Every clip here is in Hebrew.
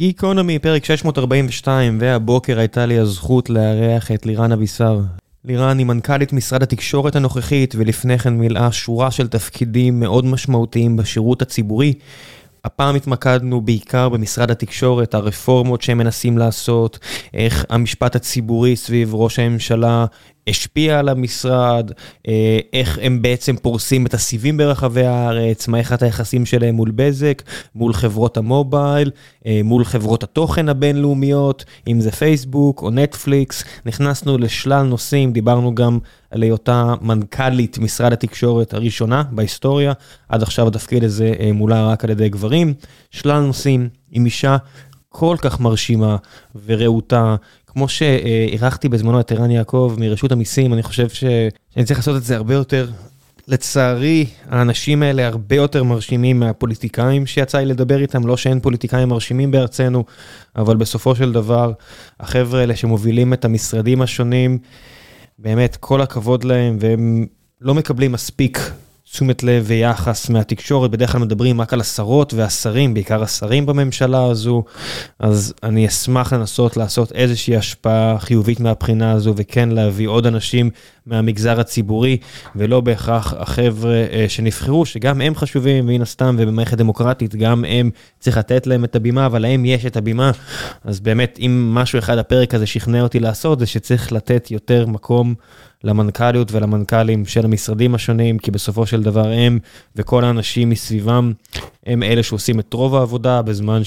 גיקונומי, פרק 642, והבוקר הייתה לי הזכות לארח את לירן אבישר. לירן היא מנכ"לית משרד התקשורת הנוכחית, ולפני כן מילאה שורה של תפקידים מאוד משמעותיים בשירות הציבורי. הפעם התמקדנו בעיקר במשרד התקשורת, הרפורמות שהם מנסים לעשות, איך המשפט הציבורי סביב ראש הממשלה השפיע על המשרד, אה, איך הם בעצם פורסים את הסיבים ברחבי הארץ, מערכת היחסים שלהם מול בזק, מול חברות המובייל, אה, מול חברות התוכן הבינלאומיות, אם זה פייסבוק או נטפליקס, נכנסנו לשלל נושאים, דיברנו גם על היותה מנכ"לית משרד התקשורת הראשונה בהיסטוריה, עד עכשיו התפקיד הזה אה, מולה רק על ידי גברים, שלל נושאים עם אישה כל כך מרשימה ורהוטה, כמו שאירחתי בזמנו את ערן יעקב מרשות המיסים, אני חושב שאני צריך לעשות את זה הרבה יותר. לצערי, האנשים האלה הרבה יותר מרשימים מהפוליטיקאים שיצא לי לדבר איתם, לא שאין פוליטיקאים מרשימים בארצנו, אבל בסופו של דבר, החבר'ה האלה שמובילים את המשרדים השונים, באמת, כל הכבוד להם, והם לא מקבלים מספיק תשומת לב ויחס מהתקשורת, בדרך כלל מדברים רק על השרות והשרים, בעיקר השרים בממשלה הזו, אז אני אשמח לנסות לעשות איזושהי השפעה חיובית מהבחינה הזו, וכן להביא עוד אנשים מהמגזר הציבורי, ולא בהכרח החבר'ה אה, שנבחרו, שגם הם חשובים, מן הסתם, ובמערכת דמוקרטית, גם הם צריך לתת להם את הבימה, אבל להם יש את הבימה, אז באמת, אם משהו אחד הפרק הזה שכנע אותי לעשות, זה שצריך לתת יותר מקום. למנכ"ליות ולמנכ"לים של המשרדים השונים, כי בסופו של דבר הם וכל האנשים מסביבם הם אלה שעושים את רוב העבודה בזמן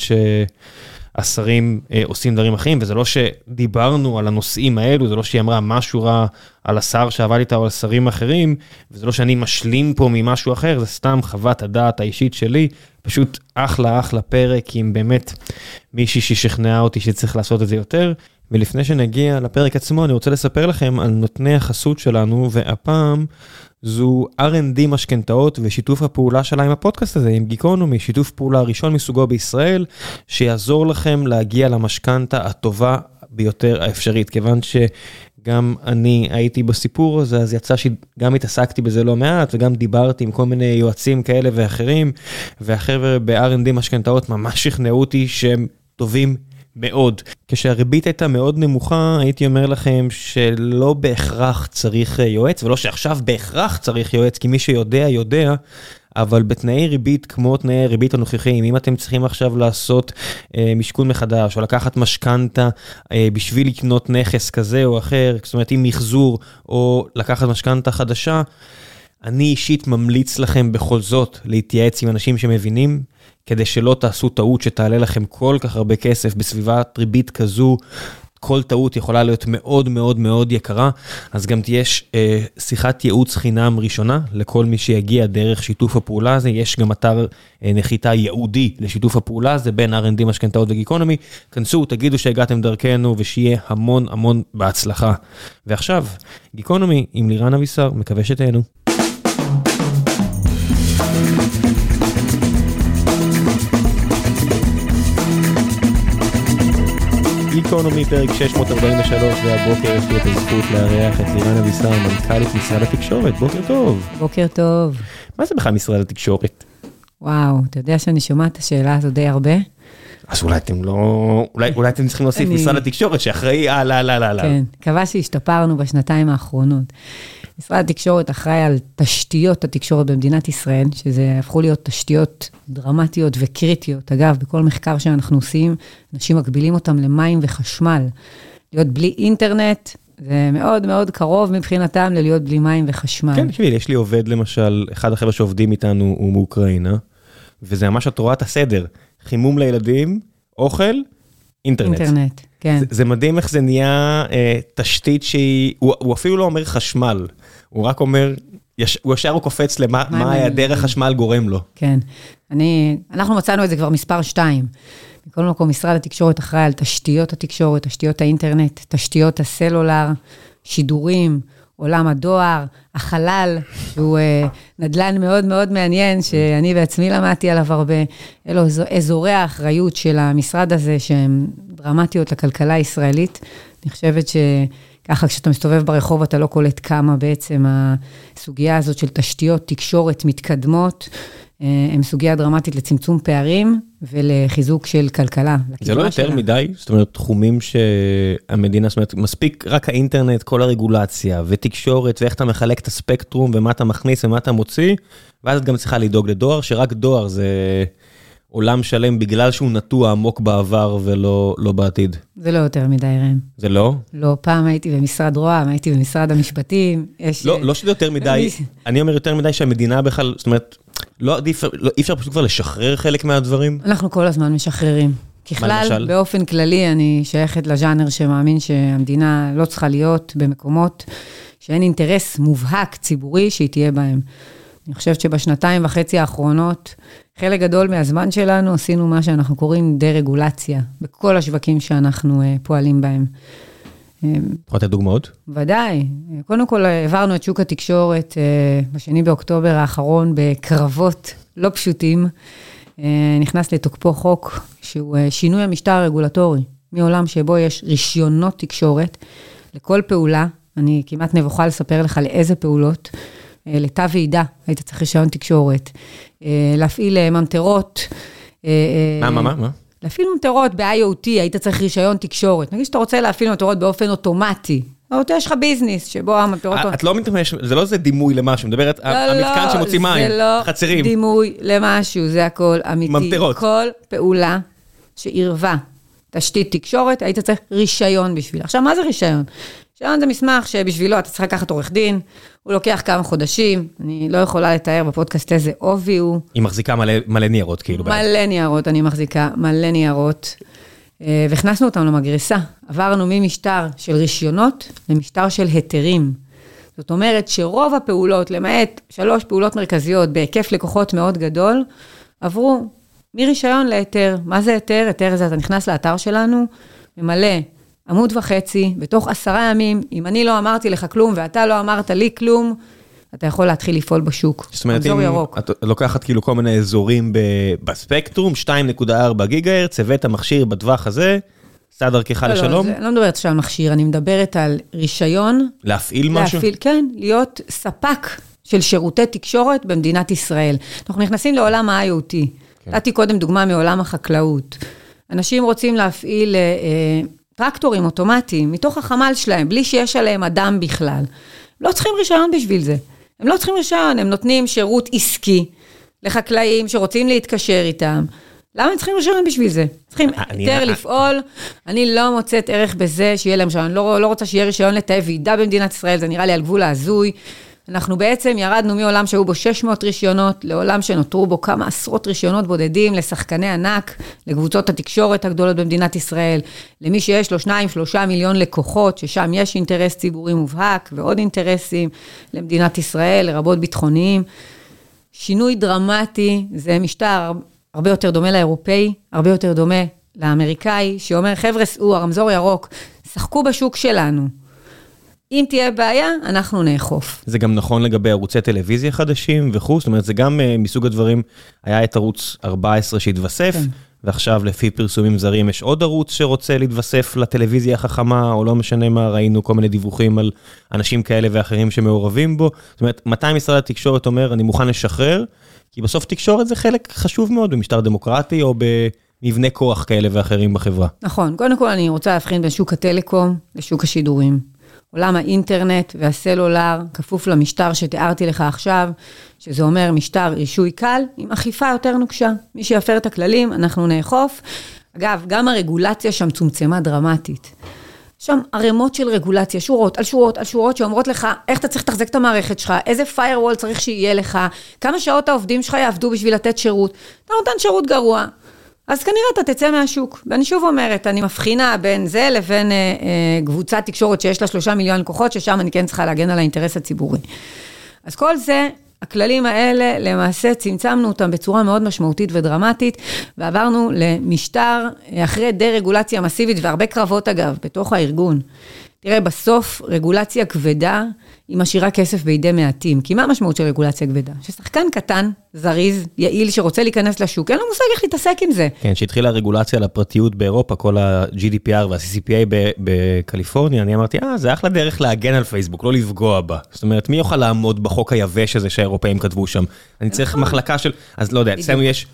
שהשרים אה, עושים דברים אחרים, וזה לא שדיברנו על הנושאים האלו, זה לא שהיא אמרה משהו רע על השר שעבד איתה או על שרים אחרים, וזה לא שאני משלים פה ממשהו אחר, זה סתם חוות הדעת האישית שלי, פשוט אחלה אחלה פרק עם באמת מישהי ששכנעה אותי שצריך לעשות את זה יותר. ולפני שנגיע לפרק עצמו, אני רוצה לספר לכם על נותני החסות שלנו, והפעם זו R&D משכנתאות ושיתוף הפעולה שלה עם הפודקאסט הזה, עם גיקונומי, שיתוף פעולה ראשון מסוגו בישראל, שיעזור לכם להגיע למשכנתה הטובה ביותר האפשרית, כיוון שגם אני הייתי בסיפור הזה, אז יצא שגם התעסקתי בזה לא מעט, וגם דיברתי עם כל מיני יועצים כאלה ואחרים, והחבר'ה ב-R&D משכנתאות ממש שכנעו אותי שהם טובים מאוד. כשהריבית הייתה מאוד נמוכה, הייתי אומר לכם שלא בהכרח צריך אה, יועץ, ולא שעכשיו בהכרח צריך יועץ, כי מי שיודע, יודע. אבל בתנאי ריבית כמו תנאי ריבית הנוכחיים, אם אתם צריכים עכשיו לעשות אה, משכון מחדש, או לקחת משכנתה אה, בשביל לקנות נכס כזה או אחר, זאת אומרת עם מחזור, או לקחת משכנתה חדשה, אני אישית ממליץ לכם בכל זאת להתייעץ עם אנשים שמבינים, כדי שלא תעשו טעות שתעלה לכם כל כך הרבה כסף בסביבת ריבית כזו. כל טעות יכולה להיות מאוד מאוד מאוד יקרה, אז גם יש אה, שיחת ייעוץ חינם ראשונה לכל מי שיגיע דרך שיתוף הפעולה הזה, יש גם אתר אה, נחיתה ייעודי לשיתוף הפעולה הזה בין R&D משכנתאות וגיקונומי, כנסו, תגידו שהגעתם דרכנו ושיהיה המון המון בהצלחה. ועכשיו, גיקונומי עם לירן אבישר, מקווה שתהנו. גיקונומי פרק 643 והבוקר יש לי את הזכות לארח את לירן אבישר, מנכ"לית משרד התקשורת, בוקר טוב. בוקר טוב. מה זה בכלל משרד התקשורת? וואו, אתה יודע שאני שומעת את השאלה הזו די הרבה? אז אולי אתם לא, אולי, אולי אתם צריכים להוסיף אני- משרד התקשורת שאחראי על על על על. כן, מקווה שהשתפרנו בשנתיים האחרונות. משרד התקשורת אחראי על תשתיות התקשורת במדינת ישראל, שזה הפכו להיות תשתיות דרמטיות וקריטיות. אגב, בכל מחקר שאנחנו עושים, אנשים מגבילים אותם למים וחשמל. להיות בלי אינטרנט, זה מאוד מאוד קרוב מבחינתם ללהיות בלי מים וחשמל. כן, תשמעי, יש לי עובד למשל, אחד החבר'ה שעובדים איתנו הוא מאוקראינה, וזה ממש את רואה את הסדר, חימום לילדים, אוכל, אינטרנט. אינטרנט, כן. זה, זה מדהים איך זה נהיה אה, תשתית שהיא, הוא, הוא אפילו לא אומר חשמל, הוא רק אומר, יש, הוא ישר הוא קופץ למה מה היעדר מים. החשמל גורם לו. כן. אני, אנחנו מצאנו את זה כבר מספר שתיים. מכל מקום, משרד התקשורת אחראי על תשתיות התקשורת, תשתיות האינטרנט, תשתיות הסלולר, שידורים, עולם הדואר, החלל, שהוא אה, נדל"ן מאוד מאוד מעניין, שאני בעצמי למדתי עליו הרבה. אלו אזור- אזורי האחריות של המשרד הזה, שהם דרמטיות לכלכלה הישראלית. אני חושבת שככה, כשאתה מסתובב ברחוב, אתה לא קולט כמה בעצם הסוגיה הזאת של תשתיות תקשורת מתקדמות, אה, הם סוגיה דרמטית לצמצום פערים ולחיזוק של כלכלה. זה לא יותר שלה. מדי? זאת אומרת, תחומים שהמדינה, זאת אומרת, מספיק רק האינטרנט, כל הרגולציה, ותקשורת, ואיך אתה מחלק את הספקטרום, ומה אתה מכניס ומה אתה מוציא, ואז את גם צריכה לדאוג לדואר, שרק דואר זה עולם שלם בגלל שהוא נטוע עמוק בעבר ולא לא בעתיד. זה לא יותר מדי, ראם. זה לא? לא, פעם הייתי במשרד רוה"מ, הייתי במשרד המשפטים. יש... לא, לא שזה יותר מדי, אני אומר יותר מדי שהמדינה בכלל, זאת אומרת, לא עדיף, לא, אי אפשר פשוט כבר לשחרר חלק מהדברים? אנחנו כל הזמן משחררים. ככלל, באופן כללי, אני שייכת לז'אנר שמאמין שהמדינה לא צריכה להיות במקומות שאין אינטרס מובהק ציבורי שהיא תהיה בהם. אני חושבת שבשנתיים וחצי האחרונות, חלק גדול מהזמן שלנו עשינו מה שאנחנו קוראים דה-רגולציה, בכל השווקים שאנחנו uh, פועלים בהם. יכול לתת דוגמאות? ודאי. קודם כל, העברנו את שוק התקשורת uh, בשני באוקטובר האחרון בקרבות לא פשוטים. נכנס לתוקפו חוק שהוא שינוי המשטר הרגולטורי, מעולם שבו יש רישיונות תקשורת לכל פעולה, אני כמעט נבוכה לספר לך לאיזה פעולות. לתא ועידה, היית צריך רישיון תקשורת. להפעיל ממטרות. מה, מה, מה? להפעיל ממטרות ב-IoT, היית צריך רישיון תקשורת. נגיד שאתה רוצה להפעיל ממטרות באופן אוטומטי. זאת יש לך ביזנס שבו המטרות... את לא מתמשת, זה לא איזה דימוי למשהו, מדברת על המתקן שמוציא מים, חצרים. זה לא דימוי למשהו, זה הכל אמיתי. ממטרות. כל פעולה שעירבה תשתית תקשורת, היית צריך רישיון בשבילה. עכשיו, מה זה רישיון? רישיון זה מסמך שבשבילו אתה צריך לקחת עורך דין, הוא לוקח כמה חודשים, אני לא יכולה לתאר בפודקאסט איזה עובי הוא. היא מחזיקה מלא, מלא ניירות, כאילו. מלא בעד. ניירות, אני מחזיקה מלא ניירות. והכנסנו אותם למגרסה. עברנו ממשטר של רישיונות למשטר של היתרים. זאת אומרת שרוב הפעולות, למעט שלוש פעולות מרכזיות בהיקף לקוחות מאוד גדול, עברו מרישיון להיתר. מה זה היתר? היתר זה אתה נכנס לאתר שלנו, ממלא עמוד וחצי, בתוך עשרה ימים, אם אני לא אמרתי לך כלום ואתה לא אמרת לי כלום, אתה יכול להתחיל לפעול בשוק. זאת אומרת, אם ירוק. את לוקחת כאילו כל מיני אזורים בספקטרום, 2.4 גיגה הרץ, הבאת מכשיר בטווח הזה, סע דרכך לא, לשלום? לא, אני לא מדברת עכשיו על מכשיר, אני מדברת על רישיון. להפעיל משהו? להפעיל, כן, להיות ספק של שירותי תקשורת במדינת ישראל. אנחנו נכנסים לעולם ה-IoT. כן. נתתי כן. קודם דוגמה מעולם החקלאות. אנשים רוצים להפעיל... אה, טרקטורים אוטומטיים, מתוך החמ"ל שלהם, בלי שיש עליהם אדם בכלל. לא צריכים רישיון בשביל זה. הם לא צריכים רישיון, הם נותנים שירות עסקי לחקלאים שרוצים להתקשר איתם. למה הם צריכים רישיון בשביל זה? צריכים היתר לפעול. אני לא מוצאת ערך בזה שיהיה להם רישיון. לא, לא רוצה שיהיה רישיון לתאי ועידה במדינת ישראל, זה נראה לי על גבול ההזוי. אנחנו בעצם ירדנו מעולם שהיו בו 600 רישיונות, לעולם שנותרו בו כמה עשרות רישיונות בודדים לשחקני ענק, לקבוצות התקשורת הגדולות במדינת ישראל, למי שיש לו 2-3 מיליון לקוחות, ששם יש אינטרס ציבורי מובהק ועוד אינטרסים למדינת ישראל, לרבות ביטחוניים. שינוי דרמטי, זה משטר הרבה יותר דומה לאירופאי, הרבה יותר דומה לאמריקאי, שאומר, חבר'ה, סעו, הרמזור ירוק, שחקו בשוק שלנו. אם תהיה בעיה, אנחנו נאכוף. זה גם נכון לגבי ערוצי טלוויזיה חדשים וכו', זאת אומרת, זה גם uh, מסוג הדברים, היה את ערוץ 14 שהתווסף, כן. ועכשיו לפי פרסומים זרים יש עוד ערוץ שרוצה להתווסף לטלוויזיה החכמה, או לא משנה מה, ראינו כל מיני דיווחים על אנשים כאלה ואחרים שמעורבים בו. זאת אומרת, מתי משרד התקשורת אומר, אני מוכן לשחרר? כי בסוף תקשורת זה חלק חשוב מאוד במשטר דמוקרטי, או במבנה כוח כאלה ואחרים בחברה. נכון, קודם כל אני רוצה להבחין בין שוק הטלקום לשוק השידורים. עולם האינטרנט והסלולר כפוף למשטר שתיארתי לך עכשיו, שזה אומר משטר רישוי קל עם אכיפה יותר נוקשה. מי שיפר את הכללים, אנחנו נאכוף. אגב, גם הרגולציה שם צומצמה דרמטית. שם ערימות של רגולציה, שורות על שורות על שורות שאומרות לך איך אתה צריך לתחזק את המערכת שלך, איזה firewall צריך שיהיה לך, כמה שעות העובדים שלך יעבדו בשביל לתת שירות. אתה נותן שירות גרוע, אז כנראה אתה תצא מהשוק. ואני שוב אומרת, אני מבחינה בין זה לבין אה, אה, קבוצת תקשורת שיש לה שלושה מיליון לקוחות, ששם אני כן צריכה להגן על האינטרס הציבורי. אז כל זה, הכללים האלה, למעשה צמצמנו אותם בצורה מאוד משמעותית ודרמטית, ועברנו למשטר, אחרי דה-רגולציה מסיבית, והרבה קרבות אגב, בתוך הארגון. תראה, בסוף רגולציה כבדה היא משאירה כסף בידי מעטים. כי מה המשמעות של רגולציה כבדה? ששחקן קטן, זריז, יעיל, שרוצה להיכנס לשוק, אין לו מושג איך להתעסק עם זה. כן, שהתחילה הרגולציה לפרטיות באירופה, כל ה-GDPR וה-CCPA בקליפורניה, אני אמרתי, אה, זה אחלה דרך להגן על פייסבוק, לא לפגוע בה. זאת אומרת, מי יוכל לעמוד בחוק היבש הזה שהאירופאים כתבו שם? אני צריך נכון. מחלקה של, אז לא יודע, אצלנו יש...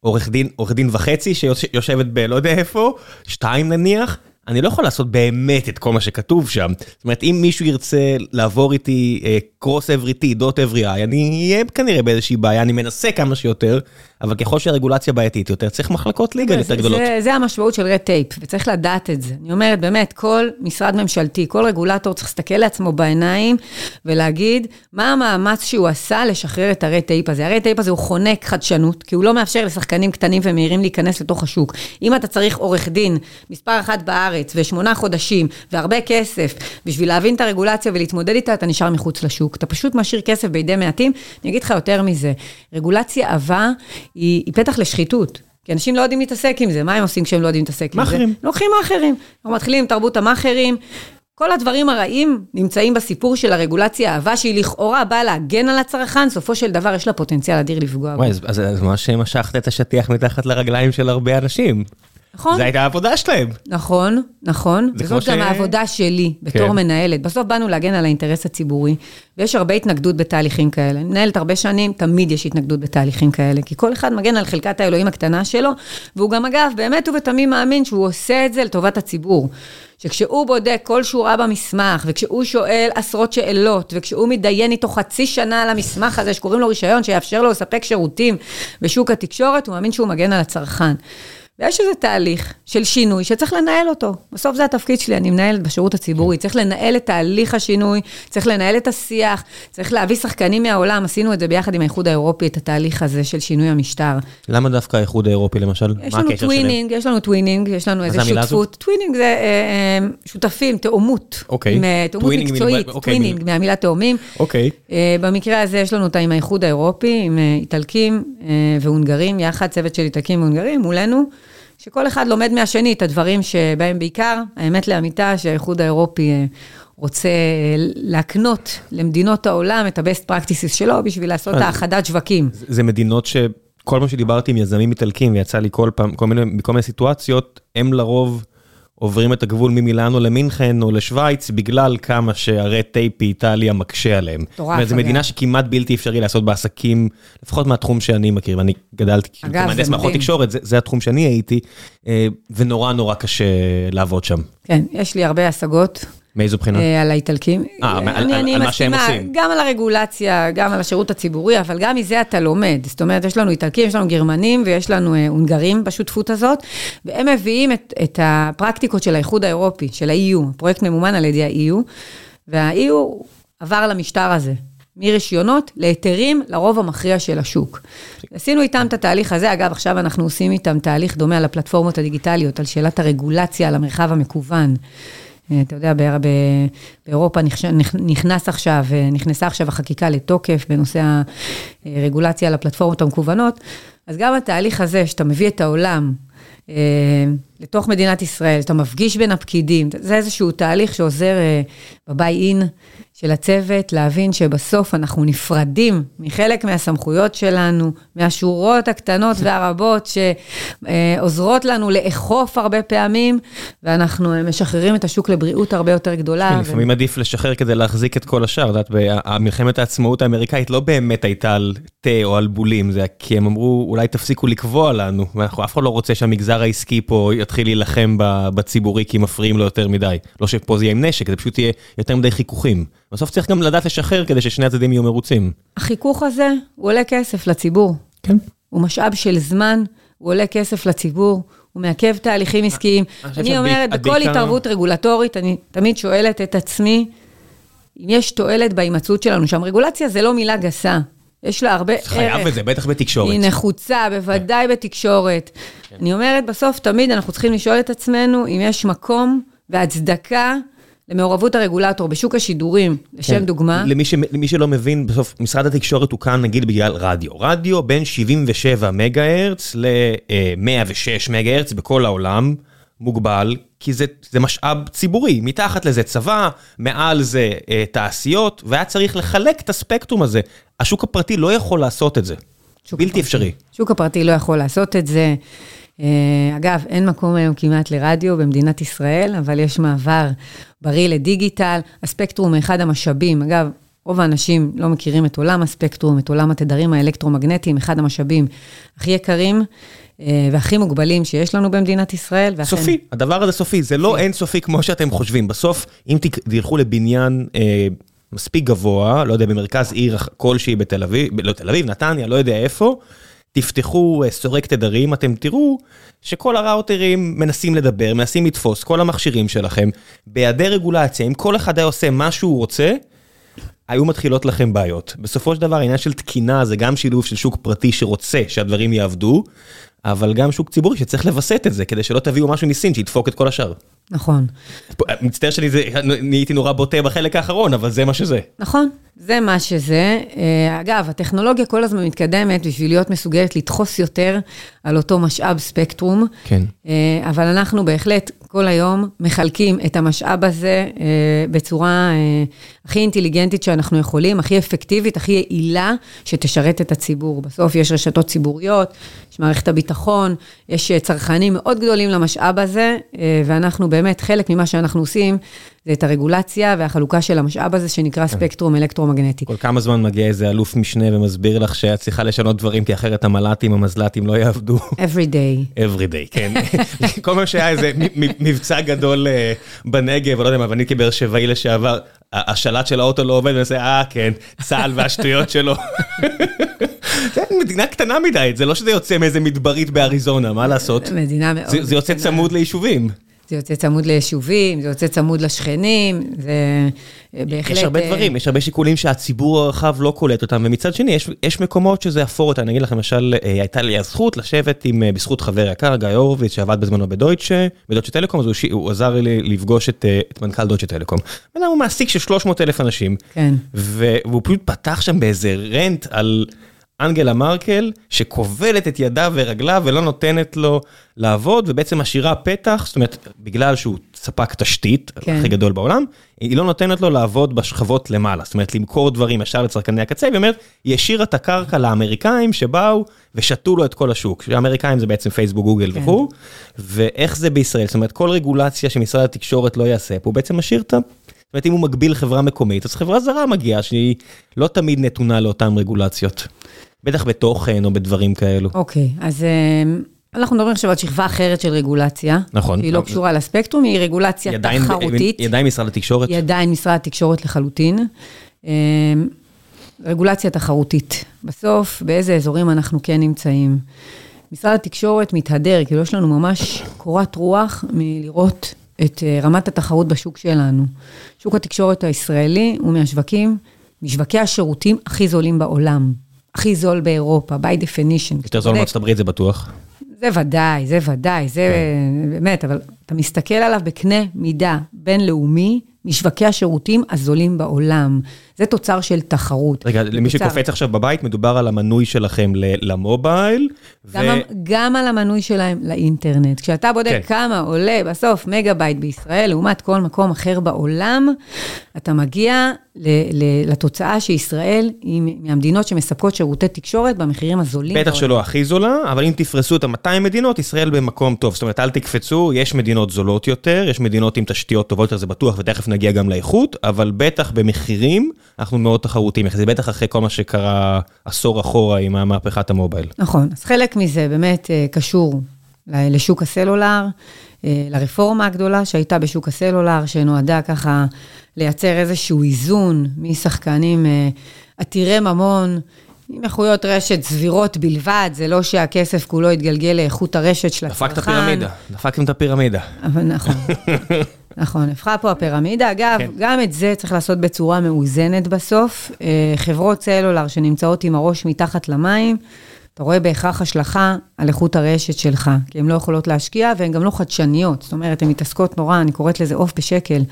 עורך דין, עורך דין וחצי שיושבת בלא יודע איפה, שתיים נניח, אני לא יכול לעשות באמת את כל מה שכתוב שם. זאת אומרת, אם מישהו ירצה לעבור איתי cross every T, dot every I, אני אהיה כנראה באיזושהי בעיה, אני מנסה כמה שיותר, אבל ככל שהרגולציה בעייתית יותר, צריך מחלקות legal יותר גדולות. זה, זה המשמעות של red tape, וצריך לדעת את זה. אני אומרת, באמת, כל משרד ממשלתי, כל רגולטור צריך להסתכל לעצמו בעיניים ולהגיד מה המאמץ שהוא עשה לשחרר את ה red tape הזה. ה red tape הזה הוא חונק חדשנות, כי הוא לא מאפשר לשחקנים קטנים ומהירים להיכנס לתוך השוק. אם אתה צריך עורך דין, מספר אחת בארץ, ושמונה חודשים, והרבה כסף, בשביל להבין את הרגולציה ולהתמודד איתה, אתה נשאר מחוץ לשוק. אתה פשוט משאיר כסף בידי מעטים. אני אגיד לך יותר מזה, רגולציה עבה היא, היא פתח לשחיתות. כי אנשים לא יודעים להתעסק עם זה, מה הם עושים כשהם לא יודעים להתעסק עם זה? מאכערים. לוקחים מאכערים. אנחנו מתחילים עם תרבות המאכערים. כל הדברים הרעים נמצאים בסיפור של הרגולציה העבה, שהיא לכאורה באה להגן על הצרכן, סופו של דבר יש לה פוטנציאל אדיר לפגוע בו. וואי, אז, אז ממש משכת את השטיח מתחת לרגליים של הרבה אנשים. נכון. זו הייתה העבודה שלהם. נכון, נכון. וזאת ש... גם העבודה שלי, בתור כן. מנהלת. בסוף באנו להגן על האינטרס הציבורי, ויש הרבה התנגדות בתהליכים כאלה. אני מנהלת הרבה שנים, תמיד יש התנגדות בתהליכים כאלה, כי כל אחד מגן על חלקת האלוהים הקטנה שלו, והוא גם, אגב, באמת ובתמים מאמין שהוא עושה את זה לטובת הציבור. שכשהוא בודק כל שורה במסמך, וכשהוא שואל עשרות שאלות, וכשהוא מתדיין איתו חצי שנה על המסמך הזה, שקוראים לו רישיון, שיאפשר לו לספק שירותים בשוק התקשורת, הוא מאמין שהוא מגן על הצרכן. ויש איזה תהליך של שינוי שצריך לנהל אותו. בסוף זה התפקיד שלי, אני מנהלת בשירות הציבורי. צריך לנהל את תהליך השינוי, צריך לנהל את השיח, צריך להביא שחקנים מהעולם. עשינו את זה ביחד עם האיחוד האירופי, את התהליך הזה של שינוי המשטר. למה דווקא האיחוד האירופי למשל? יש לנו twinning, יש לנו twinning, יש לנו איזה שותפות. twinning זה אה, אה, שותפים, תאומות. אוקיי. תאומות מקצועית, אוקיי, twinning, מהמילה תאומים. אוקיי. אה, במקרה הזה יש לנו אותה עם האיחוד האירופי, עם איטלקים והונגרים, יחד, צוות של איטלקים והונגרים, מולנו. שכל אחד לומד מהשני את הדברים שבהם בעיקר, האמת לאמיתה, שהאיחוד האירופי אה, רוצה אה, להקנות למדינות העולם את ה-best practices שלו בשביל לעשות האחדת שווקים. זה מדינות שכל מה שדיברתי עם יזמים איטלקים, ויצא לי כל פעם, כל מיני, מכל מיני סיטואציות, הם לרוב... עוברים את הגבול ממילאנו למינכן או לשוויץ, בגלל כמה שהרי טייפ באיטליה מקשה עליהם. מטורף. זו מדינה שכמעט בלתי אפשרי לעשות בעסקים, לפחות מהתחום שאני מכיר, ואני גדלתי כמהנדס מערכות תקשורת, זה, זה התחום שאני הייתי, אה, ונורא נורא קשה לעבוד שם. כן, יש לי הרבה השגות. מאיזו בחינה? אה, על האיטלקים. אה, על מה שהם עושים. גם על הרגולציה, גם על השירות הציבורי, אבל גם מזה אתה לומד. זאת אומרת, יש לנו איטלקים, יש לנו גרמנים ויש לנו אה, הונגרים בשותפות הזאת, והם מביאים את הפרקטיקות של האיחוד האירופי, של ה-EU, הפרויקט ממומן על ידי ה-EU, וה-EU עבר למשטר הזה. מרישיונות להיתרים לרוב המכריע של השוק. עשינו איתם את התהליך הזה, אגב, עכשיו אנחנו עושים איתם תהליך דומה על הפלטפורמות הדיגיטליות, על שאלת הרגולציה, על המרחב המקוון. אה, אתה יודע, באירופה נכנס עכשיו, אה, נכנסה עכשיו החקיקה לתוקף בנושא הרגולציה על הפלטפורמות המקוונות, אז גם התהליך הזה, שאתה מביא את העולם אה, לתוך מדינת ישראל, שאתה מפגיש בין הפקידים, זה איזשהו תהליך שעוזר בביי אין של הצוות, להבין שבסוף אנחנו נפרדים מחלק מהסמכויות שלנו, מהשורות הקטנות והרבות שעוזרות לנו לאכוף הרבה פעמים, ואנחנו משחררים את השוק לבריאות הרבה יותר גדולה. כן, לפעמים עדיף לשחרר כדי להחזיק את כל השאר. את יודעת, המלחמת העצמאות האמריקאית לא באמת הייתה על תה או על בולים, זה כי הם אמרו, אולי תפסיקו לקבוע לנו, ואנחנו אף אחד לא רוצה שהמגזר העסקי פה יתחיל להילחם בציבורי כי מפריעים לו יותר מדי. לא שפה זה יהיה עם נשק, זה פשוט יהיה יותר מדי חיכוכים. בסוף צריך גם לדעת לשחרר כדי ששני הצדדים יהיו מרוצים. החיכוך הזה, הוא עולה כסף לציבור. כן. הוא משאב של זמן, הוא עולה כסף לציבור, הוא מעכב תהליכים עסקיים. אני אומרת, בכל התערבות רגולטורית, אני תמיד שואלת את עצמי, אם יש תועלת בהימצאות שלנו שם. רגולציה זה לא מילה גסה. יש לה הרבה ערך. חייב את זה, בטח בתקשורת. היא נחוצה, בוודאי בתקשורת. כן. אני אומרת, בסוף תמיד אנחנו צריכים לשאול את עצמנו אם יש מקום והצדקה למעורבות הרגולטור בשוק השידורים, לשם כן. דוגמה. למי, ש, למי שלא מבין, בסוף משרד התקשורת הוא כאן נגיד בגלל רדיו. רדיו בין 77 מגה הרץ ל-106 מגה הרץ בכל העולם, מוגבל, כי זה, זה משאב ציבורי. מתחת לזה צבא, מעל זה אה, תעשיות, והיה צריך לחלק את הספקטרום הזה. השוק הפרטי לא יכול לעשות את זה. בלתי הפרטי. אפשרי. שוק הפרטי לא יכול לעשות את זה. אה, אגב, אין מקום היום כמעט לרדיו במדינת ישראל, אבל יש מעבר בריא לדיגיטל. הספקטרום הוא אחד המשאבים. אגב, רוב האנשים לא מכירים את עולם הספקטרום, את עולם התדרים האלקטרומגנטיים, אחד המשאבים הכי יקרים והכי מוגבלים שיש לנו במדינת ישראל. ואכן... סופי, הדבר הזה סופי, זה לא אינסופי כמו שאתם חושבים. בסוף, אם תלכו לבניין... אה, מספיק גבוה, לא יודע, במרכז עיר כלשהי בתל אביב, לא תל אביב, נתניה, לא יודע איפה, תפתחו אה, סורק תדרים, אתם תראו שכל הראוטרים מנסים לדבר, מנסים לתפוס, כל המכשירים שלכם, בהיעדר רגולציה, אם כל אחד היה עושה מה שהוא רוצה, היו מתחילות לכם בעיות. בסופו של דבר העניין של תקינה זה גם שילוב של שוק פרטי שרוצה שהדברים יעבדו, אבל גם שוק ציבורי שצריך לווסת את זה, כדי שלא תביאו משהו מסין שידפוק את כל השאר. נכון. מצטער שאני נהייתי נורא בוטה בחלק האחרון, אבל זה מה שזה. נכון, זה מה שזה. אה, אגב, הטכנולוגיה כל הזמן מתקדמת בשביל להיות מסוגלת לדחוס יותר על אותו משאב ספקטרום. כן. אה, אבל אנחנו בהחלט כל היום מחלקים את המשאב הזה אה, בצורה הכי אינטליגנטית שאנחנו יכולים, הכי אפקטיבית, הכי יעילה, שתשרת את הציבור. בסוף יש רשתות ציבוריות, יש מערכת הביטחון, יש צרכנים מאוד גדולים למשאב הזה, ואנחנו באמת, חלק ממה שאנחנו עושים, זה את הרגולציה והחלוקה של המשאב הזה שנקרא כן. ספקטרום אלקטרומגנטי. כל כמה זמן מגיע איזה אלוף משנה ומסביר לך שאת צריכה לשנות דברים, כי אחרת המל"טים, המזל"טים לא יעבדו. Every day. Every day, כן. כל פעם שהיה איזה מבצע גדול אה, בנגב, לא יודע מה, ואני כבאר שבעי לשעבר, השלט של האוטו לא עובד, ואני עושה, אה, כן, צה"ל והשטויות שלו. זה מדינה קטנה מדי, זה לא שזה יוצא מאיזה מדברית באריזונה, מה לעשות? מדינה מאוד קטנה. זה יוצא צמוד ליישובים. זה יוצא צמוד ליישובים, זה יוצא צמוד לשכנים, זה אה, בהחלט... יש הרבה אה, דברים, יש הרבה שיקולים שהציבור הרחב לא קולט אותם, ומצד שני, יש, יש מקומות שזה אפור אותם. אני אגיד לכם, למשל, אה, הייתה לי הזכות לשבת עם, בזכות חבר יקר, גיא הורוביץ, שעבד בזמנו בדויטשה, בדויטשה טלקום, אז הוא, הוא עזר לי לפגוש את, את מנכ"ל דויטשה טלקום. הוא מעסיק של 300 אלף אנשים, כן. והוא פשוט פתח שם באיזה רנט על... אנגלה מרקל שכובלת את ידיו ורגליו ולא נותנת לו לעבוד ובעצם משאירה פתח, זאת אומרת, בגלל שהוא ספק תשתית כן. הכי גדול בעולם, היא לא נותנת לו לעבוד בשכבות למעלה, זאת אומרת למכור דברים ישר לצרכני הקצה, והיא אומרת, היא השאירה את הקרקע לאמריקאים שבאו ושתו לו את כל השוק, שהאמריקאים זה בעצם פייסבוק, גוגל כן. וכו', ואיך זה בישראל, זאת אומרת כל רגולציה שמשרד התקשורת לא יעשה פה, הוא בעצם משאיר את ה... זאת אומרת, אם הוא מגביל חברה מקומית, אז חברה זרה מגיעה שהיא לא תמיד נתונה לאותן רגולציות. בטח בתוכן או בדברים כאלו. אוקיי, okay, אז uh, אנחנו מדברים עכשיו על שכבה אחרת של רגולציה. נכון. היא לא קשורה לספקטרום, היא רגולציה ידיים, תחרותית. ידיים משרד התקשורת. ידיים משרד התקשורת לחלוטין. Uh, רגולציה תחרותית. בסוף, באיזה אזורים אנחנו כן נמצאים. משרד התקשורת מתהדר, כאילו יש לנו ממש קורת רוח מלראות את uh, רמת התחרות בשוק שלנו. שוק התקשורת הישראלי הוא מהשווקים, משווקי השירותים הכי זולים בעולם. הכי זול באירופה, by definition. יותר זול מארצות הברית זה בטוח. זה ודאי, זה ודאי, זה כן. באמת, אבל אתה מסתכל עליו בקנה מידה בינלאומי, משווקי השירותים הזולים בעולם. זה תוצר של תחרות. רגע, למי תוצר... שקופץ עכשיו בבית, מדובר על המנוי שלכם למובייל. גם, ו... גם על המנוי שלהם לאינטרנט. כשאתה בודק כן. כמה עולה בסוף מגה בייט בישראל, לעומת כל מקום אחר בעולם, אתה מגיע ל, ל, לתוצאה שישראל היא מהמדינות שמספקות שירותי תקשורת במחירים הזולים. בטח שלא הכי זולה, אבל אם תפרסו את ה-200 מדינות, ישראל במקום טוב. זאת אומרת, אל תקפצו, יש מדינות זולות יותר, יש מדינות עם תשתיות טובות יותר, זה בטוח, ותכף נגיע גם לאיכות, אבל בטח במחירים. אנחנו מאוד תחרותיים, זה בטח אחרי כל מה שקרה עשור אחורה עם מהפכת המובייל. נכון, אז חלק מזה באמת אה, קשור לשוק הסלולר, אה, לרפורמה הגדולה שהייתה בשוק הסלולר, שנועדה ככה לייצר איזשהו איזון משחקנים אה, עתירי ממון. עם איכויות רשת סבירות בלבד, זה לא שהכסף כולו יתגלגל לאיכות הרשת של הצרכן. דפקת פירמידה, דפקתם את הפירמידה. אבל נכון, נכון, הפכה פה הפירמידה. אגב, כן. גם את זה צריך לעשות בצורה מאוזנת בסוף. אה, חברות סלולר שנמצאות עם הראש מתחת למים, אתה רואה בהכרח השלכה על איכות הרשת שלך, כי הן לא יכולות להשקיע והן גם לא חדשניות. זאת אומרת, הן מתעסקות נורא, אני קוראת לזה עוף בשקל.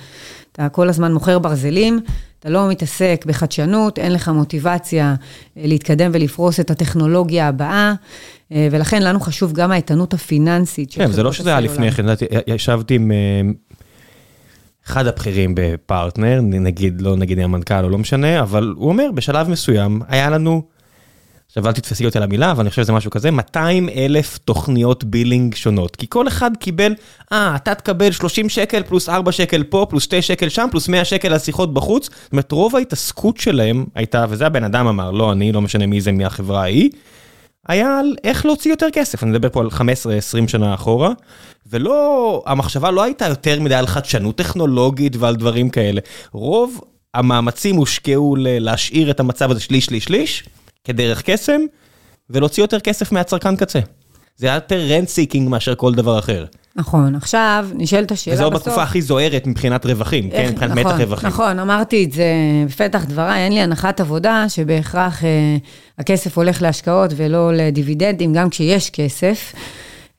אתה כל הזמן מוכר ברזלים, אתה לא מתעסק בחדשנות, אין לך מוטיבציה אה, להתקדם ולפרוס את הטכנולוגיה הבאה, אה, ולכן לנו חשוב גם האיתנות הפיננסית של כן, זה לא שזה היה לפני כן, ישבתי עם אחד הבכירים בפרטנר, נגיד, לא נגיד המנכ"ל או לא משנה, אבל הוא אומר, בשלב מסוים היה לנו עכשיו אל תתפסי אותי על המילה, אבל אני חושב שזה משהו כזה, 200 אלף תוכניות billing שונות. כי כל אחד קיבל, אה, אתה תקבל 30 שקל פלוס 4 שקל פה, פלוס 2 שקל שם, פלוס 100 שקל על בחוץ. זאת אומרת, רוב ההתעסקות שלהם הייתה, וזה הבן אדם אמר, לא אני, לא משנה מי זה מהחברה ההיא, היה על איך להוציא יותר כסף, אני מדבר פה על 15-20 שנה אחורה, ולא, המחשבה לא הייתה יותר מדי על חדשנות טכנולוגית ועל דברים כאלה. רוב המאמצים הושקעו להשאיר את המצב הזה שליש, שליש, שליש, כדרך קסם, ולהוציא יותר כסף מהצרכן קצה. זה היה יותר rent seeking מאשר כל דבר אחר. נכון, עכשיו נשאלת השאלה בסוף. וזו בתקופה הכי זוהרת מבחינת רווחים, כן? מבחינת נכון, מתח רווחים. נכון, אמרתי את זה בפתח דבריי, אין לי הנחת עבודה שבהכרח אה, הכסף הולך להשקעות ולא לדיבידנדים, גם כשיש כסף.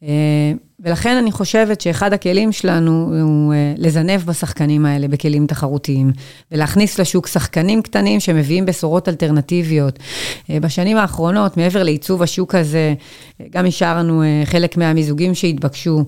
אה, ולכן אני חושבת שאחד הכלים שלנו הוא אה, לזנב בשחקנים האלה בכלים תחרותיים, ולהכניס לשוק שחקנים קטנים שמביאים בשורות אלטרנטיביות. אה, בשנים האחרונות, מעבר לעיצוב השוק הזה, אה, גם השארנו אה, חלק מהמיזוגים שהתבקשו,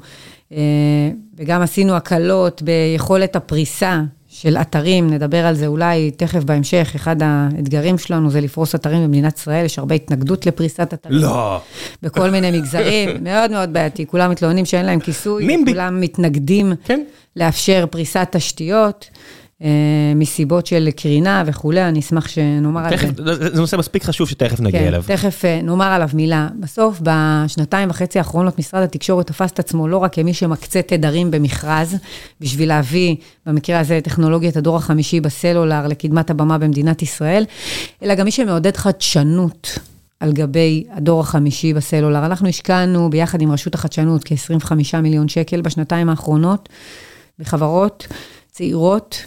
וגם עשינו הקלות ביכולת הפריסה של אתרים, נדבר על זה אולי תכף בהמשך, אחד האתגרים שלנו זה לפרוס אתרים במדינת ישראל, יש הרבה התנגדות לפריסת אתרים. לא. בכל מיני מגזרים, מאוד מאוד בעייתי, כולם מתלוננים שאין להם כיסוי, נימבי. כולם מתנגדים כן. לאפשר פריסת תשתיות, אה, מסיבות של קרינה וכולי, אני אשמח שנאמר על זה. תכף, זה נושא מספיק חשוב שתכף נגיע כן, אליו. תכף אה, נאמר עליו מילה. בסוף, בשנתיים וחצי האחרונות, משרד התקשורת תפס את עצמו לא רק כמי שמקצה תדרים במכרז, בשביל להביא, במקרה הזה, טכנולוגיית הדור החמישי בסלולר לקדמת הבמה במדינת ישראל, אלא גם מי שמעודד חדשנות. על גבי הדור החמישי בסלולר. אנחנו השקענו ביחד עם רשות החדשנות כ-25 מיליון שקל בשנתיים האחרונות בחברות צעירות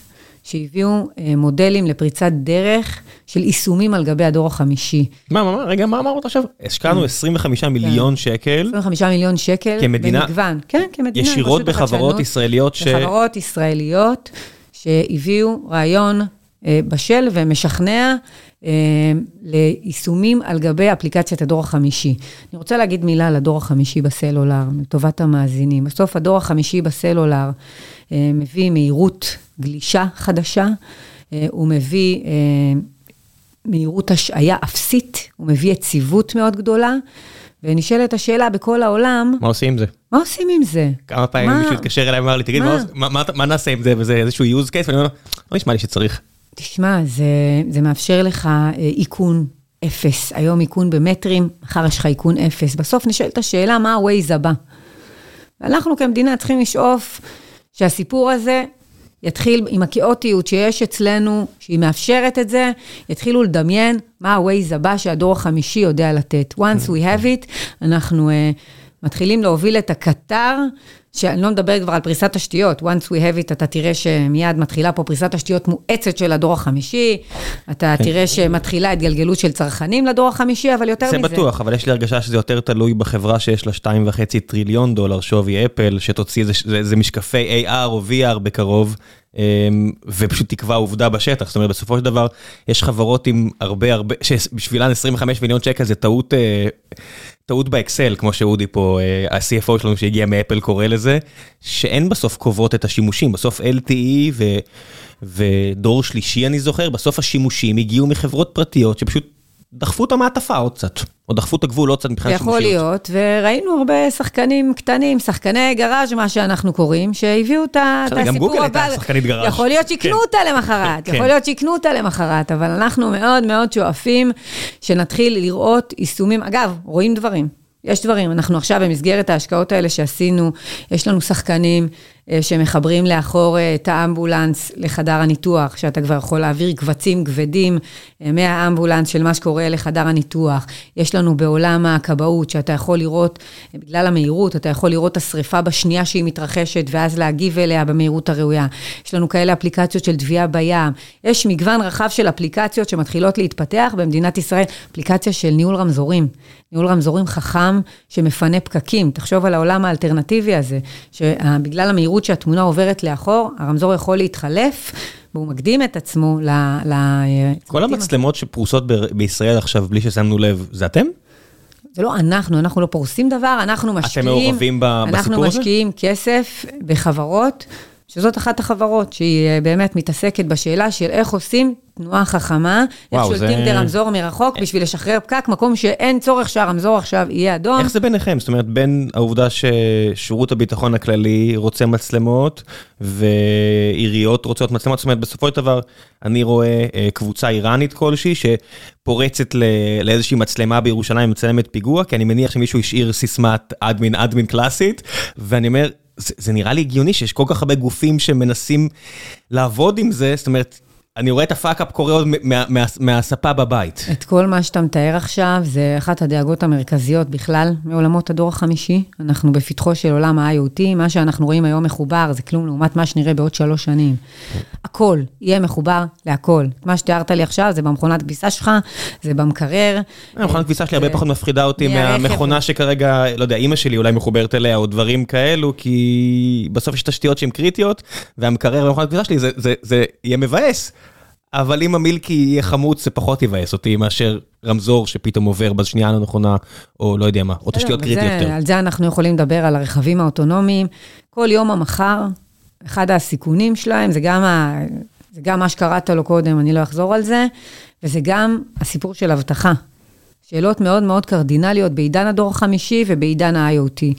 שהביאו אה, מודלים לפריצת דרך של יישומים על גבי הדור החמישי. מה, מה, מה, רגע, מה אמרת עכשיו? השקענו 25 מיליון שקל 25 מיליון שקל כמדינה- במגוון. כן, כמדינה. עם ישירות בחברות ישראליות ש... בחברות ישראליות שהביאו רעיון אה, בשל ומשכנע אה, ליישומים על גבי אפליקציית הדור החמישי. אני רוצה להגיד מילה על הדור החמישי בסלולר, לטובת המאזינים. בסוף הדור החמישי בסלולר מביא מהירות גלישה חדשה, אה, הוא מביא אה, מהירות השעיה אפסית, הוא מביא יציבות מאוד גדולה, ונשאלת השאלה בכל העולם, מה עושים עם זה? מה עושים עם זה? כמה פעמים? מישהו התקשר אליי ואמר לי, תגיד, מה? מה- מה- מה- מה נעשה עם זה? וזה איזשהו use case, ואני אומר לא נשמע לי שצריך. תשמע, זה, זה מאפשר לך אה, איכון אפס. היום איכון במטרים, מחר יש לך איכון אפס. בסוף נשאלת השאלה, מה ה-Waze הבא? ואנחנו כמדינה צריכים לשאוף שהסיפור הזה יתחיל עם הכאוטיות שיש אצלנו, שהיא מאפשרת את זה, יתחילו לדמיין מה ה-Waze הבא שהדור החמישי יודע לתת. once we have it, אנחנו uh, מתחילים להוביל את הקטר, שאני לא מדברת כבר על פריסת תשתיות, once we have it, אתה תראה שמיד מתחילה פה פריסת תשתיות מואצת של הדור החמישי, אתה תראה שמתחילה התגלגלות של צרכנים לדור החמישי, אבל יותר זה מזה. בטוח, אבל יש לי הרגשה שזה יותר תלוי בחברה שיש לה 2.5 טריליון דולר שווי אפל, שתוציא איזה- משקפי AR או VR בקרוב, ופשוט תקבע עובדה בשטח. זאת אומרת, בסופו של דבר, יש חברות עם הרבה הרבה, שבשבילן 25 מיליון שקל זה טעות, אה, טעות באקסל, כמו שאודי פה, אה, ה-CFO שלנו שהגיע מאפל קורא לזה, שאין בסוף קובעות את השימושים. בסוף LTE ו... ודור שלישי, אני זוכר, בסוף השימושים הגיעו מחברות פרטיות שפשוט דחפו את המעטפה עוד קצת, או דחפו את הגבול עוד קצת מבחינת יכול שימושיות. להיות, וראינו הרבה שחקנים קטנים, שחקני גראז', מה שאנחנו קוראים, שהביאו את ה- את בסדר, גם הסיפור גוגל הייתה הבא. שחקנית גראז'. יכול להיות שיקנו כן. אותה למחרת, כן. יכול להיות שיקנו אותה למחרת, אבל אנחנו מאוד מאוד שואפים שנתחיל לראות יישומים. אגב, רואים דברים. יש דברים, אנחנו עכשיו במסגרת ההשקעות האלה שעשינו, יש לנו שחקנים שמחברים לאחור אה, את האמבולנס לחדר הניתוח, שאתה כבר יכול להעביר קבצים כבדים אה, מהאמבולנס של מה שקורה לחדר הניתוח. יש לנו בעולם הכבאות, שאתה יכול לראות, אה, בגלל המהירות, אתה יכול לראות את השריפה בשנייה שהיא מתרחשת, ואז להגיב אליה במהירות הראויה. יש לנו כאלה אפליקציות של תביעה בים. יש מגוון רחב של אפליקציות שמתחילות להתפתח במדינת ישראל, אפליקציה של ניהול רמזורים. ניהול רמזורים חכם שמפנה פקקים. תחשוב על העולם האלטרנטיבי הזה, שבגלל המהירות שהתמונה עוברת לאחור, הרמזור יכול להתחלף, והוא מקדים את עצמו ל... ל כל המצלמות שפרוסות בישראל עכשיו, בלי ששמנו לב, זה אתם? זה לא אנחנו, אנחנו לא פורסים דבר, אנחנו משקיעים... מעורבים ב- אנחנו בסיפור הזה? משקיעים כסף בחברות, שזאת אחת החברות שהיא אה, באמת מתעסקת בשאלה של איך עושים תנועה חכמה, איך שולטים זה- ברמזור מרחוק בשביל לשחרר פקק, מקום שאין צורך שהרמזור עכשיו יהיה אדום. איך זה ביניכם? זאת אומרת, בין העובדה ששירות הביטחון הכללי רוצה מצלמות, ועיריות רוצות מצלמות, זאת אומרת, בסופו של דבר, אני רואה אה, קבוצה איראנית כלשהי, שפורצת ל- לאיזושהי מצלמה בירושלים, מצלמת פיגוע, כי אני מניח שמישהו השאיר סיסמת אדמין אדמין קלאסית, ואני אומר, זה, זה נראה לי הגיוני שיש כל כך הרבה גופים שמנסים לעבוד עם זה, זאת אומרת, אני רואה את ה fuck-up קורה עוד מה, מה, מהספה בבית. את כל מה שאתה מתאר עכשיו, זה אחת הדאגות המרכזיות בכלל מעולמות הדור החמישי. אנחנו בפתחו של עולם ה-IoT, מה שאנחנו רואים היום מחובר, זה כלום לעומת מה שנראה בעוד שלוש שנים. הכל יהיה מחובר להכל. מה שתיארת לי עכשיו, זה במכונת כביסה שלך, זה במקרר. המכונת כביסה שלי הרבה פחות מפחידה אותי. מהמכונה שכרגע, לא יודע, אימא שלי אולי מחוברת אליה או דברים כאלו, כי בסוף יש תשתיות שהן קריטיות, והמקרר במכונת כביסה שלי זה יהיה מבאס. אבל אם המילקי יהיה חמוץ, זה פחות יבאס אותי מאשר רמזור שפתאום עובר בשנייה הנכונה, או לא יודע מה, או תשתיות קריטיות וזה- יותר. על זה אנחנו יכולים לדבר, על הרכבים האוטונומיים. כל יום המחר, אחד הסיכונים שלהם, זה גם, ה, זה גם מה שקראת לו קודם, אני לא אחזור על זה, וזה גם הסיפור של אבטחה. שאלות מאוד מאוד קרדינליות בעידן הדור החמישי ובעידן ה-IoT.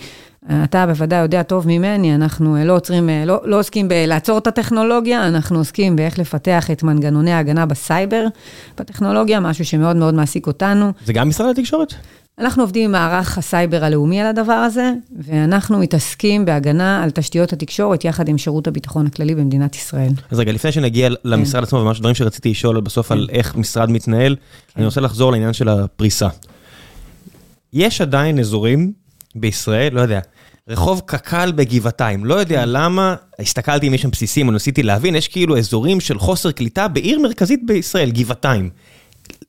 אתה בוודאי יודע טוב ממני, אנחנו לא עוצרים, לא, לא עוסקים בלעצור את הטכנולוגיה, אנחנו עוסקים באיך לפתח את מנגנוני ההגנה בסייבר, בטכנולוגיה, משהו שמאוד מאוד מעסיק אותנו. זה גם משרד התקשורת? אנחנו עובדים עם מערך הסייבר הלאומי על הדבר הזה, ואנחנו מתעסקים בהגנה על תשתיות התקשורת יחד עם שירות הביטחון הכללי במדינת ישראל. אז רגע, לפני שנגיע למשרד עצמו, וממש דברים שרציתי לשאול בסוף על איך משרד מתנהל, אני רוצה לחזור לעניין של הפריסה. יש עדיין אזורים בישראל, לא יודע, רחוב קק"ל בגבעתיים, לא יודע למה, הסתכלתי אם יש שם בסיסים או ניסיתי להבין, יש כאילו אזורים של חוסר קליטה בעיר מרכזית בישראל, גבעתיים.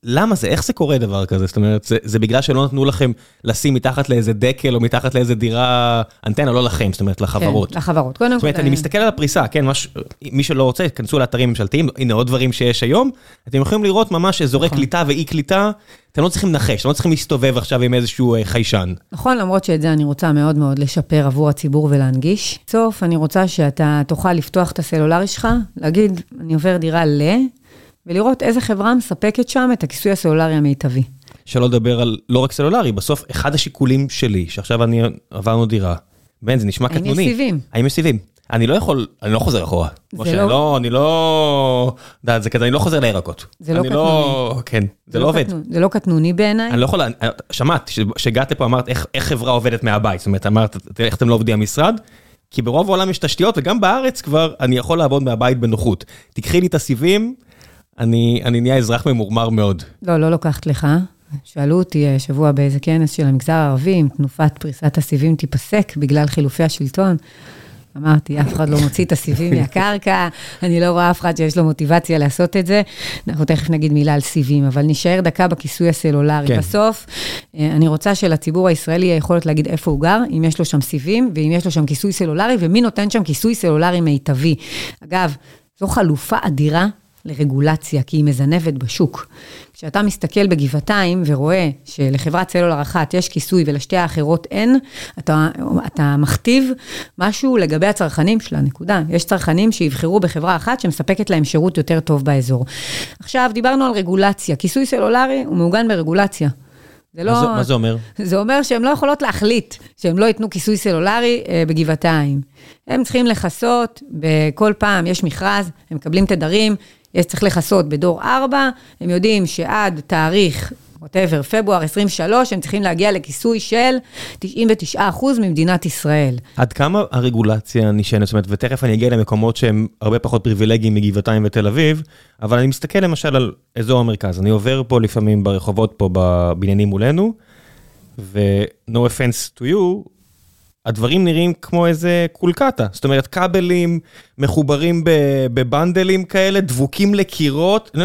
למה זה? איך זה קורה דבר כזה? זאת אומרת, זה, זה בגלל שלא נתנו לכם לשים מתחת לאיזה דקל או מתחת לאיזה דירה, אנטנה, לא לכם, זאת אומרת, לחברות. כן, לחברות. קודם זאת אומרת, אני מסתכל על הפריסה, כן, מש... מי שלא רוצה, כנסו לאתרים ממשלתיים, הנה עוד דברים שיש היום, אתם יכולים לראות ממש אזורי נכון. קליטה ואי קליטה, אתם לא צריכים לנחש, אתם לא צריכים להסתובב עכשיו עם איזשהו אה, חיישן. נכון, למרות שאת זה אני רוצה מאוד מאוד לשפר עבור הציבור ולהנגיש. בסוף, אני רוצה שאתה תוכל לפתוח את הסלולרי שלך, להגיד, אני עובר דירה ל... ולראות איזה חברה מספקת שם את הכיסוי הסלולרי המיטבי. שלא לדבר על לא רק סלולרי, בסוף אחד השיקולים שלי, שעכשיו אני עברנו דירה, בן, זה נשמע האם יש קטנוני. סיבים? האם יש סיבים? אני לא יכול, אני לא חוזר אחורה. זה לא- אני לא, אני לא, יודעת, זה כזה, אני לא חוזר לירקות. זה לא לא, כן, זה לא עובד. קטנוני- זה לא קטנוני בעיניי. אני לא יכול, אני- שמעת, שהגעת לפה אמרת איך, איך חברה עובדת מהבית, זאת אומרת, אמרת, "תראה, איך אתם לא עובדים במשרד? כי ברוב העולם יש תשתיות, וגם בארץ כבר אני יכול לעבוד מהבית בנוחות. תיקחי לי את הסיבים, אני, אני נהיה אזרח ממורמר מאוד. לא, לא לוקחת לך. שאלו אותי אה, שבוע באיזה כנס של המגזר הערבי, אם תנופת פריסת הסיבים תיפסק בגלל חילופי השלטון. אמרתי, אף אחד לא מוציא את הסיבים מהקרקע, אני לא רואה אף אחד שיש לו מוטיבציה לעשות את זה. אנחנו תכף נגיד מילה על סיבים, אבל נישאר דקה בכיסוי הסלולרי. כן. בסוף, אה, אני רוצה שלציבור הישראלי יהיה יכולת להגיד איפה הוא גר, אם יש לו שם סיבים, ואם יש לו שם כיסוי סלולרי, ומי נותן שם כיסוי סלולרי מיטבי. אגב, זו חלופה אדירה לרגולציה, כי היא מזנבת בשוק. כשאתה מסתכל בגבעתיים ורואה שלחברת סלולר אחת יש כיסוי ולשתי האחרות אין, אתה, אתה מכתיב משהו לגבי הצרכנים שלה, נקודה. יש צרכנים שיבחרו בחברה אחת שמספקת להם שירות יותר טוב באזור. עכשיו, דיברנו על רגולציה. כיסוי סלולרי הוא מעוגן ברגולציה. זה לא... מה, זה, מה זה אומר? זה אומר שהן לא יכולות להחליט שהם לא ייתנו כיסוי סלולרי אה, בגבעתיים. הם צריכים לכסות, בכל פעם יש מכרז, הם מקבלים תדרים, צריך לכסות בדור 4, הם יודעים שעד תאריך, ווטאבר, פברואר 23, הם צריכים להגיע לכיסוי של 99% ממדינת ישראל. עד כמה הרגולציה נשענת, זאת אומרת, ותכף אני אגיע למקומות שהם הרבה פחות פריבילגיים מגבעתיים ותל אביב, אבל אני מסתכל למשל על אזור המרכז, אני עובר פה לפעמים ברחובות פה בבניינים מולנו, ו-no offense to you, הדברים נראים כמו איזה קולקטה, זאת אומרת כבלים מחוברים בבנדלים כאלה, דבוקים לקירות,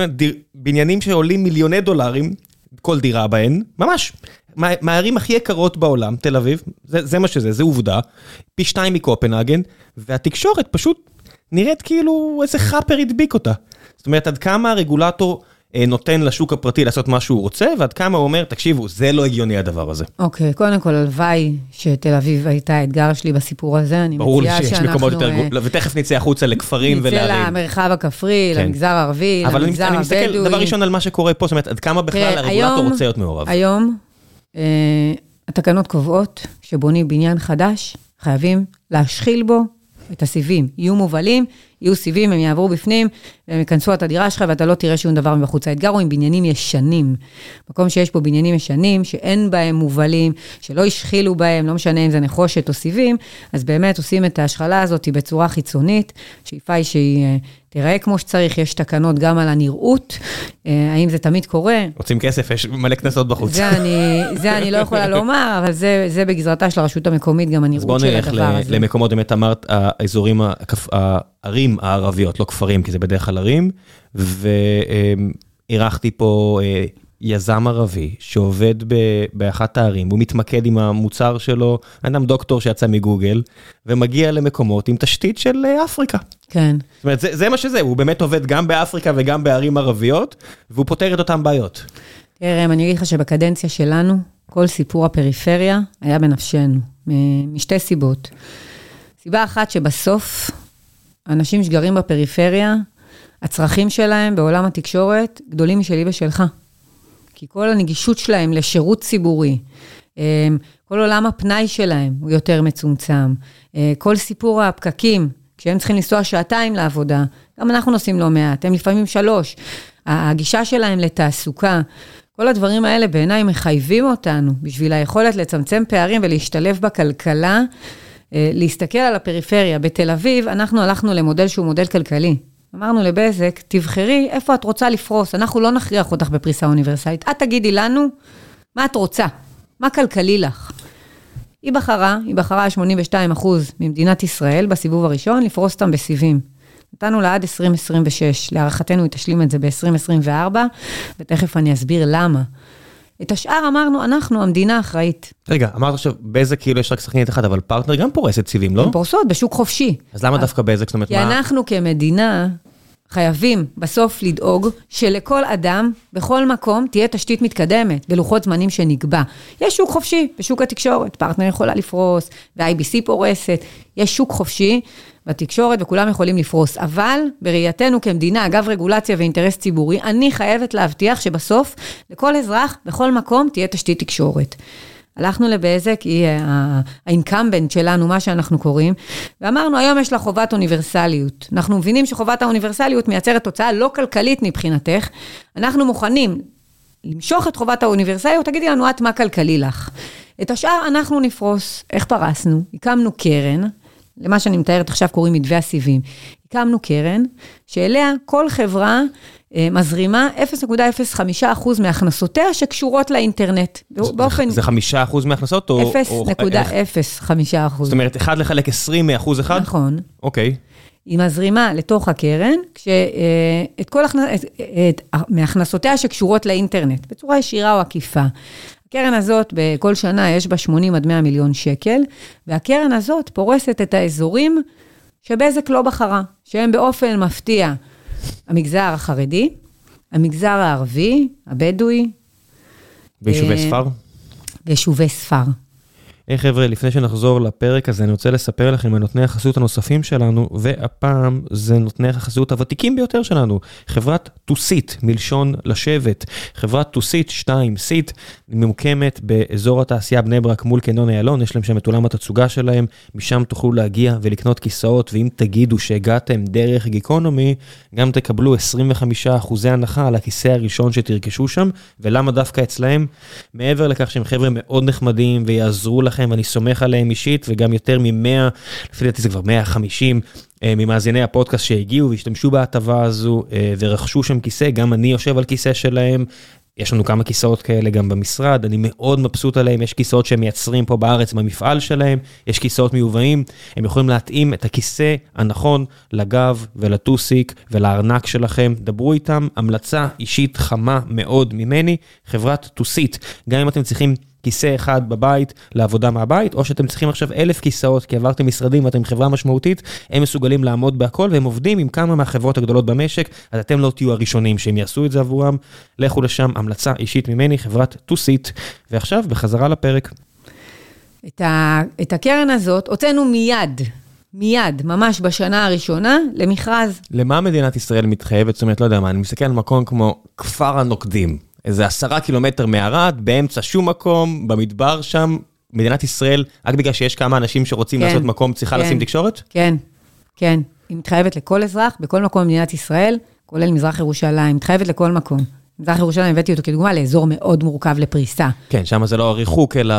בניינים שעולים מיליוני דולרים, כל דירה בהן, ממש. מה- מהערים הכי יקרות בעולם, תל אביב, זה, זה מה שזה, זה עובדה, פי שתיים מקופנהגן, והתקשורת פשוט נראית כאילו איזה חאפר הדביק אותה. זאת אומרת, עד כמה הרגולטור נותן לשוק הפרטי לעשות מה שהוא רוצה, ועד כמה הוא אומר, תקשיבו, זה לא הגיוני הדבר הזה. אוקיי, קודם כל, הלוואי שתל אביב הייתה האתגר שלי בסיפור הזה, אני ברור לי מציעה שיש שאנחנו... מקומות יותר אה, גרועים, ותכף נצא החוצה לכפרים נצא ולערים. למרחב הכפרי, כן. למגזר הערבי, אבל אני, למגזר אני מסתכל, הבדואי. דבר ראשון, על מה שקורה פה, זאת אומרת, עד כמה בכלל תראה, הרגולטור היום- רוצה להיות מעורב. היום אה, התקנות קובעות שבונים בניין חדש, חייבים להשחיל בו את הסיבים. יהיו מובלים, יהיו סיבים, הם יעברו בפנים, והם ייכנסו את הדירה שלך ואתה לא תראה שום דבר מבחוץ. האתגר הוא עם בניינים ישנים. מקום שיש פה בניינים ישנים, שאין בהם מובלים, שלא השחילו בהם, לא משנה אם זה נחושת או סיבים, אז באמת עושים את ההשחלה הזאת בצורה חיצונית. השאיפה היא שהיא אה, תיראה כמו שצריך, יש תקנות גם על הנראות. אה, האם זה תמיד קורה? רוצים כסף, יש מלא קנסות בחוץ. זה אני, זה אני לא יכולה לומר, אבל זה, זה בגזרתה של הרשות המקומית, גם אז הנראות בואו של נלך הדבר הזה. למקומות, באמת אמרת, האזורים, הערים הערביות, לא כפרים, כי זה בדרך כלל ערים, ואירחתי פה אה, יזם ערבי שעובד ב- באחת הערים, הוא מתמקד עם המוצר שלו, אדם דוקטור שיצא מגוגל, ומגיע למקומות עם תשתית של אה, אפריקה. כן. זאת אומרת, זה, זה מה שזה, הוא באמת עובד גם באפריקה וגם בערים ערביות, והוא פותר את אותן בעיות. תראה, ראם, אני אגיד לך שבקדנציה שלנו, כל סיפור הפריפריה היה בנפשנו, משתי סיבות. סיבה אחת שבסוף, אנשים שגרים בפריפריה, הצרכים שלהם בעולם התקשורת גדולים משלי ושלך. כי כל הנגישות שלהם לשירות ציבורי, אמ, כל עולם הפנאי שלהם הוא יותר מצומצם. אה, כל סיפור הפקקים, כשהם צריכים לנסוע שעתיים לעבודה, גם אנחנו נוסעים לא מעט, הם לפעמים שלוש. הגישה שלהם לתעסוקה, כל הדברים האלה בעיניי מחייבים אותנו בשביל היכולת לצמצם פערים ולהשתלב בכלכלה, אה, להסתכל על הפריפריה. בתל אביב, אנחנו הלכנו למודל שהוא מודל כלכלי. אמרנו לבזק, תבחרי איפה את רוצה לפרוס, אנחנו לא נכריח אותך בפריסה אוניברסלית. את תגידי לנו מה את רוצה, מה כלכלי לך. היא בחרה, היא בחרה 82 אחוז ממדינת ישראל בסיבוב הראשון, לפרוס אותם בסיבים. נתנו לה עד 2026, להערכתנו היא תשלים את זה ב-2024, ותכף אני אסביר למה. את השאר אמרנו, אנחנו, המדינה אחראית. רגע, אמרת עכשיו, בזק כאילו יש רק שחקנית אחת, אבל פרטנר גם פורסת סיבים, לא? הן פורסות בשוק חופשי. אז למה דווקא בזק? זאת אומרת, כי מה... אנחנו כמדינה חייבים בסוף לדאוג שלכל אדם, בכל מקום, תהיה תשתית מתקדמת, בלוחות זמנים שנקבע. יש שוק חופשי בשוק התקשורת, פרטנר יכולה לפרוס, ו-IBC פורסת, יש שוק חופשי בתקשורת וכולם יכולים לפרוס. אבל בראייתנו כמדינה, אגב רגולציה ואינטרס ציבורי, אני חייבת להבטיח שבסוף לכל אזרח, בכל מקום, תהיה תשתית תקשורת. הלכנו לבזק, היא האינקמבנט שלנו, מה שאנחנו קוראים, ואמרנו, היום יש לה חובת אוניברסליות. אנחנו מבינים שחובת האוניברסליות מייצרת תוצאה לא כלכלית מבחינתך. אנחנו מוכנים למשוך את חובת האוניברסליות, תגידי לנו את מה כלכלי לך. את השאר אנחנו נפרוס. איך פרסנו? הקמנו קרן, למה שאני מתארת עכשיו קוראים מתווה הסיבים. הקמנו קרן, שאליה כל חברה אה, מזרימה 0.05% מהכנסותיה שקשורות לאינטרנט. באופן... זה חמישה אחוז מהכנסות או... או- איך? 0.05%. זאת אומרת, אחד לחלק 20 מאחוז אחד? נכון. אוקיי. היא מזרימה לתוך הקרן, כשאת כל הכנ... את, את, מהכנסותיה שקשורות לאינטרנט, בצורה ישירה או עקיפה. הקרן הזאת, בכל שנה יש בה 80 עד 100 מיליון שקל, והקרן הזאת פורסת את האזורים שבזק לא בחרה, שהם באופן מפתיע המגזר החרדי, המגזר הערבי, הבדואי ביישובי אה, ספר? ויישובי ספר. היי חבר'ה, לפני שנחזור לפרק הזה, אני רוצה לספר לכם על נותני החסות הנוספים שלנו, והפעם זה נותני החסות הוותיקים ביותר שלנו, חברת טוסיט, מלשון לשבת. חברת טוסיט 2 סיט, ממוקמת באזור התעשייה בני ברק מול קניון איילון, יש להם שם את עולם התצוגה שלהם, משם תוכלו להגיע ולקנות כיסאות, ואם תגידו שהגעתם דרך גיקונומי, גם תקבלו 25% הנחה על הכיסא הראשון שתרכשו שם, ולמה דווקא אצלהם? מעבר לכך שהם חבר'ה מאוד נחמדים ויעזרו ואני סומך עליהם אישית, וגם יותר מ-100, לפי דעתי זה כבר 150, אה, ממאזיני הפודקאסט שהגיעו והשתמשו בהטבה הזו אה, ורכשו שם כיסא, גם אני יושב על כיסא שלהם. יש לנו כמה כיסאות כאלה גם במשרד, אני מאוד מבסוט עליהם, יש כיסאות שהם מייצרים פה בארץ במפעל שלהם, יש כיסאות מיובאים, הם יכולים להתאים את הכיסא הנכון לגב ולטוסיק ולארנק שלכם, דברו איתם, המלצה אישית חמה מאוד ממני, חברת טוסית, גם אם אתם צריכים כיסא אחד בבית לעבודה מהבית, או שאתם צריכים עכשיו אלף כיסאות, כי עברתם משרדים ואתם חברה משמעותית, הם מסוגלים לעמוד בהכל, והם עובדים עם כמה מהחברות הגדולות במשק, אז אתם לא תהיו הראשונים שהם יעשו את זה עבורם. לכו לשם, המלצה אישית ממני, חברת 2-Seat, ועכשיו בחזרה לפרק. את, ה, את הקרן הזאת הוצאנו מיד, מיד, ממש בשנה הראשונה, למכרז. למה מדינת ישראל מתחייבת? זאת אומרת, לא יודע מה, אני מסתכל על מקום כמו כפר הנוקדים, איזה עשרה קילומטר מערד, באמצע שום מקום, במדבר שם, מדינת ישראל, רק בגלל שיש כמה אנשים שרוצים כן, לעשות מקום, צריכה כן. לשים תקשורת? כן, כן. היא מתחייבת לכל אזרח, בכל מקום במדינת ישראל, כולל מזרח ירושלים, מתחייבת לכל מקום. מזרח ירושלים, הבאתי אותו כדוגמה לאזור מאוד מורכב לפריסה. כן, שם זה לא הריחוק, אלא...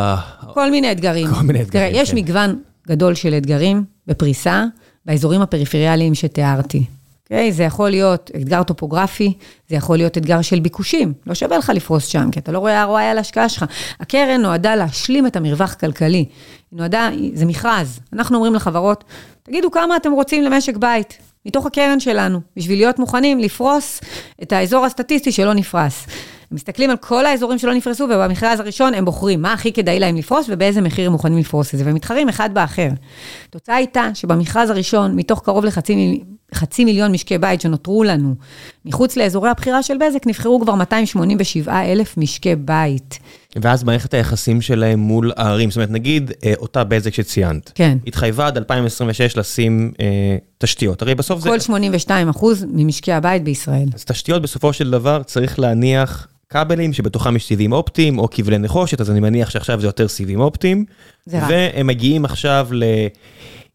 כל מיני אתגרים. כל מיני אתגרים, תראה, יש כן. מגוון גדול של אתגרים בפריסה, באזורים הפריפריאליים שתיארתי. אוקיי? זה יכול להיות אתגר טופוגרפי, זה יכול להיות אתגר של ביקושים. לא שווה לך לפרוס שם, כי אתה לא רואה ROI על ההשקעה שלך. הקרן נועדה להשלים את המרווח הכלכלי. היא נועדה, זה מכרז. אנחנו אומרים לחברות, תגידו כמה אתם רוצים למשק בית, מתוך הקרן שלנו, בשביל להיות מוכנים לפרוס את האזור הסטטיסטי שלא נפרס. הם מסתכלים על כל האזורים שלא נפרסו, ובמכרז הראשון הם בוחרים מה הכי כדאי להם לפרוס ובאיזה מחיר הם מוכנים לפרוס את זה, והם מתחרים אחד באחר. התוצאה הייתה שבמכרז הראשון, מתוך קרוב לחצי חצי מיליון משקי בית שנותרו לנו, מחוץ לאזורי הבחירה של בזק, נבחרו כבר 287 אלף משקי בית. ואז מערכת היחסים שלהם מול הערים, זאת אומרת, נגיד אה, אותה בזק שציינת, כן. התחייבה עד 2026 לשים אה, תשתיות, הרי בסוף זה... כל 82 אחוז ממשקי הבית בישראל. אז תשתיות בסופו של דבר צריך להניח כבלים שבתוכם יש סיבים אופטיים או כבלי נחושת, אז אני מניח שעכשיו זה יותר סיבים אופטיים. זה רע. והם מגיעים עכשיו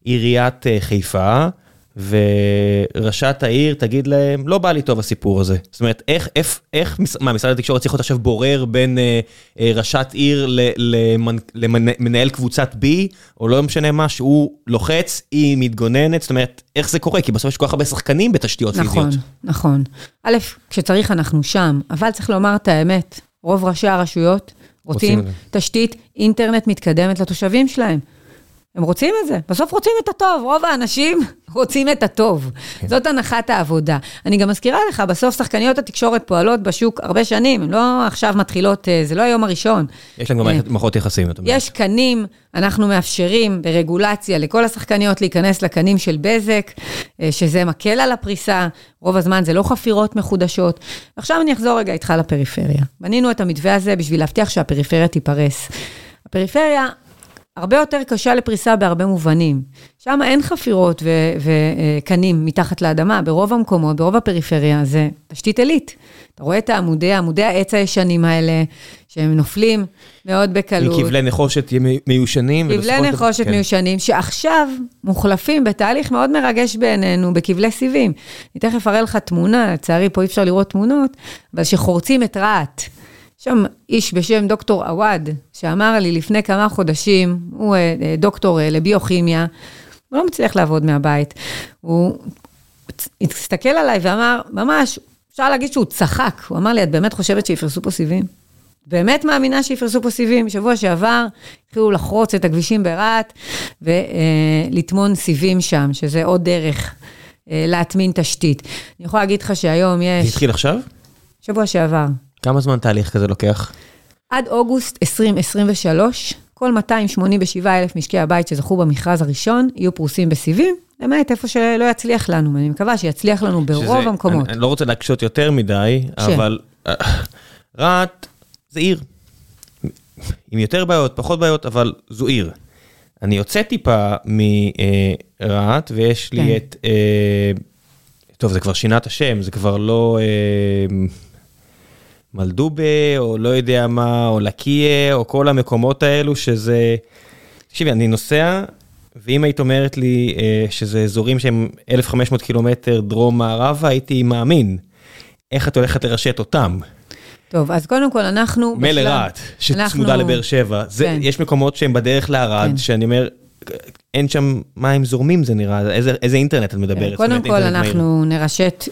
לעיריית אה, חיפה, וראשת העיר תגיד להם, לא בא לי טוב הסיפור הזה. זאת אומרת, איך, איך, איך מה, משרד התקשורת צריך להיות עכשיו בורר בין אה, אה, ראשת עיר למנהל קבוצת B, או לא משנה מה, שהוא לוחץ, היא מתגוננת, זאת אומרת, איך זה קורה? כי בסוף יש כל כך הרבה שחקנים בתשתיות נכון, פיזיות. נכון. א', כשצריך אנחנו שם, אבל צריך לומר את האמת, רוב ראשי הרשויות רוצים רוצים תשתית אינטרנט מתקדמת לתושבים שלהם. הם רוצים את זה, בסוף רוצים את הטוב, רוב האנשים רוצים את הטוב. כן. זאת הנחת העבודה. אני גם מזכירה לך, בסוף שחקניות התקשורת פועלות בשוק הרבה שנים, הן לא עכשיו מתחילות, אה, זה לא היום הראשון. יש להם גם אה, מערכות יחסים, אתה אומר. יש קנים, אנחנו מאפשרים ברגולציה לכל השחקניות להיכנס לקנים של בזק, אה, שזה מקל על הפריסה, רוב הזמן זה לא חפירות מחודשות. עכשיו אני אחזור רגע איתך לפריפריה. בנינו את המתווה הזה בשביל להבטיח שהפריפריה תיפרס. הפריפריה הרבה יותר קשה לפריסה בהרבה מובנים. שם אין חפירות וקנים מתחת לאדמה, ברוב המקומות, ברוב הפריפריה, זה תשתית עילית. אתה רואה את העמודי, עמודי העץ הישנים האלה, שהם נופלים מאוד בקלות. מכבלי נחושת מי- מיושנים. כבלי נחושת כן. מיושנים, שעכשיו מוחלפים בתהליך מאוד מרגש בעינינו, בכבלי סיבים. אני תכף אראה לך תמונה, לצערי פה אי אפשר לראות תמונות, אבל שחורצים את רהט. שם איש בשם דוקטור עווד, שאמר לי לפני כמה חודשים, הוא אה, אה, דוקטור אה, לביוכימיה, הוא לא מצליח לעבוד מהבית. הוא הסתכל עליי ואמר, ממש, אפשר להגיד שהוא צחק. הוא אמר לי, את באמת חושבת שיפרסו פה סיבים? באמת מאמינה שיפרסו פה סיבים. בשבוע שעבר התחילו לחרוץ את הכבישים ברהט ולטמון סיבים שם, שזה עוד דרך להטמין תשתית. אני יכולה להגיד לך שהיום זה יש... התחיל עכשיו? שבוע שעבר. כמה זמן תהליך כזה לוקח? עד אוגוסט 2023, כל 287 אלף משקי הבית שזכו במכרז הראשון יהיו פרוסים בסיבים, למעט איפה שלא יצליח לנו, ואני מקווה שיצליח לנו ברוב שזה- המקומות. אני, אני לא רוצה להקשות יותר מדי, ש- אבל אה, רהט זה עיר. עם יותר בעיות, פחות בעיות, אבל זו עיר. אני יוצא טיפה מרהט, ויש לי כן. את... אה, טוב, זה כבר שינה את השם, זה כבר לא אה, מלדובה, או לא יודע מה, או לקיה, או כל המקומות האלו, שזה... תקשיבי, אני נוסע, ואם היית אומרת לי אה, שזה אזורים שהם 1,500 קילומטר דרום-מערבה, הייתי מאמין. איך את הולכת לרשת אותם? טוב, אז קודם כל אנחנו... מילא רהט, שצמודה אנחנו- לבאר שבע. זה, כן. יש מקומות שהם בדרך לערד, כן. שאני אומר, אין שם מים זורמים זה נראה, איזה, איזה אינטרנט את מדברת? כן, קודם כל, אינטרנט מהיר. אנחנו נרשת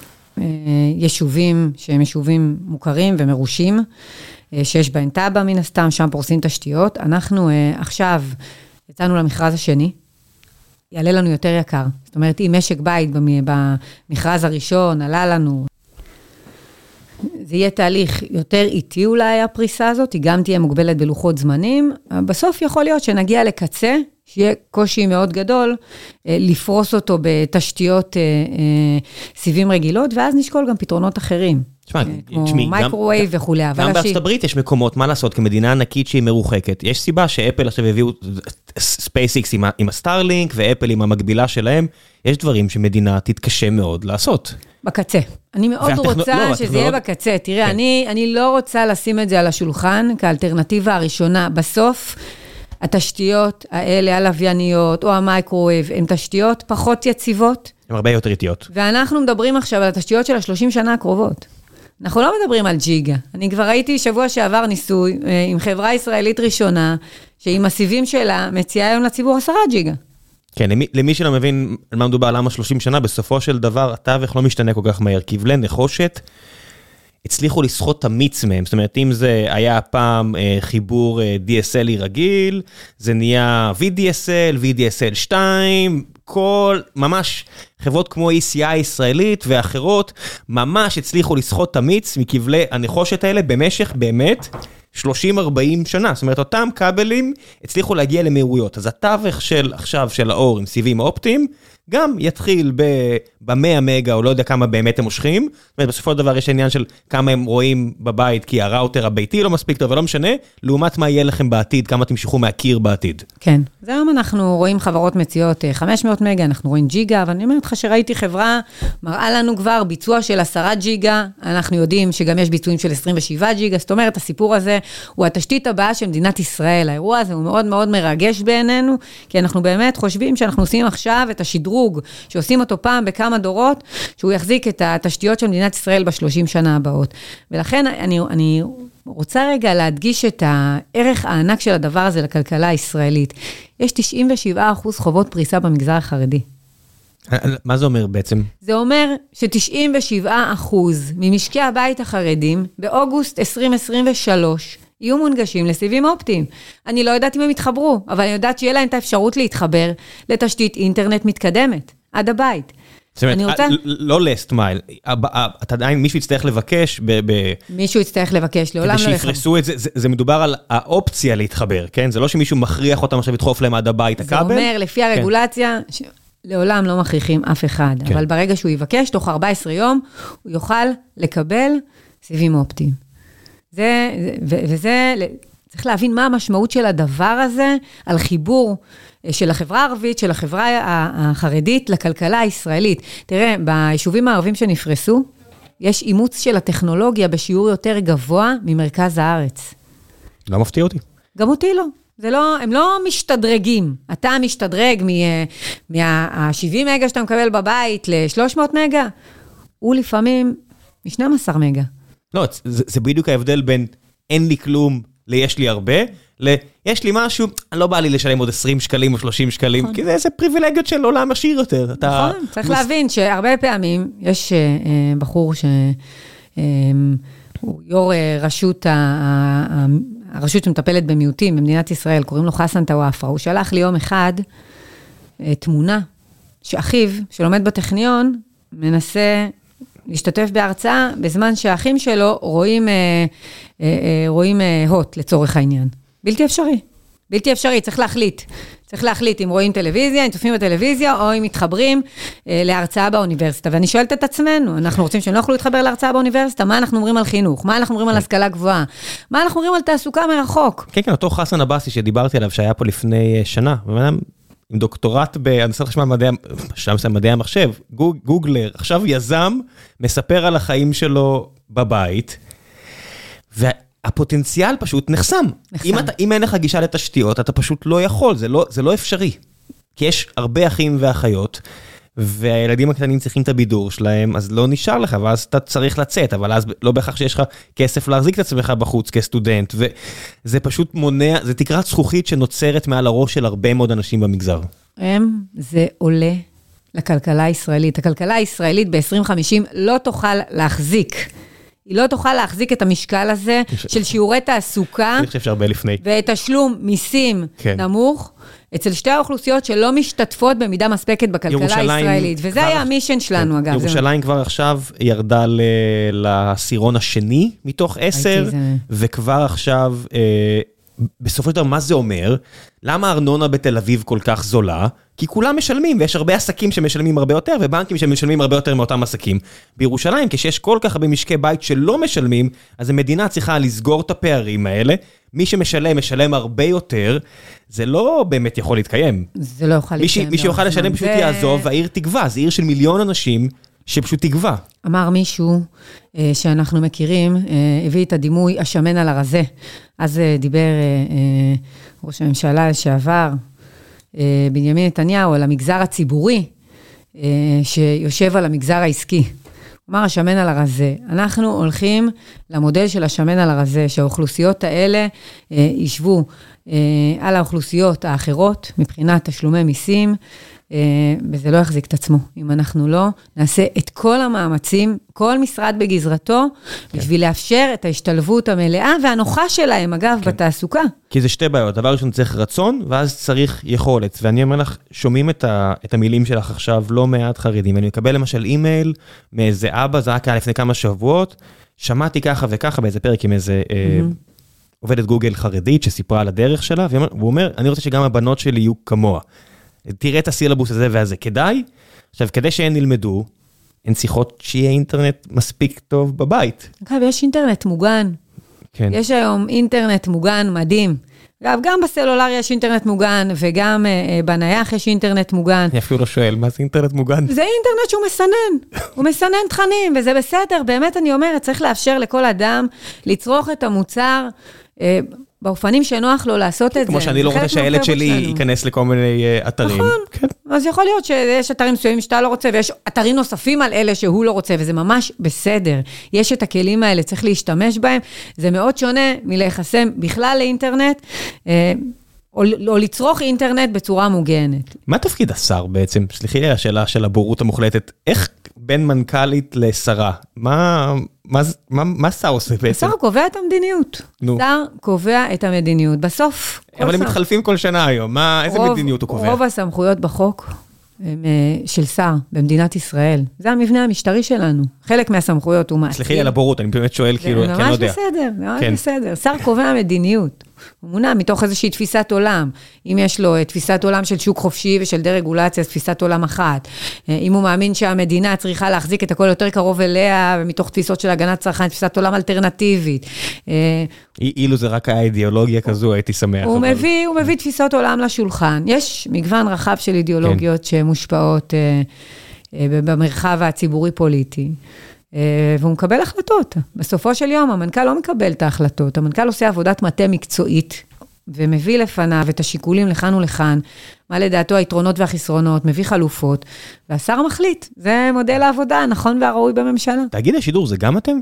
יישובים שהם יישובים מוכרים ומרושים, אה, שיש בהם תב"ע מן הסתם, שם פורסים תשתיות. אנחנו אה, עכשיו יצאנו למכרז השני, יעלה לנו יותר יקר. זאת אומרת, אם משק בית במ- במכרז הראשון עלה לנו, זה יהיה תהליך יותר איטי אולי, הפריסה הזאת, היא גם תהיה מוגבלת בלוחות זמנים. בסוף יכול להיות שנגיע לקצה, שיהיה קושי מאוד גדול אה, לפרוס אותו בתשתיות אה, אה, סיבים רגילות, ואז נשקול גם פתרונות אחרים. תשמע, תשמעי, גם- microwave וכולי, אבל גם בארצות הברית יש מקומות, מה לעשות, כמדינה ענקית שהיא מרוחקת. יש סיבה שאפל עכשיו הביאו SpaceX עם ה Starlink ואפל עם המקבילה שלהם, יש דברים שמדינה תתקשה מאוד לעשות. בקצה. אני מאוד והטכנו- רוצה לא, שזה יהיה בקצה. תראה, כן. אני, אני לא רוצה לשים את זה על השולחן כאלטרנטיבה הראשונה. בסוף, התשתיות האלה, הלווייניות או ה microwave, הן תשתיות פחות יציבות, הן הרבה יותר איטיות. ואנחנו מדברים עכשיו על התשתיות של ה-30 שנה הקרובות. אנחנו לא מדברים על ג'יגה. אני כבר ראיתי שבוע שעבר ניסוי אה, עם חברה ישראלית ראשונה, שעם הסיבים שלה מציעה היום לציבור 10 ג'יגה. כן, למי, למי שלא מבין על מה מדובר, למה 30 שנה, בסופו של דבר התווך לא משתנה כל כך מהר. כבלי נחושת הצליחו לסחוט את המיץ מהם. זאת אומרת, אם זה היה פעם אה, חיבור אה, DSL רגיל, זה נהיה VDSL, VDSL 2, כל, ממש, חברות כמו ECI הישראלית ואחרות, ממש הצליחו לסחוט את המיץ מכבלי הנחושת האלה במשך באמת 30-40 שנה. זאת אומרת, אותם כבלים הצליחו להגיע למהירויות. אז התווך של עכשיו, של האור עם סיבים אופטיים, גם יתחיל ב-100 מגה, או לא יודע כמה באמת הם מושכים. זאת אומרת, בסופו של דבר יש עניין של כמה הם רואים בבית, כי הראוטר הביתי לא מספיק טוב, ולא משנה, לעומת מה יהיה לכם בעתיד, כמה תמשכו מהקיר בעתיד. כן. אז היום אנחנו רואים חברות מציעות אה, 500 מגה, אנחנו רואים ג'יגה, אבל אני אומרת לך שראיתי חברה, מראה לנו כבר ביצוע של 10 ג'יגה, אנחנו יודעים שגם יש ביצועים של 27 ג'יגה, זאת אומרת, הסיפור הזה הוא התשתית הבאה של מדינת ישראל. האירוע הזה הוא מאוד מאוד מרגש בעינינו, כי אנחנו באמת חושבים שאנחנו עושים עכשיו את השדרוג, שעושים אותו פעם בכמה דורות, שהוא יחזיק את התשתיות של מדינת ישראל בשלושים שנה הבאות. ולכן אני, אני רוצה רגע להדגיש את הערך הענק של הדבר הזה לכלכלה הישראלית. יש 97 אחוז חובות פריסה במגזר החרדי. מה זה אומר בעצם? זה אומר ש-97 אחוז ממשקי הבית החרדים באוגוסט 2023 יהיו מונגשים לסיבים אופטיים. אני לא יודעת אם הם יתחברו, אבל אני יודעת שיהיה להם את האפשרות להתחבר לתשתית אינטרנט מתקדמת, עד הבית. זאת אומרת, רוצה- ל- לא last mile, אתה עדיין, מישהו יצטרך לבקש, ב- ב- מישהו יצטרך לבקש, לעולם כדי לא יחבר. שיפרסו את זה, זה, זה מדובר על האופציה להתחבר, כן? זה לא שמישהו מכריח אותם עכשיו לדחוף להם עד הבית זה הכבל. אומר, לפי הרגולציה, ש... לעולם לא מכריחים אף אחד, כן. אבל ברגע שהוא יבקש, תוך 14 יום, הוא יוכל לקבל סיבים אופטיים. זה, וזה, צריך להבין מה המשמעות של הדבר הזה על חיבור אה, של החברה הערבית, של החברה החרדית לכלכלה הישראלית. תראה, ביישובים הערבים שנפרסו, יש אימוץ של הטכנולוגיה בשיעור יותר גבוה ממרכז הארץ. לא מפתיע אותי. גם אותי לא. זה לא, הם לא משתדרגים. אתה משתדרג מה-70 מגה שאתה מקבל בבית ל-300 מגה, הוא לפעמים מ-12 מגה. לא, זה, זה בדיוק ההבדל בין אין לי כלום ליש לי הרבה, ל... יש לי משהו, לא בא לי לשלם עוד 20 שקלים או 30 שקלים, נכון. כי זה איזה פריבילגיות של עולם עשיר יותר. אתה... נכון, צריך מס- להבין שהרבה פעמים יש אה, אה, בחור ש... אה, יו"ר אה, רשות, ה- ה- ה- הרשות שמטפלת במיעוטים במדינת ישראל, קוראים לו חסן טוואפרה. הוא שלח לי יום אחד אה, תמונה שאחיו, שלומד בטכניון, מנסה להשתתף בהרצאה בזמן שהאחים שלו רואים, אה, אה, אה, רואים אה, הוט, לצורך העניין. בלתי אפשרי. בלתי אפשרי, צריך להחליט. צריך להחליט אם רואים טלוויזיה, אם צופים בטלוויזיה, או אם מתחברים אה, להרצאה באוניברסיטה. ואני שואלת את עצמנו, אנחנו רוצים שהם לא יוכלו להתחבר להרצאה באוניברסיטה? מה אנחנו אומרים על חינוך? מה אנחנו אומרים על השכלה גבוהה? מה אנחנו אומרים על תעסוקה מרחוק? כן, כן, אותו חסן עבאסי שדיברתי עליו, שהיה פה לפני אה, שנה, עם דוקטורט בהנדסת חשמל מדעי, שם זה מדעי המחשב, גוג, גוגלר, עכשיו יזם, מספר על החיים שלו בבית, והפוטנציאל פשוט נחסם. נחסם. אם, אתה, אם אין לך גישה לתשתיות, אתה פשוט לא יכול, זה לא, זה לא אפשרי. כי יש הרבה אחים ואחיות, והילדים הקטנים צריכים את הבידור שלהם, אז לא נשאר לך, ואז אתה צריך לצאת, אבל אז לא בהכרח שיש לך כסף להחזיק את עצמך בחוץ כסטודנט, וזה פשוט מונע, זה תקרת זכוכית שנוצרת מעל הראש של הרבה מאוד אנשים במגזר. הם, זה עולה לכלכלה הישראלית. הכלכלה הישראלית ב-2050 לא תוכל להחזיק היא לא תוכל להחזיק את המשקל הזה של שיעורי תעסוקה. אני חושב שהרבה לפני. ותשלום מיסים כן. נמוך. אצל שתי האוכלוסיות שלא משתתפות במידה מספקת בכלכלה הישראלית. וזה היה המישן שלנו, כן. אגב. זה- ירושלים כבר עכשיו ירדה ל- לעשירון השני מתוך עשר, זה- וכבר עכשיו, אה, בסופו של דבר, מה זה אומר? למה הארנונה בתל אביב כל כך זולה? כי כולם משלמים, ויש הרבה עסקים שמשלמים הרבה יותר, ובנקים שמשלמים הרבה יותר מאותם עסקים. בירושלים, כשיש כל כך הרבה משקי בית שלא משלמים, אז המדינה צריכה לסגור את הפערים האלה. מי שמשלם, משלם הרבה יותר, זה לא באמת יכול להתקיים. זה לא יוכל להתקיים מי שיוכל לאורך לשלם. פשוט יעזוב, והעיר תגווע, זו עיר של מיליון אנשים שפשוט תגווע. אמר מישהו שאנחנו מכירים, אה, הביא את הדימוי השמן על הרזה. אז אה, דיבר אה, אה, ראש הממשלה לשעבר, אה, בנימין נתניהו, על המגזר הציבורי, אה, שיושב על המגזר העסקי. אמר השמן על הרזה. אנחנו הולכים למודל של השמן על הרזה, שהאוכלוסיות האלה אה, ישבו אה, על האוכלוסיות האחרות מבחינת תשלומי מיסים, אה, וזה לא יחזיק את עצמו. אם אנחנו לא נעשה את כל המאמצים, כל משרד בגזרתו, בשביל לאפשר את ההשתלבות המלאה והנוחה שלהם, אגב, בתעסוקה. כי זה שתי בעיות, דבר ראשון צריך רצון, ואז צריך יכולת. ואני אומר לך, שומעים את, ה, את המילים שלך עכשיו לא מעט חרדים. אני מקבל למשל אימייל מאיזה אבא, זה רק היה לפני כמה שבועות, שמעתי ככה וככה באיזה פרק עם איזה אה, עובדת גוגל חרדית שסיפרה על הדרך שלה, והוא אומר, אני רוצה שגם הבנות שלי יהיו כמוה. תראה את הסילבוס הזה והזה, כדאי? עכשיו, כדי שהן ילמדו, הן צריכות שיהיה אינטרנט מספיק טוב בבית. אגב, יש אינטרנט מוגן. כן. יש היום אינטרנט מוגן מדהים. אגב, גם בסלולר יש אינטרנט מוגן, וגם אה, אה, בנייח יש אינטרנט מוגן. אני אפילו לא שואל, מה זה אינטרנט מוגן? זה אינטרנט שהוא מסנן, הוא מסנן תכנים, וזה בסדר, באמת אני אומרת, צריך לאפשר לכל אדם לצרוך את המוצר באופנים שנוח לו לעשות את זה. כמו שאני לא רוצה שהילד שלי. ייכנס לכל מיני אה, אתרים. נכון. כן. אז יכול להיות שיש אתרים מסוימים שאתה לא רוצה, ויש אתרים נוספים על אלה שהוא לא רוצה, וזה ממש בסדר. יש את הכלים האלה, צריך להשתמש בהם. זה מאוד שונה מלהיחסם בכלל לאינטרנט, אה, או, או לצרוך אינטרנט בצורה מוגנת. מה תפקיד השר בעצם? סליחי לי על השאלה של הבורות המוחלטת. איך בין מנכ"לית לשרה? מה, מה, זה- מה, מה שר עושה בעצם? השר קובע את המדיניות. נו. שר קובע את המדיניות. בסוף, כל אבל הם מתחלפים כל שנה היום, מה, איזה רוב- מדיניות הוא קובע? רוב הסמכויות בחוק הם אה, של שר במדינת ישראל. זה המבנה המשטרי שלנו. חלק מהסמכויות הוא מעשי. סליחי לי על הבורות, אני באמת שואל כאילו, כי אני לא ממש יודע. בסדר, ממש כן. בסדר. שר קובע מדיניות. הוא מונע מתוך איזושהי תפיסת עולם. אם יש לו אה, תפיסת עולם של שוק חופשי ושל דה-רגולציה, אז תפיסת עולם אחת. אה, אם הוא מאמין שהמדינה צריכה להחזיק את הכל יותר קרוב אליה, ומתוך תפיסות של הגנת צרכן, תפיסת עולם אלטרנטיבית. אה, אי- אילו זה רק היה אידיאולוגיה כזו, הייתי שמח. הוא אבל- מביא, הוא מביא תפיסות עולם לשולחן. יש מגוון רחב של אידיאולוגיות שמושפעות אה, אה, במרחב הציבורי-פוליטי, והוא מקבל החלטות. בסופו של יום, המנכ"ל לא מקבל את ההחלטות, המנכ"ל עושה עבודת מטה מקצועית. ומביא לפניו את השיקולים לכאן ולכאן, מה לדעתו היתרונות והחסרונות, מביא חלופות, והשר מחליט. זה מודל העבודה הנכון והראוי בממשלה. תאגיד השידור זה גם אתם?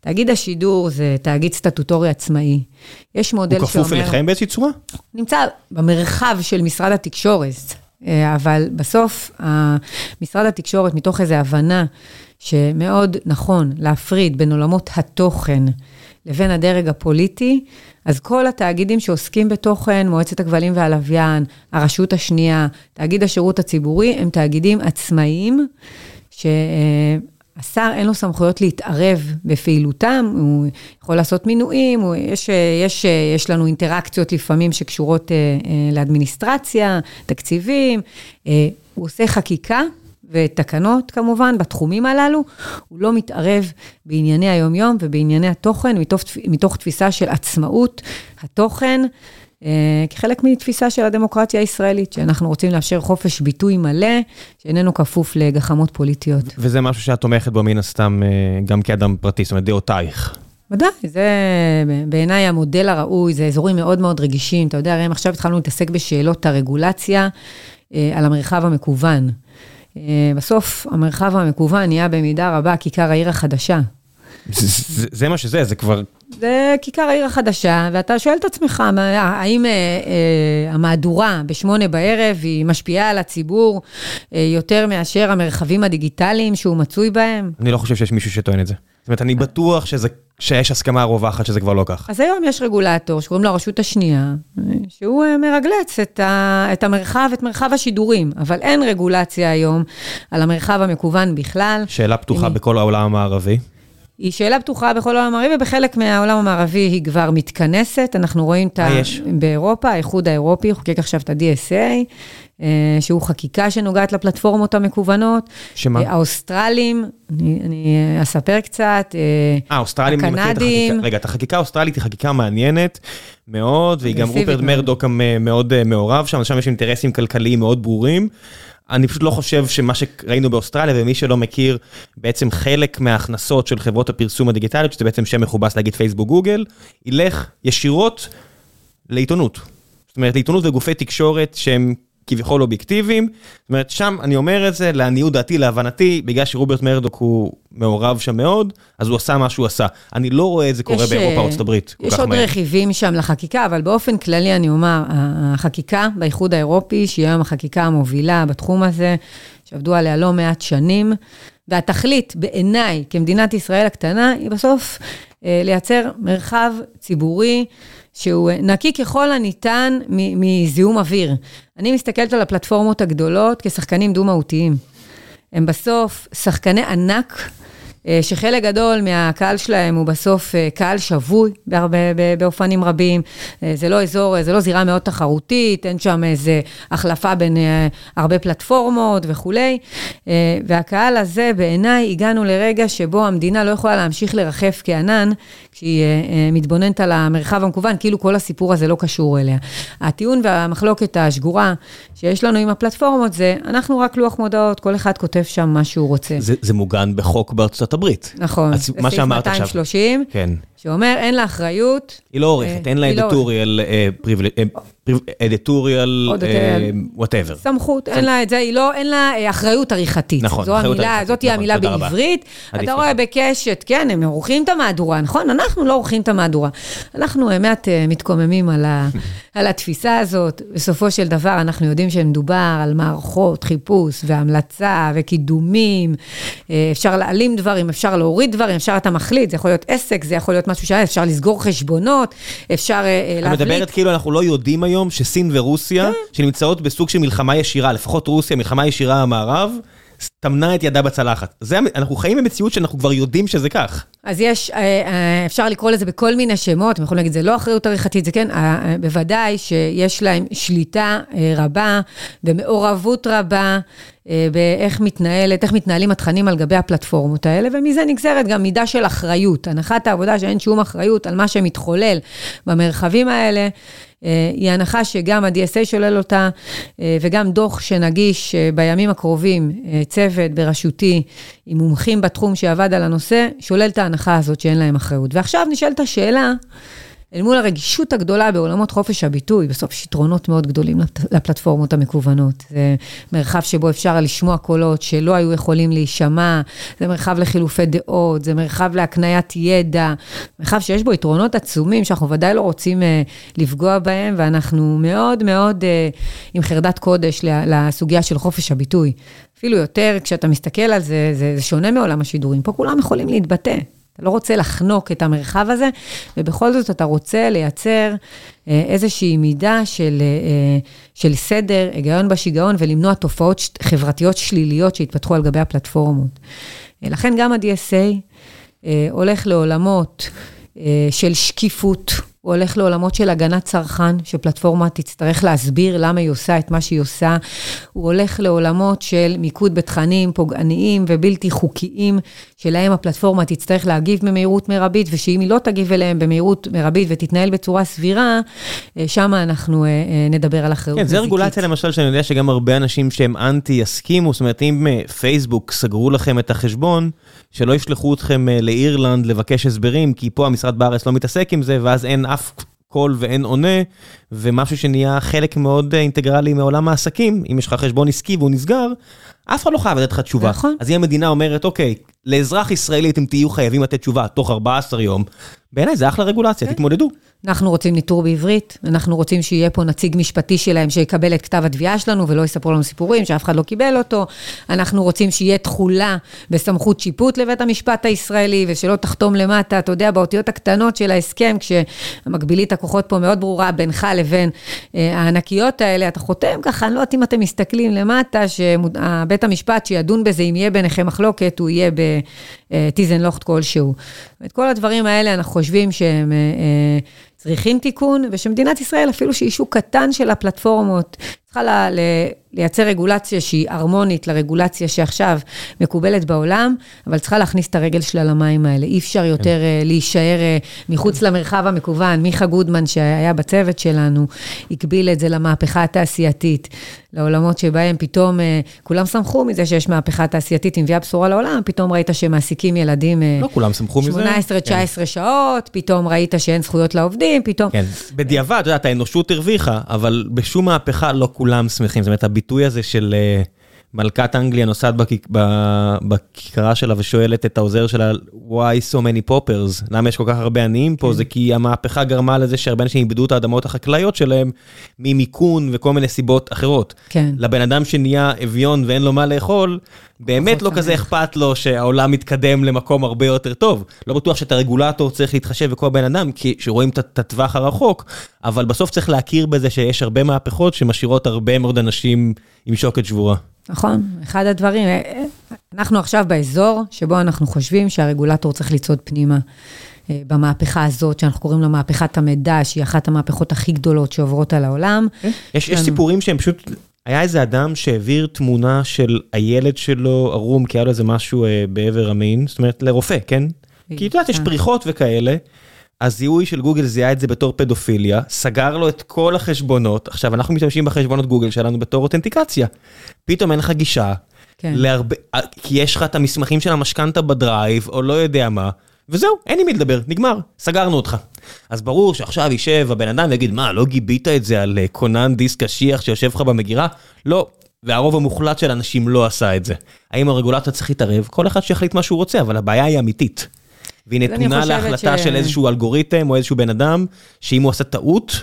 תאגיד השידור זה תאגיד סטטוטורי עצמאי. יש מודל הוא שאומר... כפוף אליכם באיזושהי צורה? נמצא במרחב של משרד התקשורת, אה, אבל בסוף משרד התקשורת, מתוך איזו הבנה שמאוד נכון להפריד בין עולמות התוכן לבין הדרג הפוליטי, אז כל התאגידים שעוסקים בתוכן, מועצת הכבלים והלוויין, הרשות השנייה, תאגיד השירות הציבורי, הם תאגידים עצמאיים, ש... השר אין לו סמכויות להתערב בפעילותם, הוא יכול לעשות מינויים, הוא, יש, יש, יש לנו אינטראקציות לפעמים שקשורות אה, אה, לאדמיניסטרציה, תקציבים, אה, הוא עושה חקיקה ותקנות כמובן בתחומים הללו, הוא לא מתערב בענייני היומיום ובענייני התוכן מתוך, מתוך תפיסה של עצמאות התוכן. אה, כחלק מתפיסה של הדמוקרטיה הישראלית, שאנחנו רוצים לאפשר חופש ביטוי מלא, שאיננו כפוף לגחמות פוליטיות. וזה משהו שאת תומכת בו מן הסתם אה, גם כאדם פרטי, זאת אומרת דעותייך. ודאי, זה בעיניי המודל הראוי, זה אזורים מאוד מאוד רגישים. אתה יודע, הרי אם עכשיו התחלנו להתעסק בשאלות הרגולציה אה, על המרחב המקוון. אה, בסוף, המרחב המקוון נהיה במידה רבה כיכר העיר החדשה. זה- זה זה מה שזה, זה כבר... זה כיכר העיר החדשה, ואתה שואל את עצמך, מה- האם אה, אה, המהדורה בשמונה בערב היא משפיעה על הציבור אה, יותר מאשר המרחבים הדיגיטליים שהוא מצוי בהם? אני לא חושב שיש מישהו שטוען את זה. זאת אומרת, אני בטוח שזה, שיש הסכמה רווחת שזה כבר לא כך. אז היום יש רגולטור שקוראים לו הרשות השנייה, שהוא אה, מרגלץ את, ה, את המרחב, את מרחב השידורים, אבל אין רגולציה היום על המרחב המקוון בכלל. שאלה פתוחה אני- בכל העולם המערבי. היא שאלה פתוחה בכל העולם המערבי, ובחלק מהעולם המערבי היא כבר מתכנסת. אנחנו רואים את ה... יש? באירופה, האיחוד האירופי חוקק עכשיו את ה-DSA, שהוא חקיקה שנוגעת לפלטפורמות המקוונות. שמה? אה, האוסטרלים, אני, אני אה, אספר קצת. אה, אה, אוסטרלים, אני מכיר את הקנדים. החקיקה. רגע, את החקיקה האוסטרלית היא חקיקה מעניינת מאוד, והיא גם מאוד. מרדוק אה, מאוד אה, מעורב שם, שם יש אינטרסים כלכליים מאוד ברורים. אני פשוט לא חושב שמה שראינו באוסטרליה, ומי שלא מכיר, בעצם חלק מההכנסות של חברות הפרסום הדיגיטליות, שזה בעצם שם מכובס להגיד פייסבוק גוגל, ילך ישירות לעיתונות. זאת אומרת, לעיתונות וגופי תקשורת שהם כביכול אובייקטיביים. זאת אומרת, שם אני אומר את זה, לעניות דעתי, להבנתי, בגלל שרוברט מרדוק הוא מעורב שם מאוד, אז הוא עשה מה שהוא עשה. אני לא רואה את זה קורה יש, באירופה אה, ארצות הברית כל יש עוד מהר. רכיבים שם לחקיקה, אבל באופן כללי אני אומר, החקיקה באיחוד האירופי, שהיא היום החקיקה המובילה בתחום הזה, שעבדו עליה לא מעט שנים, והתכלית בעיניי, כמדינת ישראל הקטנה, היא בסוף אה, לייצר מרחב ציבורי שהוא אה, נקי ככל הניתן מזיהום אוויר. אני מסתכלת על הפלטפורמות הגדולות כשחקנים דו-מהותיים. הם בסוף שחקני ענק, שחלק גדול מהקהל שלהם הוא בסוף אה, קהל שבוי באופנים רבים. אה, זה לא אזור, אה, זה לא זירה מאוד תחרותית, אין שם איזה החלפה בין אה, הרבה פלטפורמות וכולי. אה, והקהל הזה, בעיניי, הגענו לרגע שבו המדינה לא יכולה להמשיך לרחף כענן, כשהיא אה, אה, מתבוננת על המרחב המקוון, כאילו כל הסיפור הזה לא קשור אליה. הטיעון והמחלוקת השגורה שיש לנו עם הפלטפורמות זה, אנחנו רק לוח מודעות, כל אחד כותב שם מה שהוא רוצה. זה, זה מוגן בחוק בארצות הברית. נכון. בסעיף 230, כן. שאומר, אין לה אחריות. היא לא עורכת, אה, אין לה אדיטוריאל, אדיטוריאל. וואטאבר. סמכות, אין לה את זה, היא לא, אין לה אה, אחריות עריכתית. נכון, אחריות עריכתית, זאת היא נכון, המילה. בעברית. אתה רואה. בקשת, כן, הם עורכים את המהדורה, נכון? אנחנו לא עורכים את המהדורה. אנחנו אה, מעט אה, מתקוממים על, התפיסה הזאת. בסופו של דבר, אנחנו יודעים שמדובר על מערכות חיפוש והמלצה וקידומים. אה, אפשר להעלים דברים, אפשר להוריד דברים, אפשר, אתה מחליט, זה יכול להיות עסק, זה יכול להיות משהו שהיה, אפשר לסגור חשבונות, אפשר אה, אה, את להבליט. מדברת כאילו אנחנו לא יודעים היום שסין ורוסיה, כן. שנמצאות בסוג של מלחמה ישירה, לפחות רוסיה, מלחמה ישירה המערב, טמנה את ידה בצלחת. זה, אנחנו חיים במציאות שאנחנו כבר יודעים שזה כך. אז יש, אה, אה, אפשר לקרוא לזה בכל מיני שמות, הם יכולים להגיד, זה לא אחריות עריכתית, זה כן, אה, בוודאי שיש להם שליטה רבה ומעורבות רבה באיך מתנהלת, איך מתנהלים התכנים על גבי הפלטפורמות האלה, ומזה נגזרת גם מידה של אחריות. הנחת העבודה שאין שום אחריות על מה שמתחולל במרחבים האלה, היא הנחה שגם ה-DSA שולל אותה, אה, וגם דוח שנגיש אה, בימים הקרובים, אה, צוות בראשותי עם מומחים בתחום שעבד על הנושא, שולל את ההנחה הזאת שאין להם אחריות. ועכשיו נשאלת השאלה, אל מול הרגישות הגדולה בעולמות חופש הביטוי, בסוף יש יתרונות מאוד גדולים לפ- לפלטפורמות המקוונות. זה מרחב שבו אפשר לשמוע קולות שלא היו יכולים להישמע, זה מרחב לחילופי דעות, זה מרחב להקניית ידע, מרחב שיש בו יתרונות עצומים שאנחנו ודאי לא רוצים אה, לפגוע בהם, ואנחנו מאוד מאוד אה, עם חרדת קודש לסוגיה של חופש הביטוי. אפילו יותר, כשאתה מסתכל על זה, זה, זה שונה מעולם השידורים. פה כולם יכולים להתבטא. לא רוצה לחנוק את המרחב הזה, ובכל זאת אתה רוצה לייצר אה, איזושהי מידה של, אה, אה, של סדר, היגיון בשיגעון, ולמנוע תופעות חברתיות שליליות שהתפתחו על גבי הפלטפורמות. לכן גם ה-DSA הולך לעולמות של שקיפות, הוא הולך לעולמות של הגנת צרכן, שפלטפורמה תצטרך להסביר למה היא עושה את מה שהיא עושה. הוא הולך לעולמות של מיקוד בתכנים פוגעניים ובלתי חוקיים, שלהם הפלטפורמה תצטרך להגיב במהירות מרבית, ושאם היא לא תגיב אליהם במהירות מרבית ותתנהל בצורה סבירה, אה, שם אנחנו אה, אה, נדבר על אחריות כן, נזיקית. רגולציה למשל שאני יודע שגם הרבה אנשים שהם אנטי יסכימו, זאת אומרת אם פייסבוק סגרו לכם את החשבון, שלא ישלחו אתכם לאירלנד לבקש הסברים, כי פה המשרד בארץ לא מתעסק עם זה, ואז אין אף קול ואין עונה, ומשהו שנהיה חלק מאוד אה, אינטגרלי מעולם העסקים, אם יש לך חשבון עסקי והוא נסגר, אף אחד לא חייב לתת לך תשובה. נכון. אז אם המדינה אומרת, אוקיי, לאזרח ישראלי אתם תהיו חייבים לתת תשובה תוך 14 יום, בעיניי זה אחלה רגולציה, כן. תתמודדו. אנחנו רוצים ניטור בעברית, אנחנו רוצים שיהיה פה נציג משפטי שלהם שיקבל את כתב התביעה שלנו ולא יספרו לנו סיפורים שאף אחד לא קיבל אותו. אנחנו רוצים שיהיה תחולה בסמכות שיפוט לבית המשפט הישראלי ושלא תחתום למטה, אתה יודע, באותיות הקטנות של ההסכם, כשמקבילית הכוחות פה מאוד ברורה בינך לבין אה, הענקיות האלה, אתה חותם ככה, אני לא יודעת אם אתם מסתכלים למטה, שבית המשפט שידון בזה, אם יהיה ביניכם מחלוקת, הוא יהיה בטיזנלוכט כלשהו. את כל הדברים האלה אנחנו חושבים שהם... אה, אה, צריכים תיקון, ושמדינת ישראל, אפילו שהיא שוק קטן של הפלטפורמות, צריכה לייצר רגולציה שהיא הרמונית לרגולציה שעכשיו מקובלת בעולם, אבל צריכה להכניס את הרגל שלה למים האלה. אי אפשר יותר uh, להישאר uh, מחוץ למרחב המקוון. מיכה גודמן, שהיה בצוות שלנו, הקביל את זה למהפכה התעשייתית, לעולמות שבהם פתאום uh, כולם שמחו מזה שיש מהפכה תעשייתית, היא מביאה בשורה לעולם, פתאום ראית שמעסיקים ילדים... לא כולם שמחו מזה. 18-19 כן. שעות, פתאום ראית שאין זכויות לעובדים, פתאום... כן, בדיעבד, אתה יודעת, האנושות הרוויחה, אבל בשום מהפכה לא כולם שמחים. זאת אומרת, הביטוי הזה של אה, מלכת אנגליה נוסעת בכיכרה שלה ושואלת את העוזר שלה, why so many poppers? למה יש כל כך הרבה עניים פה? זה כי המהפכה גרמה לזה שהרבה אנשים איבדו את האדמות החקלאיות שלהם ממיכון וכל מיני סיבות אחרות. כן. לבן אדם שנהיה אביון ואין לו מה לאכול, באמת לא כזה. אכפת לו שהעולם מתקדם למקום הרבה יותר טוב. לא בטוח שאת הרגולטור צריך להתחשב בכל בן אדם, כי שרואים את הטווח הרחוק, אבל בסוף צריך להכיר בזה שיש הרבה מהפכות שמשאירות הרבה מאוד אנשים עם שוקת שבורה. נכון, אחד הדברים, אה, אה, אנחנו עכשיו באזור שבו אנחנו חושבים שהרגולטור צריך לצעוד פנימה. אה, במהפכה הזאת, שאנחנו קוראים לה מהפכת המידע, שהיא אחת המהפכות הכי גדולות שעוברות על העולם. יש, יש כן. סיפורים שהם פשוט, היה איזה אדם שהעביר תמונה של הילד שלו ערום, כי היה לו איזה משהו אה, בעבר המין, זאת אומרת לרופא, כן? כי את יודעת, יש אה. פריחות וכאלה. הזיהוי של גוגל זיהה את זה בתור פדופיליה, סגר לו את כל החשבונות, עכשיו אנחנו משתמשים בחשבונות גוגל שלנו בתור אותנטיקציה. פתאום אין לך גישה, כן. להרבה, אה, כי יש לך את המסמכים של המשכנתה ב Drive, או לא יודע מה, וזהו, אין עם מי לדבר, נגמר, סגרנו אותך. אז ברור שעכשיו יישב הבן אדם ויגיד, מה, לא גיבית את זה על אה, כונן דיסק קשיח שיושב לך במגירה? לא, והרוב המוחלט של האנשים לא עשה את זה. האם הרגולטור צריך להתערב? כל אחד שיחליט מה שהוא רוצה, אבל הבעיה היא אמיתית. והיא נתונה להחלטה ש- של איזשהו אלגוריתם או איזשהו בן אדם, שאם הוא עשה טעות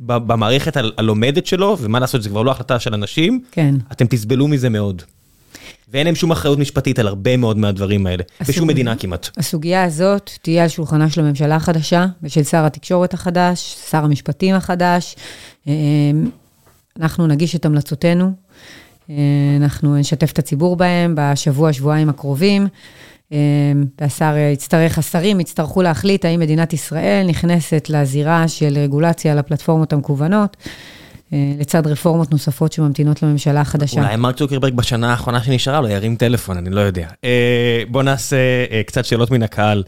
במערכת הלומדת שלו, ומה לעשות, זה כבר לא החלטה של אנשים, כן. אתם תסבלו מזה מאוד. ואין להם שום אחריות משפטית על הרבה מאוד מהדברים האלה, אסור. בשום מדינה כמעט. הסוגיה הזאת תהיה על שולחנה של הממשלה החדשה ושל שר התקשורת החדש, שר המשפטים החדש. אה, אנחנו נגיש את המלצותינו, אה, אנחנו נשתף את הציבור בהם בשבוע, שבועיים הקרובים. אה, והשר יצטרך, השרים יצטרכו להחליט האם מדינת ישראל נכנסת לזירה של רגולציה על הפלטפורמות המקוונות, אה, לצד רפורמות נוספות שממתינות לממשלה החדשה. אולי מרק צוקרברג בשנה האחרונה שנשארה לו ירים טלפון, אני לא יודע. אה, בוא נעשה אה, קצת שאלות מן הקהל.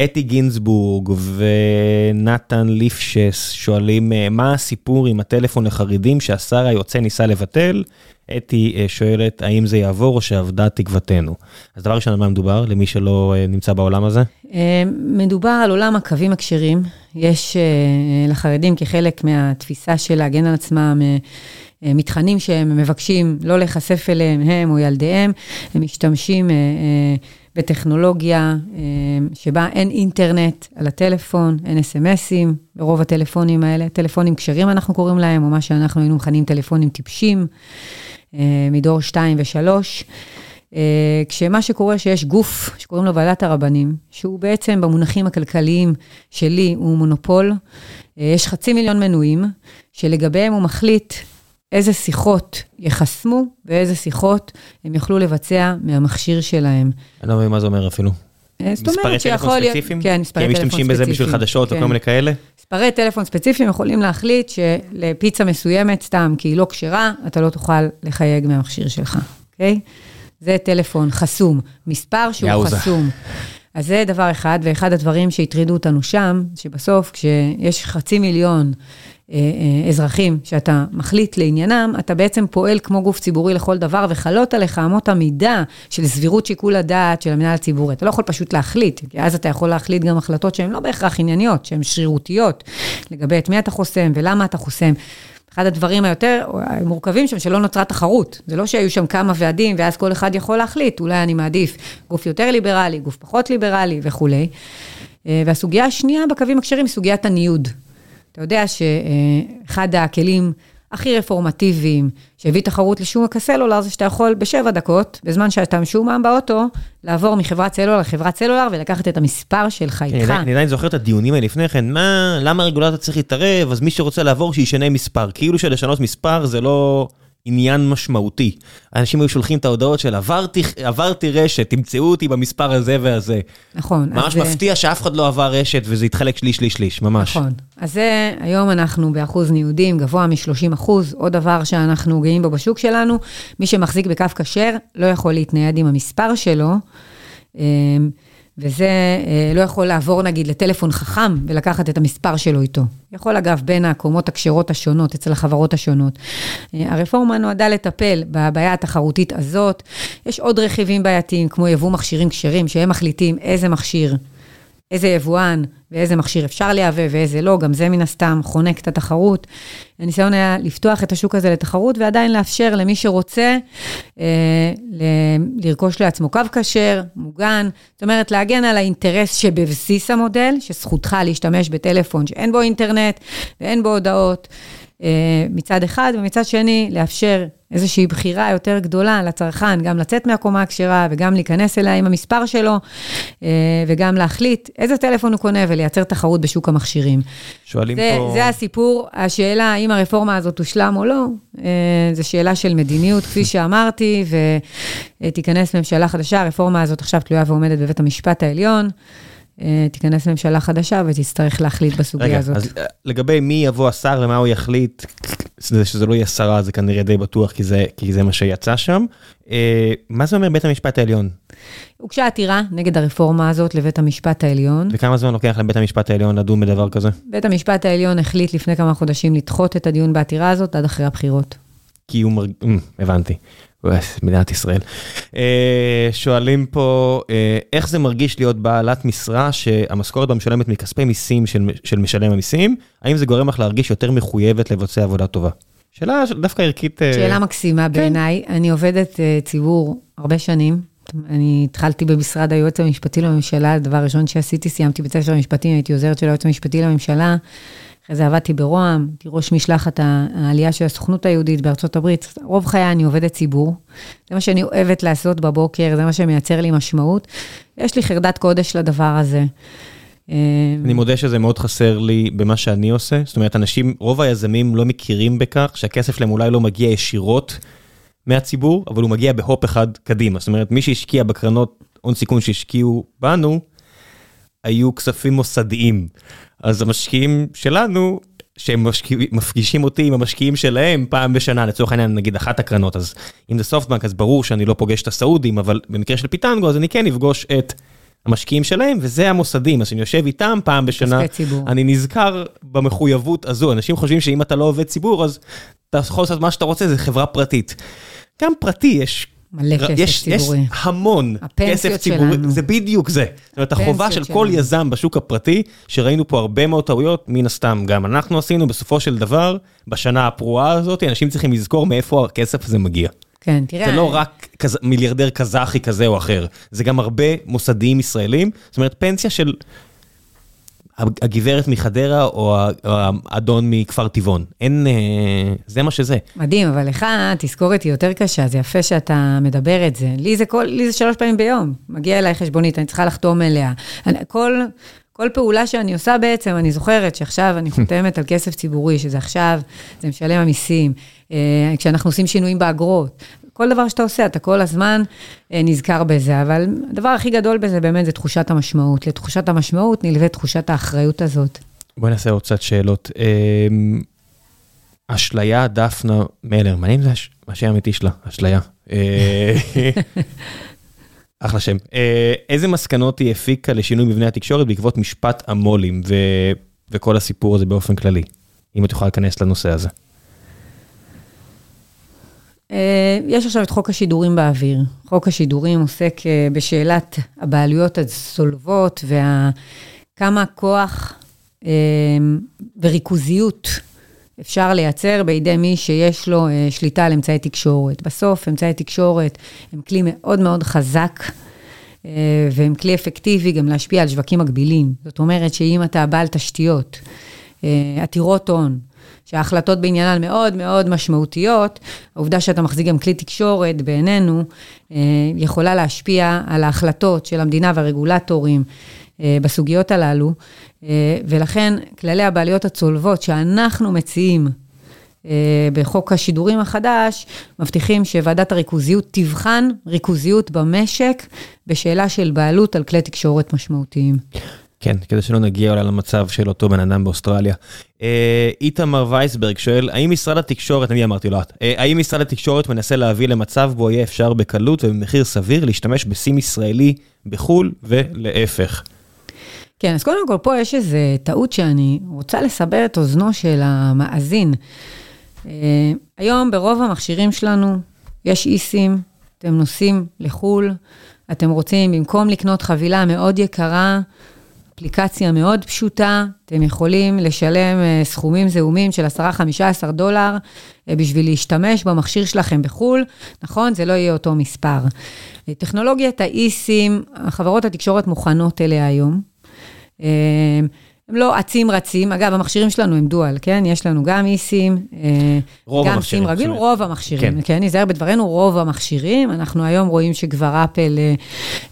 אתי גינזבורג ונתן ליפשס שואלים אה, מה הסיפור עם הטלפון לחרדים שהשר היוצא ניסה לבטל. אתי אה, שואלת האם זה יעבור או שאבדה תקוותנו. אז דבר ראשון על מה מדובר למי שלא אה, נמצא בעולם הזה? מדובר על עולם הקווים הכשרים. יש לחרדים כחלק מהתפיסה של להגן על עצמם, מתכנים שהם מבקשים לא להיחשף אליהם, הם או ילדיהם, הם משתמשים אה, אה, בטכנולוגיה אה, שבה אין אינטרנט על הטלפון, אין אס.אם.אסים ברוב הטלפונים האלה, טלפונים כשרים אנחנו קוראים להם, או מה שאנחנו היינו מכנים טלפונים טיפשים, אה, מדור 2 ו-3. אה, כשמה שקורה שיש גוף שקוראים לו ועדת הרבנים, שהוא בעצם במונחים הכלכליים שלי הוא מונופול, אה, יש חצי מיליון מנויים, שלגביהם הוא מחליט איזה שיחות ייחסמו ואיזה שיחות הם יוכלו לבצע מהמכשיר שלהם. אני לא מבין מה זה אומר אפילו. אה, זאת מספרי אומרת טלפון שיכול להיות... ספציפיים? כן, כי מספרי הם טלפון משתמשים בזה בשביל ספציפיים, חדשות כן. וכל מיני כאלה? מספרי טלפון ספציפיים יכולים להחליט שלפיצה מסוימת, סתם כי היא לא כשרה, אתה לא תוכל לחייג מהמכשיר שלך, אוקיי? זה טלפון חסום, מספר שהוא יאוזה. חסום. אז זה דבר אחד, ואחד הדברים שהטרידו אותנו שם, שבסוף כשיש חצי מיליון אזרחים שאתה מחליט לעניינם, אתה בעצם פועל כמו גוף ציבורי לכל דבר, וחלות עליך אמות המידה של סבירות שיקול הדעת של המנהל הציבורי. אתה לא יכול פשוט להחליט, כי אז אתה יכול להחליט גם החלטות שהן לא בהכרח ענייניות, שהן שרירותיות, לגבי את מי אתה חוסם ולמה אתה חוסם. אחד הדברים היותר מורכבים שם, שלא נוצרה תחרות. זה לא שהיו שם כמה ועדים, ואז כל אחד יכול להחליט, אולי אני מעדיף גוף יותר ליברלי, גוף פחות ליברלי וכולי. אה, והסוגיה השנייה בקווים הכשרים היא סוגיית הניוד. אתה יודע שאחד הכלים הכי רפורמטיביים שהביא תחרות לשוק הסלולר, זה שאתה יכול בשבע דקות, בזמן שאתה משועמם באוטו, לעבור מחברת סלולר לחברת סלולר ולקחת את המספר שלך איתך. אני עדיין זוכר את הדיונים האלה לפני כן, מה, למה הרגולטור צריך להתערב, אז מי שרוצה לעבור שישנה מספר. כאילו שלשנות מספר זה לא... עניין משמעותי. אנשים היו שולחים את ההודעות של עברתי, עברתי רשת, תמצאו אותי במספר הזה והזה. נכון. ממש מפתיע שאף אחד לא עבר רשת וזה התחלק שליש, שליש, שליש, ממש. נכון. אז זה, היום אנחנו באחוז ניודים גבוה מ-30 אחוז. עוד דבר שאנחנו גאים בו בשוק שלנו, מי שמחזיק בקו כשר לא יכול להתנייד עם המספר שלו. וזה אה, לא יכול לעבור נגיד לטלפון חכם ולקחת את המספר שלו איתו. יכול אגב בין הקומות הכשרות השונות, אצל החברות השונות. אה, הרפורמה נועדה לטפל בבעיה התחרותית הזאת. יש עוד רכיבים בעייתיים, כמו יבוא מכשירים כשרים, שהם מחליטים איזה מכשיר איזה יבואן ואיזה מכשיר אפשר לייבא ואיזה לא, גם זה מן הסתם חונק את התחרות. הניסיון היה לפתוח את השוק הזה לתחרות ועדיין לאפשר למי שרוצה אה, לרכוש לעצמו קו כשר, מוגן, זאת אומרת להגן על האינטרס שבבסיס המודל, שזכותך להשתמש בטלפון שאין בו אינטרנט ואין בו הודעות. אה, מצד אחד, ומצד שני, לאפשר איזושהי בחירה יותר גדולה לצרכן, גם לצאת מהקומה הכשרה וגם להיכנס אליה עם המספר שלו, אה, וגם להחליט איזה טלפון הוא קונה ולייצר תחרות בשוק המכשירים. שואלים זה, פה... זה הסיפור, השאלה האם הרפורמה הזאת תושלם או לא, אה, זו שאלה של מדיניות, כפי שאמרתי, ותיכנס ממשלה חדשה, הרפורמה הזאת עכשיו תלויה ועומדת בבית המשפט העליון. אה, תיכנס ממשלה חדשה ותצטרך להחליט בסוגיה רגע, הזאת. אז אה, לגבי מי יבוא השר ומה הוא יחליט, זה שזה לא יהיה שרה זה כנראה די בטוח כי זה, כי זה מה שיצא שם. אה, מה זה אומר בית המשפט העליון? הוגשה עתירה נגד הרפורמה הזאת לבית המשפט העליון. וכמה זמן לוקח לבית המשפט העליון לדון בדבר כזה? בית המשפט העליון החליט לפני כמה חודשים לדחות את הדיון בעתירה הזאת עד אחרי הבחירות. כי הוא מרג... הבנתי. מדינת ישראל. אה, שואלים פה, אה, איך זה מרגיש להיות בעלת משרה שהמשכורת בה משולמת מכספי מיסים של, של משלם המיסים? האם זה גורם לך להרגיש יותר מחויבת לבצע עבודה טובה? שאלה דווקא ערכית... אה, שאלה מקסימה בעיניי. אני עובדת ציבור הרבה שנים. אני התחלתי במשרד היועץ המשפטי לממשלה, הדבר הראשון שעשיתי, סיימתי בית ספר משפטים, הייתי עוזרת של היועץ המשפטי לממשלה. אחרי זה עבדתי ברוה"מ, הייתי ראש משלחת העלייה של הסוכנות היהודית בארצות הברית. רוב חיי אני עובדת ציבור. זה מה שאני אוהבת לעשות בבוקר, זה מה שמייצר לי משמעות. יש לי חרדת קודש לדבר הזה. אה, אני מודה שזה מאוד חסר לי במה שאני עושה. זאת אומרת, אנשים, רוב היזמים לא מכירים בכך שהכסף שלהם אולי לא מגיע ישירות מהציבור, אבל הוא מגיע בהופ אחד קדימה. זאת אומרת, מי שהשקיע בקרנות הון סיכון שהשקיעו בנו, היו כספים מוסדיים. אז המשקיעים שלנו, שהם משקיע, מפגישים אותי עם המשקיעים שלהם פעם בשנה, לצורך העניין, נגיד אחת הקרנות, אז אם זה סופטבנק, אז ברור שאני לא פוגש את הסעודים, אבל במקרה של פיטנגו, אז אני כן אפגוש את המשקיעים שלהם, וזה המוסדים, אז אני יושב איתם פעם בשנה. אני נזכר במחויבות הזו. אנשים חושבים שאם אתה לא עובד ציבור, אז אתה יכול לעשות מה שאתה רוצה, זה חברה פרטית. גם פרטי יש מלא כסף יש, ציבורי. יש המון כסף ציבורי, שלנו. זה בדיוק זה. זאת אומרת, החובה של הפנסיות כל שלנו. יזם בשוק הפרטי, שראינו פה הרבה מאוד טעויות, מן הסתם גם אנחנו עשינו, בסופו של דבר, בשנה הפרועה הזאת, אנשים צריכים לזכור מאיפה הכסף הזה מגיע. כן, תראה. זה לא רק כזה, מיליארדר קזחי כזה או אחר, זה גם הרבה מוסדיים ישראלים, זאת אומרת פנסיה של הגברת מחדרה או האדון מכפר טבעון, אין, אה, זה מה שזה. מדהים, אבל לך תזכורת היא יותר קשה, זה יפה שאתה מדבר את זה. לי זה, כל, לי זה שלוש פעמים ביום. מגיע אליי חשבונית, אני צריכה לחתום אליה. אני, כל, כל פעולה שאני עושה בעצם, אני זוכרת שעכשיו אני חותמת על כסף ציבורי, שזה עכשיו, זה משלם המיסים. אה, כשאנחנו עושים שינויים באגרות. כל דבר שאתה עושה, אתה כל הזמן אה, נזכר בזה, אבל הדבר הכי גדול בזה באמת זה תחושת המשמעות. לתחושת המשמעות נלווה תחושת האחריות הזאת. בואי נעשה עוד קצת שאלות. אמ, אשליה דפנה מלר, מעניין אם זה הש- השם האמיתי שלה, אשליה. אה, אחלה שם. אה, איזה מסקנות היא הפיקה לשינוי מבנה התקשורת בעקבות משפט המו"לים ו- וכל הסיפור הזה באופן כללי? אם את יכולה להיכנס לנושא הזה. אה, יש עכשיו את חוק השידורים באוויר. חוק השידורים עוסק אה, בשאלת הבעלויות הצולבות וכמה כוח אה, וריכוזיות אפשר לייצר בידי מי שיש לו שליטה על אמצעי תקשורת. בסוף, אמצעי תקשורת הם כלי מאוד מאוד חזק. והם כלי אפקטיבי גם להשפיע על שווקים מקבילים. זאת אומרת שאם אתה בעל תשתיות, עתירות הון, שההחלטות בעניינן מאוד מאוד משמעותיות, העובדה שאתה מחזיק גם כלי תקשורת, בעינינו, אה, יכולה להשפיע על ההחלטות של המדינה והרגולטורים בסוגיות הללו, ולכן כללי הבעלויות הצולבות שאנחנו מציעים אה, בחוק השידורים החדש, מבטיחים שוועדת הריכוזיות תבחן ריכוזיות במשק בשאלה של בעלות על כלי תקשורת משמעותיים. כן, כדי שלא נגיע אולי למצב של אותו בן אדם באוסטרליה. אה, איתמר וייסברג שואל, האם משרד התקשורת, אני אמרתי לו, אה, האם משרד התקשורת מנסה להביא למצב בו יהיה אפשר בקלות ובמחיר סביר להשתמש בסים ישראלי בחו"ל ולהפך? כן, אז קודם כל פה יש איזו טעות שאני רוצה לסבר את אוזנו של המאזין. אה, היום ברוב המכשירים שלנו יש איסים, אתם נוסעים לחו"ל, אתם רוצים, במקום לקנות חבילה מאוד יקרה, אפליקציה מאוד פשוטה, אתם יכולים לשלם אה, סכומים זעומים של 10-15 דולר אה, בשביל להשתמש במכשיר שלכם בחו"ל, נכון? זה לא יהיה אותו מספר. טכנולוגיית האיסים, חברות התקשורת מוכנות אליה היום. הם לא אצים רצים, אגב, המכשירים שלנו הם דואל, כן? יש לנו גם איסים, גם. סים רגיל, רוב המכשירים, כן, כן, ניזהר בדברנו, רוב המכשירים. אנחנו היום רואים שכבר אפל, אה,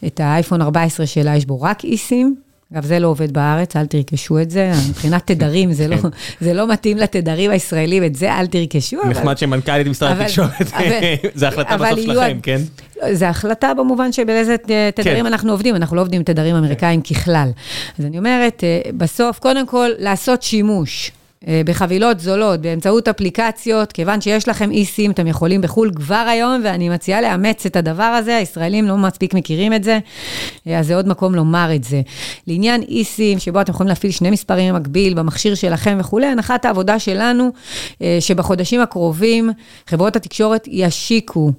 את האייפון 14 שלה, יש בו רק איסים. אגב, זה לא עובד בארץ, אל תרכשו את זה. מבחינת תדרים, זה, לא, כן. זה לא מתאים לתדרים הישראלים, את זה אל תרכשו. נחמד שמנכ"לית משרד התקשורת, זו החלטה בסוף שלכם, כן? זו החלטה במובן שבאיזה תדרים כן. אנחנו עובדים, אנחנו לא עובדים עם תדרים אמריקאים כן. ככלל. אז אני אומרת, אה, בסוף, קודם כל, לעשות שימוש. אה, בחבילות זולות, באמצעות אפליקציות, כיוון שיש לכם אי-סים, אתם יכולים בחו"ל כבר היום, ואני מציעה לאמץ את הדבר הזה, הישראלים לא מספיק מכירים את זה, אה, אז זה עוד מקום לומר את זה. לעניין אי-סים, שבו אתם יכולים להפעיל שני מספרים במקביל במכשיר שלכם וכולי, הנחת העבודה שלנו, אה, שבחודשים הקרובים חברות התקשורת ישיקו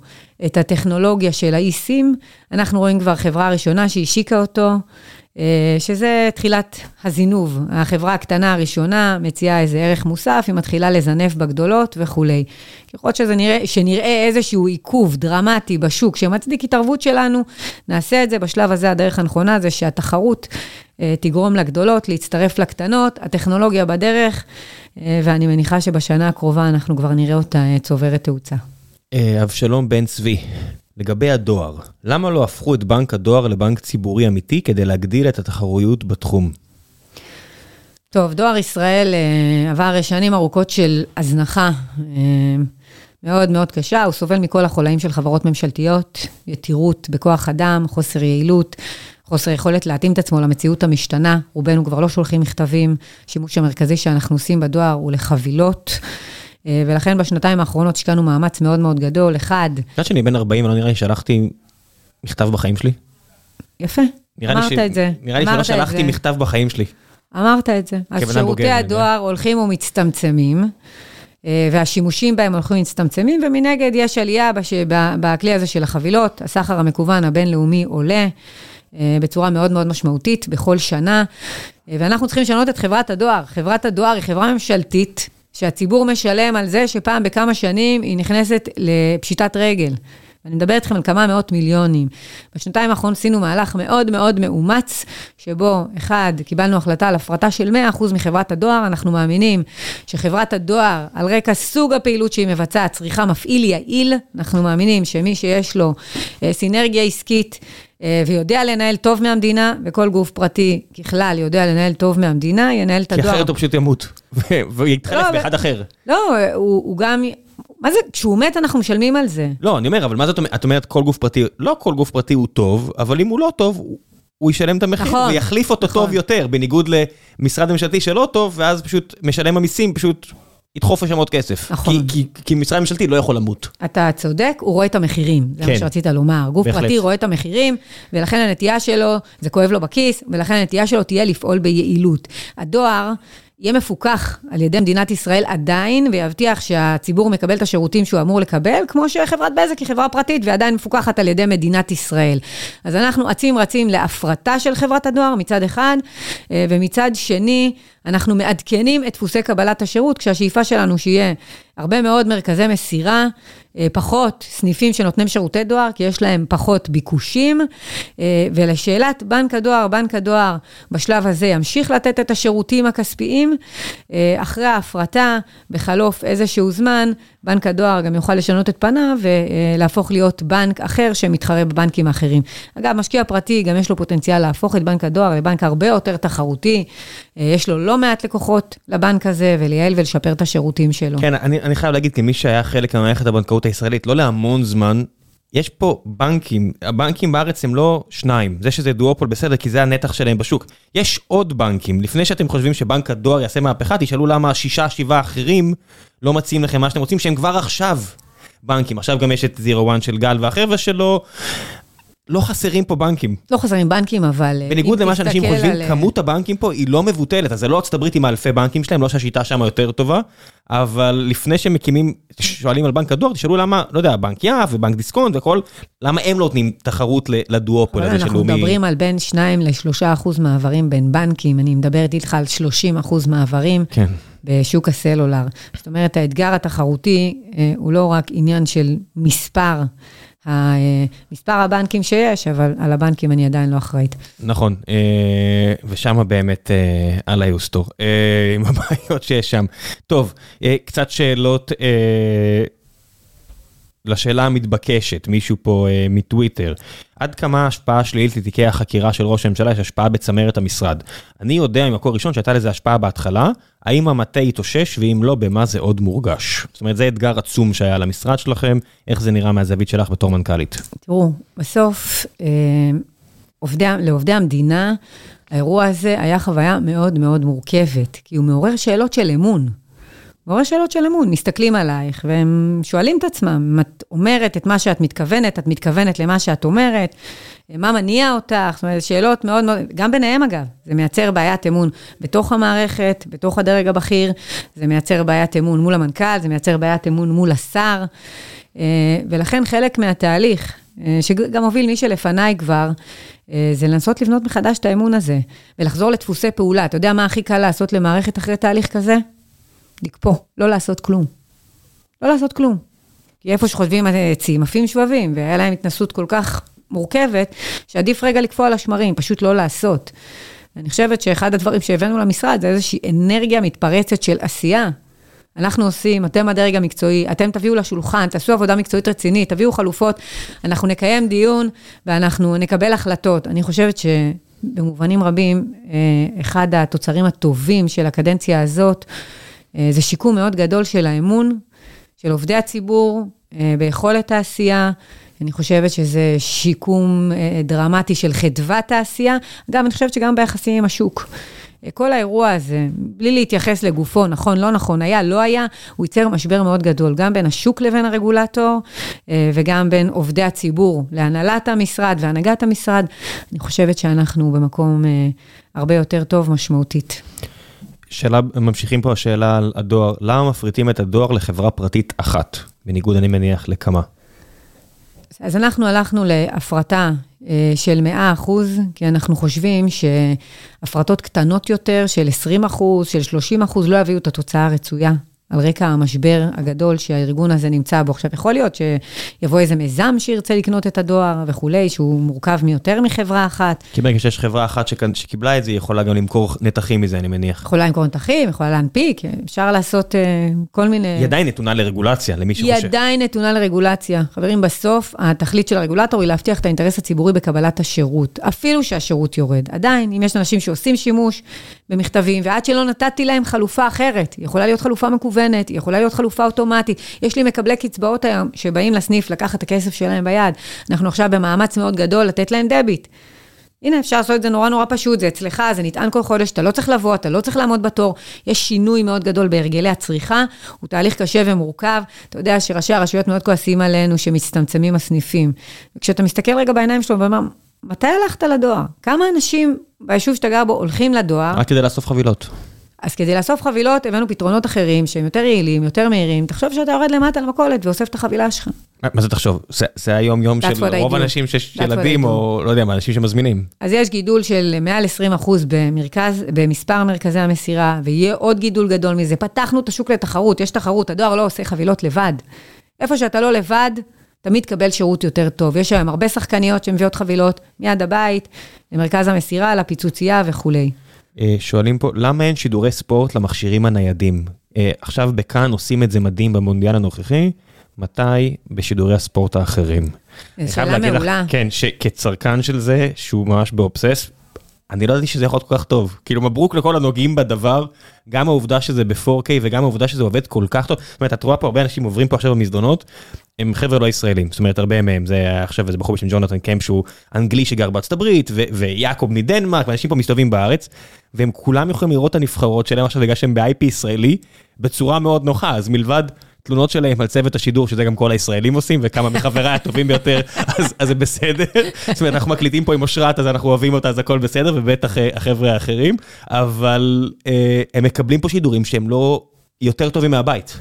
את הטכנולוגיה של האי-סים. אנחנו רואים כבר חברה ראשונה שהשיקה אותו. אה, שזה תחילת הזינוב. החברה הקטנה הראשונה מציעה איזה ערך מוסף, היא מתחילה לזנף בגדולות וכולי. ככל שזה נראה, שנראה איזשהו עיכוב דרמטי בשוק שמצדיק התערבות שלנו, נעשה את זה. בשלב הזה הדרך הנכונה זה שהתחרות אה, תגרום לגדולות להצטרף לקטנות, הטכנולוגיה בדרך, אה, ואני מניחה שבשנה הקרובה אנחנו כבר נראה אותה צוברת תאוצה. אבשלום בן צבי, לגבי הדואר, למה לא הפכו את בנק הדואר לבנק ציבורי אמיתי כדי להגדיל את התחרותיות בתחום? טוב, דואר ישראל אה, עבר שנים ארוכות של הזנחה אה, מאוד מאוד קשה, הוא סובל מכל החולאים של חברות ממשלתיות, יתירות בכוח אדם, חוסר יעילות, חוסר יכולת להתאים את עצמו למציאות המשתנה, רובנו כבר לא שולחים מכתבים, השימוש המרכזי שאנחנו עושים בדואר הוא לחבילות. אה, ולכן בשנתיים האחרונות השקענו מאמץ מאוד מאוד גדול. אחד... את יודעת שאני בן 40, לא נראה לי שלחתי מכתב בחיים שלי? יפה, אמרת את זה. נראה לי שלא שלחתי מכתב בחיים שלי. אמרת את זה. אז שירותי הדואר הולכים ומצטמצמים. אה, והשימושים בהם הולכים ומצטמצמים, ומנגד יש עלייה בש... בכלי הזה של החבילות, הסחר המקוון הבינלאומי עולה אה, בצורה מאוד מאוד משמעותית בכל שנה, ואנחנו צריכים לשנות את חברת הדואר. חברת הדואר היא חברה ממשלתית שהציבור משלם על זה שפעם בכמה שנים היא נכנסת לפשיטת רגל. אני מדברת איתכם על כמה מאות מיליונים. בשנתיים האחרונות עשינו מהלך מאוד מאוד מאומץ, שבו, אחד, קיבלנו החלטה על הפרטה של 100% מחברת הדואר. אנחנו מאמינים שחברת הדואר, על רקע סוג הפעילות שהיא מבצעת, צריכה מפעיל יעיל. אנחנו מאמינים שמי שיש לו אה, סינרגיה עסקית, ויודע לנהל טוב מהמדינה, וכל גוף פרטי ככלל יודע לנהל טוב מהמדינה, ינהל את הדואר. כי אחרת הוא פשוט ימות, ויתחלף לא, באחד אחר. לא, הוא, הוא גם... מה זה, כשהוא מת אנחנו משלמים על זה. לא, אני אומר, אבל מה זאת אומרת, את אומרת כל גוף פרטי, לא כל גוף פרטי הוא טוב, אבל אם הוא לא טוב, הוא ישלם את המחיר נכון, ויחליף אותו נכון. טוב יותר, בניגוד למשרד ממשלתי שלא טוב, ואז פשוט משלם המיסים, פשוט ידחוף לשם עוד כסף. נכון. כי, כי, כי משרד ממשלתי לא יכול למות. אתה צודק, הוא רואה את המחירים, זה כן. מה שרצית לומר. גוף בהחלט. פרטי רואה את המחירים, ולכן הנטייה שלו, זה כואב לו בכיס, ולכן הנטייה שלו תהיה לפעול ביעילות. הדואר... יהיה מפוקח על ידי מדינת ישראל עדיין, ויבטיח שהציבור מקבל את השירותים שהוא אמור לקבל, כמו שחברת בזק היא חברה פרטית ועדיין מפוקחת על ידי מדינת ישראל. אז אנחנו אצים רצים להפרטה של חברת הדואר מצד אחד, אה, ומצד שני, אנחנו מעדכנים את דפוסי קבלת השירות, כשהשאיפה שלנו שיהיה הרבה מאוד מרכזי מסירה, אה, פחות סניפים שנותנים שירותי דואר, כי יש להם פחות ביקושים. אה, ולשאלת בנק הדואר, בנק הדואר בשלב הזה ימשיך לתת את השירותים הכספיים. אה, אחרי ההפרטה, בחלוף איזשהו זמן, בנק הדואר גם יוכל לשנות את פניו ולהפוך להיות בנק אחר שמתחרה בבנקים האחרים. אגב, משקיע פרטי, גם יש לו פוטנציאל להפוך את בנק הדואר לבנק הרבה יותר תחרותי. יש לו לא מעט לקוחות לבנק הזה, ולייעל ולשפר את השירותים שלו. כן, אני, אני חייב להגיד, כמי שהיה חלק ממערכת הבנקאות הישראלית, לא להמון זמן, יש פה בנקים, הבנקים בארץ הם לא שניים, זה שזה דואופול בסדר, כי זה הנתח שלהם בשוק. יש עוד בנקים, לפני שאתם חושבים שבנק הדואר יעשה מהפכה, תשאלו למה השישה, שבעה האחרים לא מציעים לכם מה שאתם רוצים, שהם כבר עכשיו בנקים. עכשיו גם יש את זירו וואן של גל והחבר'ה שלו. לא חסרים פה בנקים. לא חסרים בנקים, אבל... אה, בניגוד למה שאנשים חושבים, על... כמות הבנקים פה היא לא מבוטלת, אז זה לא ארצות הברית עם האלפי בנקים שלהם, לא שהשיטה שם יותר טובה, אבל לפני שמקימים, שואלים על בנק הדואר, תשאלו למה, לא יודע, בנק יהב ובנק דיסקונט וכל, למה הם לא נותנים תחרות לדואופול הזה של לאומי? אנחנו מדברים על בין 2 ל-3 אחוז מעברים בין בנקים, אני מדברת איתך על 30 אחוז מעברים. כן. בשוק הסלולר. זאת אומרת, האתגר התחרותי אה, הוא לא רק עניין של מספר מספר הבנקים שיש, אבל על הבנקים אני עדיין לא אחראית. נכון, אה, ושם באמת על היוסטור, אה, עם הבעיות שיש שם. טוב, אה, קצת שאלות לשאלה המתבקשת, מישהו פה אה, מטוויטר, עד כמה השפעה שלילית לתיקי החקירה של ראש הממשלה יש השפעה בצמרת המשרד? אני יודע ממקור ראשון שהייתה לזה השפעה בהתחלה, האם המטה יתאושש, ואם לא, במה זה עוד מורגש? זאת אומרת, זה אתגר עצום שהיה למשרד שלכם, איך זה נראה מהזווית שלך בתור מנכ"לית? תראו, בסוף, אה, עובדי, לעובדי המדינה, האירוע הזה היה חוויה מאוד מאוד מורכבת, כי הוא מעורר שאלות של אמון. מעורר שאלות של אמון, מסתכלים עלייך והם שואלים את עצמם, את אומרת את מה שאת מתכוונת, את מתכוונת למה שאת אומרת, מה מניע אותך, זאת אומרת, שאלות מאוד מאוד, גם ביניהם אגב, זה מייצר בעיית אמון בתוך המערכת, בתוך הדרג הבכיר, זה מייצר בעיית אמון מול המנכ"ל, זה מייצר בעיית אמון מול השר, אה, ולכן חלק מהתהליך, אה, שגם הוביל מי שלפניי כבר, אה, זה לנסות לבנות מחדש את האמון הזה, ולחזור לדפוסי פעולה. אתה יודע מה הכי קל לעשות למערכת אחרי תהליך כזה? לקפוא, לא לעשות כלום. לא לעשות כלום. כי איפה שחושבים על עצים, עפים שבבים, והיה להם התנסות כל כך מורכבת, שעדיף רגע לקפוא על השמרים, פשוט לא לעשות. אני חושבת שאחד הדברים שהבאנו למשרד זה איזושהי אנרגיה מתפרצת של עשייה. אנחנו עושים, אתם הדרג המקצועי, אתם תביאו לשולחן, תעשו עבודה מקצועית רצינית, תביאו חלופות, אנחנו נקיים דיון ואנחנו נקבל החלטות. אני חושבת שבמובנים רבים, אה, אחד התוצרים הטובים של הקדנציה הזאת, אה, זה שיקום מאוד גדול של האמון של עובדי הציבור אה, ביכולת העשייה. אני חושבת שזה שיקום אה, דרמטי של חדוות העשייה. אגב, אני חושבת שגם ביחסים עם השוק. כל האירוע הזה, בלי להתייחס לגופו, נכון, לא נכון, היה, לא היה, הוא ייצר משבר מאוד גדול, גם בין השוק לבין הרגולטור, וגם בין עובדי הציבור להנהלת המשרד והנהגת המשרד. אני חושבת שאנחנו במקום הרבה יותר טוב משמעותית. שאלה, ממשיכים פה השאלה על הדואר, למה מפריטים את הדואר לחברה פרטית אחת, בניגוד, אני מניח, לכמה? אז אנחנו הלכנו להפרטה אה, של 100 אחוז, כי אנחנו חושבים שהפרטות קטנות יותר, של 20 אחוז, של 30 אחוז, לא יביאו את התוצאה הרצויה על רקע המשבר הגדול שהארגון הזה נמצא בו. עכשיו, יכול להיות שיבוא איזה מיזם שירצה לקנות את הדואר וכולי, שהוא מורכב מיותר מחברה אחת. כי ברגע שיש חברה אחת שקיבלה את זה, היא יכולה גם למכור נתחים מזה, אני מניח. יכולה למכור נתחים, יכולה להנפיק, אפשר לעשות uh, כל מיני... היא עדיין נתונה לרגולציה, למי שחושב. היא עדיין נתונה לרגולציה. חברים, בסוף, התכלית של הרגולטור היא להבטיח את האינטרס הציבורי בקבלת השירות, אפילו שהשירות יורד. עדיין, אם יש אנשים שעושים שימוש במכתבים, ועד שלא נתתי להם חלופה אחרת, יכולה להיות חלופה מקוונת, יכולה להיות חלופה אוטומטית. יש לי מקבלי קצבאות היום שבאים לסניף לקחת את הכסף שלהם ביד. אנחנו עכשיו במאמץ מאוד גדול לתת להם דביט. הנה, אפשר לעשות את זה נורא נורא פשוט, זה אצלך, זה נטען כל חודש, אתה לא צריך לבוא, אתה לא צריך לעמוד בתור. יש שינוי מאוד גדול בהרגלי הצריכה, הוא תהליך קשה ומורכב. אתה יודע שראשי הרשויות מאוד כועסים עלינו שמצטמצמים הסניפים. וכשאתה מסתכל רגע בעיניים שלו ואומר, מתי הלכת לדואר? כמה אנשים ביישוב שאתה גר בו הולכים לדואר? רק כדי לאסוף חבילות. אז כדי לאסוף חבילות, הבאנו פתרונות אחרים, שהם יותר יעילים, יותר מהירים. תחשוב שאתה יורד למטה למכולת ואוסף את החבילה שלך. מה זה תחשוב? זה, זה היום-יום של רוב. האנשים שיש ילדים. או לא יודע מה, אנשים שמזמינים. אז יש גידול של מעל 20 אחוז במרכז, במספר מרכזי המסירה, ויהיה עוד גידול גדול מזה. פתחנו את השוק לתחרות, יש תחרות, הדואר לא עושה חבילות לבד. איפה שאתה לא לבד, תמיד תקבל שירות יותר טוב. יש היום הרבה שחקניות שמביאות חבילות מיד הבית, למרכז המסירה, לפיצוצייה וכולי. אה, שואלים פה, למה אין שידורי ספורט למכשירים הניידים? אה, עכשיו בכאן עושים את זה מדהים במונדיאל הנוכחי, מתי בשידורי הספורט האחרים? חייב שאלה להגיד לך, מעולה. כן, שכצרכן של זה, שהוא ממש באובסס, אני לא ידעתי שזה יכול להיות כל כך טוב. כאילו, מברוק לכל הנוגעים בדבר, גם העובדה שזה ב-4K וגם העובדה שזה עובד כל כך טוב. זאת אומרת, את רואה פה הרבה אנשים עוברים פה עכשיו במסדרונות, הם חבר'ה לא ישראלים, זאת אומרת, הרבה מהם, זה עכשיו איזה בחור בשם ג'ונתן קמפ שהוא אנגלי שגר בארצות הברית, ו- ויעקב מדנמרק, ואנשים פה מסתובבים בארץ, והם כולם יכולים לראות את הנבחרות שלהם עכשיו בגלל שהם ב-IP ישראלי, בצורה מאוד נוחה, אז מלבד תלונות שלהם על צוות השידור, שזה גם כל הישראלים עושים, וכמה מחבריי הטובים ביותר, אז, אז זה בסדר. זאת אומרת, אנחנו מקליטים פה עם אושרת, אז אנחנו אוהבים אותה, אז הכל בסדר, ובטח אה, החבר'ה האחרים, אבל אה, הם מקבלים פה שידורים שהם לא יותר טובים מהבית.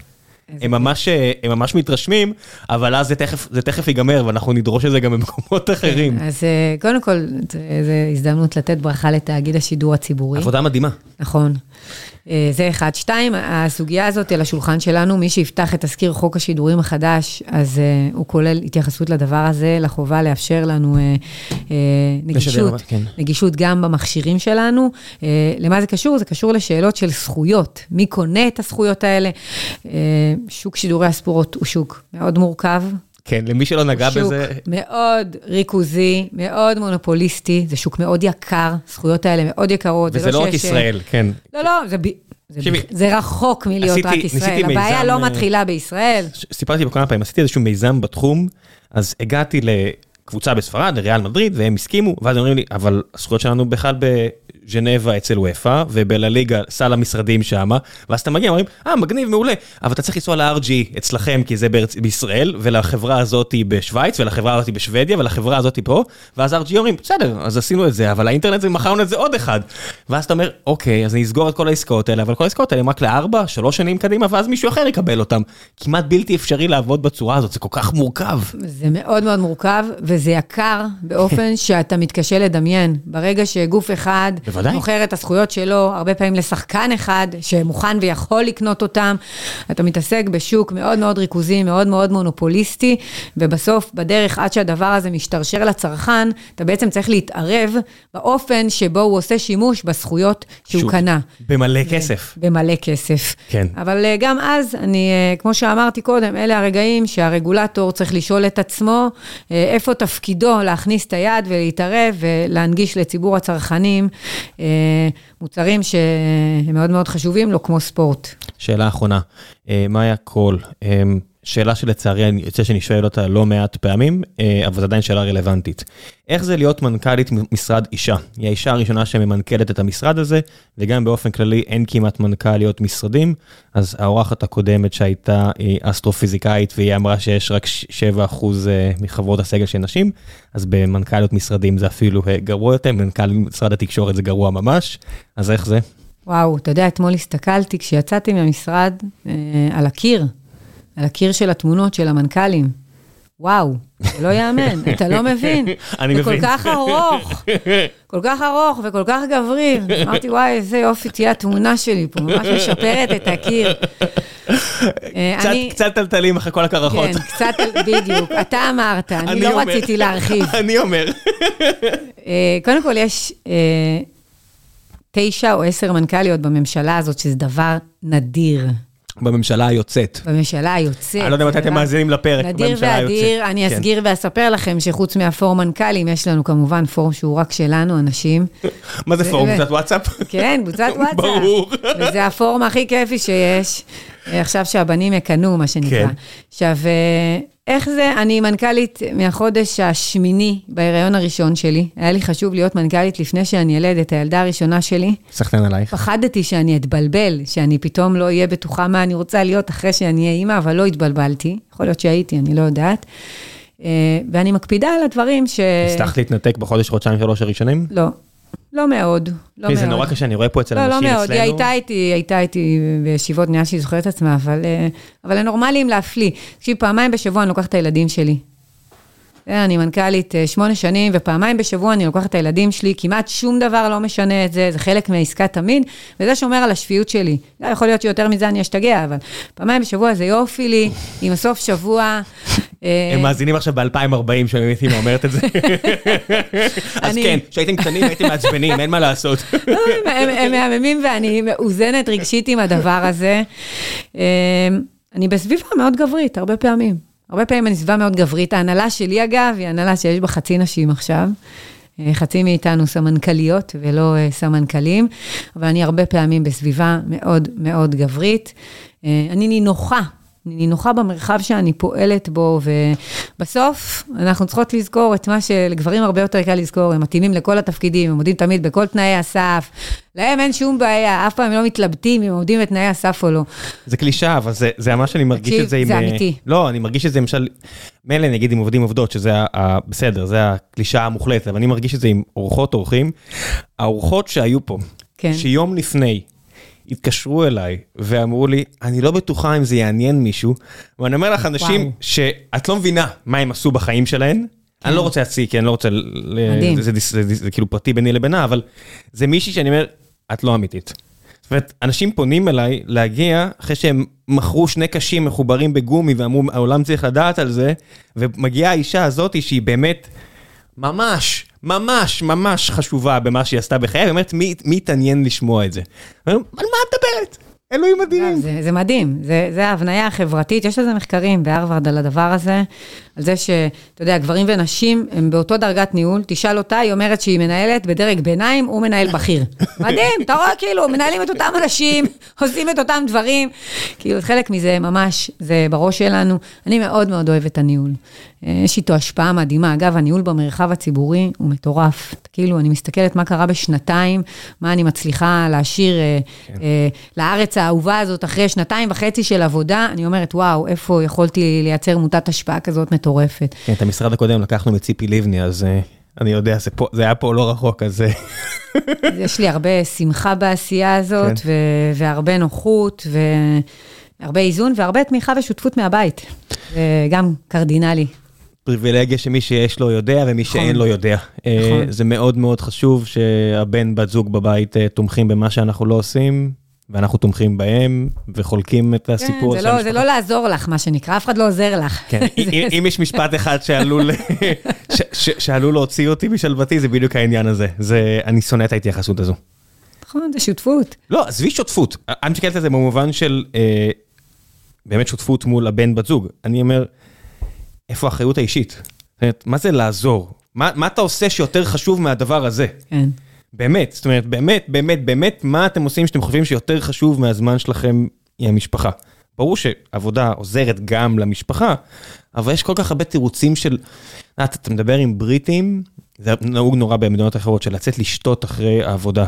הם ממש, אה, הם ממש מתרשמים, אבל אז זה תכף, זה תכף ייגמר, ואנחנו נדרוש את זה גם במקומות אחרים. אז אה, קודם כל, זו הזדמנות לתת ברכה לתאגיד השידור הציבורי. עבודה מדהימה. נכון. אה, זה אחד. שתיים, הסוגיה הזאת על השולחן שלנו, מי שיפתח את תזכיר חוק השידורים החדש, אז אה, הוא כולל התייחסות לדבר הזה, לחובה לאפשר לנו אה, אה, נגישות, לשדר, כן. נגישות גם במכשירים שלנו. אה, למה זה קשור? זה קשור לשאלות של זכויות. מי קונה את הזכויות האלה? אה, שוק שידורי הספורט הוא שוק מאוד מורכב. כן, למי שלא נגע שוק בזה, מאוד ריכוזי, מאוד מונופוליסטי, זה שוק מאוד יקר, זכויות האלה מאוד יקרות. וזה לא רק שיש, ישראל, כן. לא, לא, זה, זה, ב- זה רחוק מלהיות עשיתי- רק ישראל. הבעיה מיזם, לא אה, מתחילה בישראל. סיפרתי פה כמה פעמים, עשיתי איזשהו מיזם בתחום, אז הגעתי לקבוצה בספרד, לריאל מדריד, והם הסכימו, ואז הם אומרים לי, אבל הזכויות שלנו בכלל בז'נבה אצל וופא, ובלליגה סל המשרדים שמה, ואז אתה מגיע, אומרים, אה, מגניב, מעולה, אבל אתה צריך לנסוע ל-RG אצלכם, כי זה בישראל, ולחברה הזאת בשוויץ, ולחברה הזאת בשוודיה, ולחברה הזאת פה, ואז RG אומרים, בסדר, אז עשינו את זה, אבל האינטרנט זה, מכרנו את זה עוד אחד. ואז אתה אומר, אוקיי, אז אני אסגור את כל העסקאות האלה, אבל כל העסקאות האלה הם רק לארבע, שלוש שנים קדימה, ואז מישהו אחר יקבל אותם. כמעט בלתי אפשרי לעבוד בצורה הזאת, זה כל כך מורכב. זה מאוד מאוד מורכב, וזה יקר באופן שאתה מתקשה לדמיין. ברגע שגוף אחד בוודאי. מוכר את הזכויות שלו, הרבה פעמים לשחקן אחד, שמוכן ויכול לקנות אותם, אתה מתעסק בשוק מאוד מאוד ריכוזי, מאוד מאוד מונופוליסטי, ובסוף, בדרך עד שהדבר הזה משתרשר לצרכן, אתה בעצם צריך להתערב באופן שבו הוא עושה שימוש בזכויות שהוא שוב, קנה. במלא כסף. במלא כסף. כן. אבל אה, גם אז, אני, אה, כמו שאמרתי קודם, אלה הרגעים שהרגולטור צריך לשאול את עצמו אה, איפה תפקידו להכניס את היד ולהתערב ולהנגיש לציבור הצרכנים מוצרים שהם מאוד מאוד חשובים לו, כמו ספורט. שאלה אחרונה, אה, מאיה קול, אה, שאלה שלצערי אני יוצא שאני שואל אותה לא מעט פעמים, אה, אבל זו עדיין שאלה רלוונטית. איך זה להיות מנכ"לית משרד אישה? היא האישה הראשונה שממנכ"לת את המשרד הזה, וגם באופן כללי אין כמעט מנכ"ליות משרדים, אז האורחת הקודמת שהייתה היא אסטרופיזיקאית, והיא אמרה שיש רק 7% אה, מחברות הסגל של נשים, אז במנכ"ליות משרדים זה אפילו אה, גרוע יותר, במנכ"ל משרד התקשורת זה גרוע ממש, אז איך זה? וואו, אתה יודע, אתמול הסתכלתי, כשיצאתי מהמשרד, אה, על הקיר, על הקיר של התמונות של המנכ"לים. וואו, זה לא יאמן, אתה לא מבין. אני זה מבין. כל כך ארוך, כל כך ארוך וכל כך גברי. אמרתי, וואי, איזה יופי תהיה התמונה שלי פה, ממש משפרת את הקיר. אה, קצת, טלטלים אחרי כל הקרחות. כן, קצת, בדיוק. אתה אמרת, אני לא. רציתי להרחיב. אני אומר. אה, קודם כל, יש אה, תשע או עשר מנכ"ליות בממשלה הזאת, שזה דבר נדיר. בממשלה היוצאת. בממשלה היוצאת. אני לא יודע מתי אתם מאזינים לפרק, נדיר בממשלה היוצאת. ואדיר, אני כן. אסגיר ואספר לכם שחוץ מהפורום מנכ"לים, יש לנו כמובן פורום שהוא רק שלנו, אנשים. מה זה פורום? קבוצת וואטסאפ? כן, קבוצת וואטסאפ. ברור. וזה הפורום הכי כיפי שיש. עכשיו שהבנים יקנו, מה שנקרא. כן. עכשיו, אה, איך זה? אני מנכ"לית מהחודש השמיני בהיריון הראשון שלי. היה לי חשוב להיות מנכ"לית לפני שאני ילד את הילדה הראשונה שלי. סחטיין עלייך. פחדתי שאני אתבלבל, שאני פתאום לא אהיה בטוחה מה אני רוצה להיות אחרי שאני אהיה אימא, אבל לא התבלבלתי. יכול להיות שהייתי, אני לא יודעת. אה, ואני מקפידה על הדברים ש... הצלחת להתנתק בחודש, חודשיים, שלוש הראשונים? לא. לא מאוד, לא מאוד. זה נורא קשה, אני רואה פה אצל לא, אנשים לא אצלנו. מאוד, היא הייתה איתי, הייתה איתי בישיבות, נראה שהיא זוכרת את עצמה, אבל, אה, אבל הם נורמליים להפליא. תקשיב, פעמיים בשבוע אני לוקחת את הילדים שלי. אה, אני מנכ"לית אה, שמונה שנים, ופעמיים בשבוע אני לוקחת את הילדים שלי, כמעט שום דבר לא משנה את זה, זה חלק מהעסקה תמיד, וזה שומר על השפיות שלי. לא, יכול להיות שיותר מזה אני אשתגע, אבל פעמיים בשבוע זה יופי לי, עם הסוף שבוע. אה, הם מאזינים עכשיו ב-2040 שהייתי אומרת את זה. אז כן, כשהייתם קטנים הייתם מעצבנים, אין מה לעשות. לא, הם מהממים ואני מאוזנת רגשית עם הדבר הזה. אה, אני בסביבה מאוד גברית, הרבה פעמים. הרבה פעמים אני סביבה מאוד גברית. ההנהלה שלי, אגב, היא הנהלה שיש בה חצי נשים עכשיו. אה, חצי מאיתנו סמנכ"ליות ולא אה, סמנכ"לים, אבל אני הרבה פעמים בסביבה מאוד מאוד גברית. אה, אני נינוחה. אני נינוחה במרחב שאני פועלת בו, ובסוף אנחנו צריכות לזכור את מה שלגברים הרבה יותר קל לזכור, הם מתאימים לכל התפקידים, הם עומדים תמיד בכל תנאי הסף. להם אין שום בעיה, אף פעם הם לא מתלבטים אם עומדים בתנאי הסף או לא. זה קלישאה, אבל זה, זה ממש אני מרגיש תקשיב, את זה עם... זה אה, אמיתי. לא, אני מרגיש את זה למשל, מילא נגיד עם עובדים עובדות, שזה ה, ה, בסדר, זה הקלישאה המוחלטת, אבל אני מרגיש את זה עם אורחות אורחים. האורחות שהיו פה, כן. שיום לפני התקשרו אליי ואמרו לי, אני לא בטוחה אם זה יעניין מישהו, ואני אומר לך, אנשים. שאת לא מבינה מה הם עשו בחיים שלהם, אני לא רוצה להציג, כי אני לא רוצה, מדהים. זה כאילו פרטי ביני לבינה, אבל זה מישהי שאני אומר, את לא אמיתית. זאת אומרת, אנשים פונים אליי להגיע אחרי שהם מכרו שני קשים מחוברים בגומי ואמרו, העולם צריך לדעת על זה, ומגיעה האישה הזאת שהיא באמת ממש, ממש, ממש חשובה במה שהיא עשתה בחייה, ואומרת, מי מי יתעניין לשמוע את זה? על מה את מדברת? אלוהים מדהים. זה, זה מדהים, זה, זה ההבניה החברתית, יש לזה מחקרים בהרווארד על הדבר הזה, על זה שאתה יודע, גברים ונשים הם באותו דרגת ניהול, תשאל אותה, היא אומרת שהיא מנהלת בדרג ביניים, הוא מנהל בכיר. מדהים, אתה רואה כאילו, מנהלים את אותם אנשים, עושים את אותם דברים, כאילו חלק מזה ממש, זה בראש שלנו. אני מאוד מאוד אוהבת את הניהול. אה, יש איתו השפעה מדהימה. אגב, הניהול במרחב הציבורי הוא מטורף. כאילו, אני מסתכלת מה קרה בשנתיים, מה אני מצליחה להשאיר אה, אה, לארץ האהובה הזאת אחרי שנתיים וחצי של עבודה, אני אומרת, וואו, איפה יכולתי לייצר מוטת השפעה כזאת מטורפת. כן, את המשרד הקודם לקחנו מציפי לבני, אז אה, אני יודע, זה פה- זה היה פה לא רחוק, אז... יש לי הרבה שמחה בעשייה הזאת, כן. ו- והרבה נוחות, והרבה איזון, והרבה תמיכה ושותפות מהבית. גם קרדינלי. פריבילגיה שמי שיש לו יודע ומי נכון. שאין לו יודע. אה, נכון. זה מאוד מאוד חשוב שהבן בת זוג בבית אה, תומכים במה שאנחנו לא עושים, ואנחנו תומכים בהם, וחולקים את הסיפור כן, זה, לא, זה. לא לעזור לך, מה שנקרא, אף אחד לא עוזר לך. כן, אם- אם יש משפט אחד שעלול ש- ש- שעלול להוציא אותי משלוותי, זה בדיוק העניין הזה. זה, אני שונא את ההתייחסות הזו. נכון, זה שותפות. לא, עזבי שותפות. אני מסתכלת על זה במובן של אה, באמת שותפות מול הבן בת זוג. אני אומר, איפה האחריות האישית? זאת אומרת, מה זה לעזור? מה, אתה עושה שיותר חשוב מהדבר הזה? כן. באמת, זאת אומרת, באמת, באמת, באמת, מה אתם עושים שאתם חושבים שיותר חשוב מהזמן שלכם היא המשפחה? ברור שעבודה עוזרת גם למשפחה, אבל יש כל כך הרבה תירוצים של... אתה מדבר עם בריטים, זה נהוג נורא במדינות אחרות, של לצאת לשתות אחרי העבודה.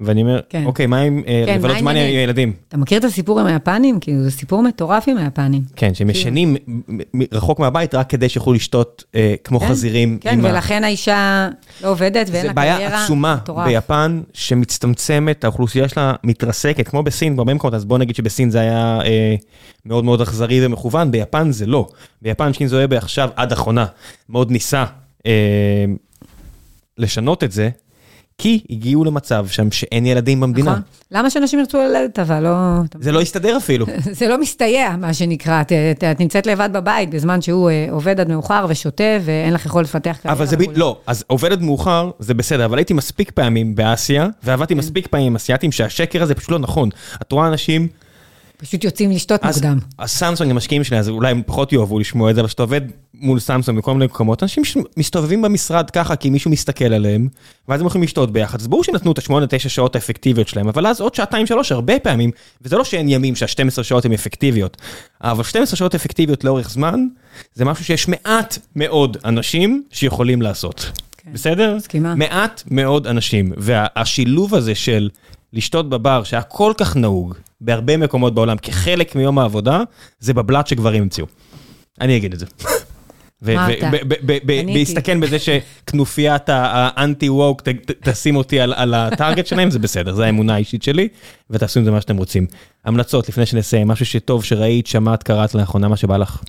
ואני אומר, כן. אוקיי, מה עם אה, כן, לבלות זמן עם? הילדים? אתה מכיר את הסיפור עם היפנים? כאילו, זה סיפור מטורף עם היפנים. כן, שהם ישנים מ- מ- רחוק מהבית רק כדי שיוכלו לשתות אה, כמו כן, חזירים. כן, עם ה- ולכן האישה לא עובדת ואין לה בעיה קריירה. עצומה מטורף. ביפן, שמצטמצמת, האוכלוסייה שלה מתרסקת, כמו בסין, בהרבה מקומות, אז בוא נגיד שבסין זה היה אה, מאוד מאוד אכזרי ומכוון, ביפן זה לא. ביפן שינזו אבה עכשיו, עד אחרונה, מאוד ניסה אה, לשנות את זה, כי הגיעו למצב שם שאין ילדים במדינה. נכון. למה שאנשים ירצו ללדת, אבל לא... זה לא הסתדר אפילו. זה לא מסתייע, מה שנקרא. את, את, את נמצאת לבד בבית בזמן שהוא אה, עובד עד מאוחר ושותה, ואין לך יכולת לפתח קריירה. אבל זה ב... לא, אז עובדת מאוחר זה בסדר, אבל הייתי מספיק פעמים באסיה, ועבדתי כן. מספיק פעמים עם אסייתים שהשקר הזה פשוט לא נכון. את רואה אנשים... פשוט יוצאים לשתות אז מוקדם. הסמסונג המשקיעים שלי, אז אולי הם פחות יאהבו לשמוע את זה, אבל כשאתה עובד מול סמסונג בכל מיני מקומות, אנשים שמסתובבים במשרד ככה כי מישהו מסתכל עליהם, ואז הם יכולים לשתות ביחד, אז ברור שנתנו את השמונה, תשע שעות האפקטיביות שלהם, אבל אז עוד שעתיים, שלוש, הרבה פעמים, וזה לא שאין ימים שה-12 שעות הן אפקטיביות, אבל 12 שעות אפקטיביות לאורך זמן, זה משהו שיש מעט מאוד אנשים שיכולים לעשות. כן. בסדר? מסכימה. מעט מאוד אנשים, והשילוב הזה של לשתות בבר, שהיה כל כך נהוג בהרבה מקומות בעולם כחלק מיום העבודה, זה בבלת שגברים המציאו. אני אגיד את זה. ולהסתכן בזה שכנופיית האנטי ווק תשים אותי על הטארגט שלהם, זה בסדר, זו האמונה האישית שלי, ותעשו עם זה מה שאתם רוצים. המלצות, לפני שנסיים, משהו שטוב שראית, שמעת, קראת לאחרונה, מה שבא לך.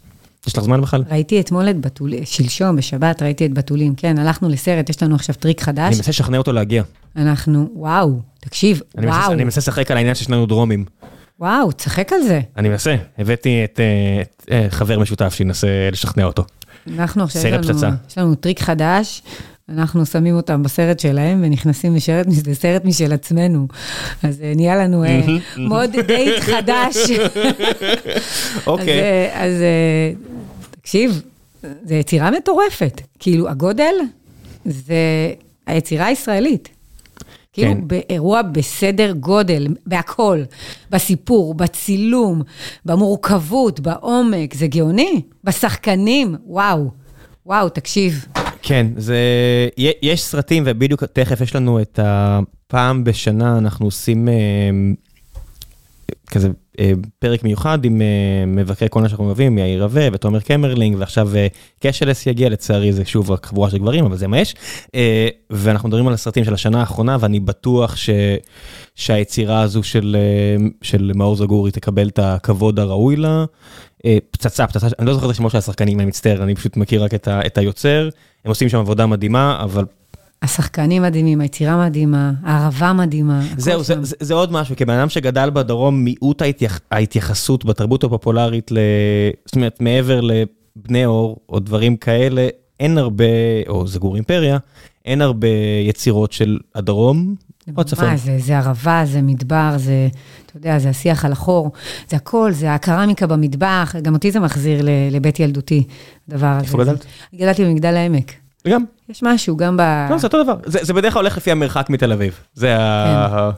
יש לך זמן בכלל? ראיתי אתמול את בתולים, שלשום, בשבת, ראיתי את בתולים. כן, הלכנו לסרט, יש לנו עכשיו טריק חדש. אני מנסה לשכנע אותו להגיע. אנחנו, וואו, תקשיב, אני מנסה- וואו, אני מנסה לשחק על העניין שיש לנו דרומים. וואו, תשחק על זה. אני מנסה, הבאתי את אה, את, אה, חבר משותף שינסה לשכנע אותו. אנחנו עכשיו, סרט יש לנו, פצצה. יש לנו טריק חדש, אנחנו שמים אותם בסרט שלהם ונכנסים לשרת, לסרט משל עצמנו. אז אה, נהיה לנו mode date חדש. אז, אוקיי. אז אה, תקשיב, זו יצירה מטורפת. כאילו, הגודל זה היצירה הישראלית. כאילו, כן. באירוע בסדר גודל, בהכל, בסיפור, בצילום, במורכבות, בעומק, זה גאוני. בשחקנים, וואו. וואו, תקשיב. כן, זה... יש סרטים, ובדיוק תכף יש לנו את הפעם בשנה, אנחנו עושים אה, כזה פרק מיוחד עם אה, מבקרי קולנוע שאנחנו אוהבים, יאיר רווה ותומר קמרלינג, ועכשיו אה, קשלס יגיע, לצערי זה שוב רק חבורה של גברים, אבל זה מה יש. אה, ואנחנו מדברים על הסרטים של השנה האחרונה, ואני בטוח ש... שהיצירה הזו של, אה, של מאור זגורי תקבל את הכבוד הראוי לה. אה, פצצה, פצצה, אני לא זוכר את השמות של השחקנים, אני מצטער, אני פשוט מכיר רק את, ה, את היוצר. הם עושים שם עבודה מדהימה, אבל השחקנים מדהימים, היצירה מדהימה, הערבה מדהימה. זהו, זה. זה, זה עוד משהו, כבן אדם שגדל בדרום, מיעוט ההתייח, ההתייחסות בתרבות הפופולרית, ל, זאת אומרת, מעבר לבני אור או דברים כאלה, אין הרבה, או זגור אימפריה, אין הרבה יצירות של הדרום או הצפון. מה, זה, זה ערבה, זה מדבר, זה, אתה יודע, זה השיח על החור, זה הכל, זה הקרמיקה במטבח, גם אותי זה מחזיר לבית ילדותי, הדבר הזה. איפה גדלת? גדלתי במגדל העמק. גם, יש משהו, גם ב... לא, זה אותו דבר, זה, זה בדרך כלל הולך לפי המרחק מתל אביב. זה ה...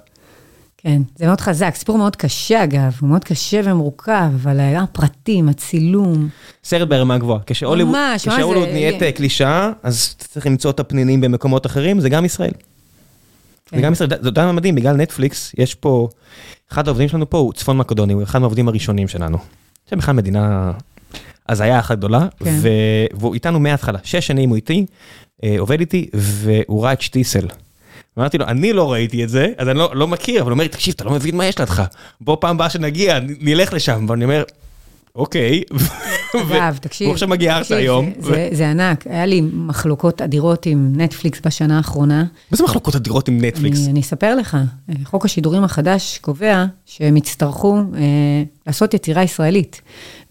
כן, זה מאוד חזק, סיפור מאוד קשה אגב, הוא מאוד קשה ומורכב, אבל הפרטים, הצילום, סרט ברמה גבוהה. כשהוליווד כשהוליווד זה- נהיית אה, קלישאה, אז צריך למצוא את הפנינים במקומות אחרים, זה גם ישראל. כן. וגם ישראל, זה מה מדהים, בגלל נטפליקס, יש פה, אחד העובדים שלנו פה הוא צפון מקדוני, הוא אחד מהעובדים הראשונים שלנו. זה בכלל מדינה הזיה אחת גדולה, כן. והוא איתנו מההתחלה, שש שנים הוא איתי, אה, עובד איתי, והוא ראה את שטיסל. אמרתי לו, אני לא ראיתי את זה, אז אני לא, לא מכיר, אבל הוא אומר לי, תקשיב, אתה לא מבין מה יש לידך. בוא פעם הבאה שנגיע, נלך לשם. ואני אומר, אוקיי. אגב, תקשיב. הוא עכשיו מגיע ארצה היום. זה, ענק, היה לי מחלוקות אדירות עם נטפליקס בשנה האחרונה. מה זה מחלוקות אדירות עם נטפליקס? אני, אני אספר לך, אה, חוק השידורים החדש קובע שהם יצטרכו אה, לעשות יצירה ישראלית.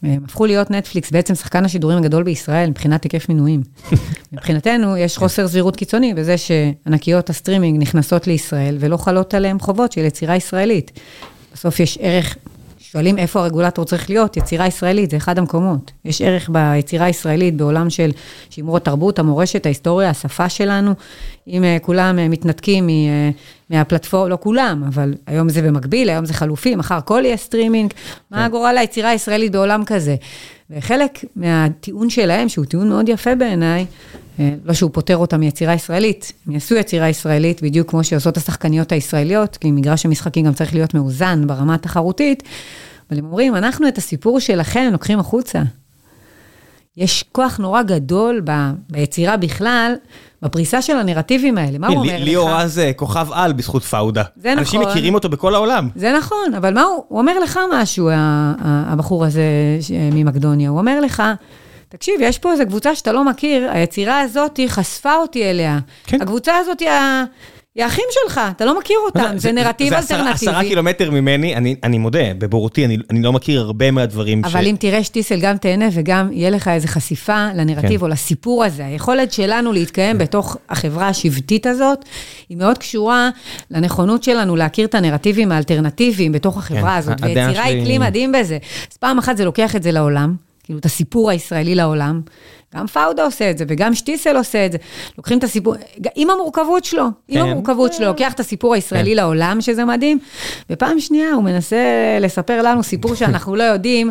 הם הפכו להיות נטפליקס, בעצם שחקן השידורים הגדול בישראל מבחינת היקף מינויים. מבחינתנו, יש חוסר סבירות קיצוני בזה שענקיות הסטרימינג נכנסות לישראל ולא חלות עליהם חובות של יצירה ישראלית. בסוף יש ערך, שואלים איפה הרגולטור צריך להיות, יצירה ישראלית, זה אחד המקומות. יש ערך ביצירה הישראלית בעולם של שימור התרבות, המורשת, ההיסטוריה, השפה שלנו. אם אה, כולם אה, מתנתקים אה, מהפלטפורמה, לא כולם, אבל היום זה במקביל, היום זה חלופי, מחר הכל יהיה סטרימינג. מה גורל היצירה הישראלית בעולם כזה? וחלק מהטיעון שלהם, שהוא טיעון מאוד יפה בעיניי, לא שהוא פוטר אותם מיצירה ישראלית, הם יעשו יצירה ישראלית בדיוק כמו שעושות השחקניות הישראליות, כי מגרש המשחקים גם צריך להיות מאוזן ברמה התחרותית, אבל הם אומרים, אנחנו את הסיפור שלכם לוקחים החוצה. יש כוח נורא גדול ב, ביצירה בכלל, בפריסה של הנרטיבים האלה. מה הוא אומר לך? ליאור רז אה, כוכב על בזכות פאודה. זה אנשים נכון. מכירים אותו בכל העולם. זה נכון, אבל מה הוא, הוא אומר לך משהו, הבחור הזה ממקדוניה, הוא אומר לך, תקשיב, יש פה איזו קבוצה שאתה לא מכיר, היצירה הזאת חשפה אותי אליה. כן. הקבוצה הזאת היא, האחים שלך, אתה לא מכיר אותם, זה, נרטיב זה עשרה- אלטרנטיבי. קילומטר ממני, אני, אני מודה, בבורותי, אני, אני לא מכיר הרבה מהדברים אבל אם תראה שטיסל, גם תהנה וגם יהיה לך איזו חשיפה לנרטיב כן. או לסיפור הזה. היכולת שלנו להתקיים בתוך החברה השבטית הזאת, היא מאוד קשורה לנכונות שלנו להכיר את הנרטיבים האלטרנטיביים בתוך החברה כן, הזאת. ויצירה היא כלי מדהים בזה. אז פעם אחת זה לוקח את זה לעולם, כאילו את הסיפור הישראלי לעולם. גם פאודה עושה את זה, וגם שטיסל עושה את זה. לוקחים את הסיפור, עם המורכבות שלו, עם כן. המורכבות שלו, לוקח את הסיפור הישראלי כן. לעולם, שזה מדהים, ופעם שנייה הוא מנסה לספר לנו סיפור שאנחנו לא יודעים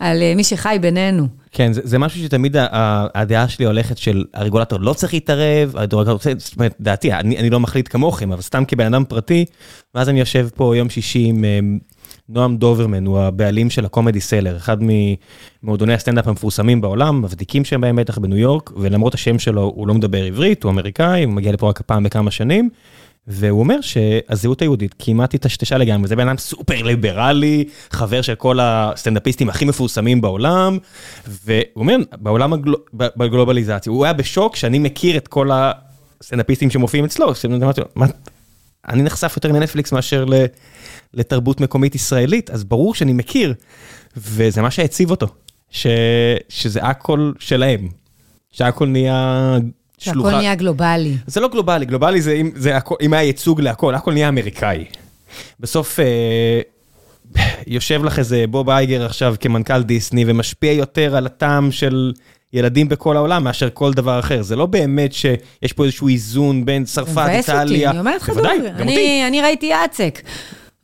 על אה, מי שחי בינינו. כן, זה, זה משהו שתמיד ה- ה- הדעה שלי הולכת של הרגולטור לא צריך להתערב, הרגולטור רוצה, זאת אומרת, דעתי, אני, אני לא מחליט כמוכם, אבל סתם כבן אדם פרטי, ואז אני יושב פה יום שישי עם, אמ, נועם דוברמן הוא הבעלים של הקומדי סלר, אחד ממועדוני הסטנדאפ המפורסמים בעולם, הוותיקים שבהם בטח בניו יורק, ולמרות השם שלו הוא לא מדבר עברית, הוא אמריקאי, הוא מגיע לפה רק פעם בכמה שנים. והוא אומר שהזהות היהודית כמעט התשתשה לגמרי, זה בן אדם סופר ליברלי, חבר של כל הסטנדאפיסטים הכי מפורסמים בעולם, והוא אומר, בעולם הגלובליזציה, הוא היה בשוק שאני מכיר את כל הסטנדאפיסטים שמופיעים אצלו, אמרתי לו, מה, אני נחשף יותר לנטפליקס מאשר לתרבות מקומית ישראלית, אז ברור שאני מכיר, וזה מה שהציב אותו, ש, שזה הכל שלהם, שהכל נהיה שלוחה. שהכל נהיה גלובלי. זה לא גלובלי, גלובלי זה אם, זה הכל, אם היה ייצוג להכל, הכל נהיה אמריקאי. בסוף אה, יושב לך איזה בוב אייגר עכשיו כמנכ"ל דיסני ומשפיע יותר על הטעם של ילדים בכל העולם מאשר כל דבר אחר. זה לא באמת שיש פה איזשהו איזון בין צרפת, איטליה. אני אומרת לך דוגרי, אני, אני ראיתי יאצק.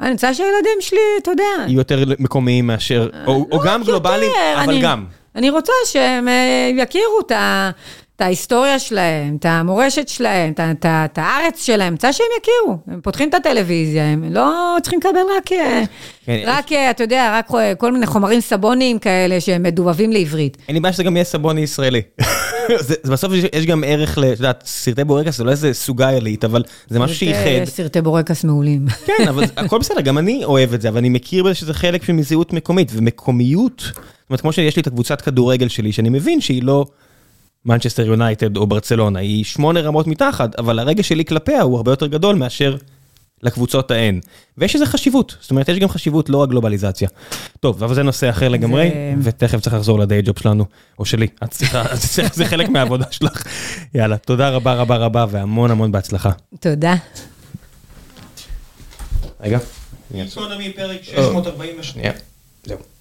אני רוצה שהילדים שלי, אתה יודע... יהיו יותר מקומיים מאשר, או, או גם גלובליים, אבל אני, גם. אני רוצה שהם אה, יכירו את ה... את ההיסטוריה שלהם, את המורשת שלהם, את, את, את הארץ שלהם, רוצה שהם יכירו. הם פותחים את הטלוויזיה, הם לא צריכים לקבל רק, אה, כן, רק יש... אה, אתה יודע, רק אה, כל מיני חומרים סבוניים כאלה שהם מדובבים לעברית. אין לי בעיה שזה גם יהיה סבוני ישראלי. זה, זה בסוף יש, יש גם ערך, את יודעת, סרטי בורקס זה לא איזה סוגה עילית, אבל זה משהו שייחד. סרטי בורקס מעולים. כן, אבל הכל בסדר, גם אני אוהב את זה, אבל אני מכיר בזה שזה חלק מזהות מקומית, ומקומיות, זאת אומרת, כמו שיש לי את הקבוצת כדורגל שלי, שאני מבין שהיא לא... מנצ'סטר יונייטד או ברצלונה, היא שמונה רמות מתחת, אבל הרגש שלי כלפיה הוא הרבה יותר גדול מאשר לקבוצות ההן. ויש איזה חשיבות, זאת אומרת, יש גם חשיבות לא רק גלובליזציה. טוב, אבל זה נושא אחר לגמרי, ו... ותכף צריך לחזור לדיי ג'וב שלנו, או שלי, את צריכה, זה חלק מהעבודה שלך. יאללה, תודה רבה רבה רבה, והמון המון בהצלחה. תודה. רגע. גיקונומי פרק 642. זהו.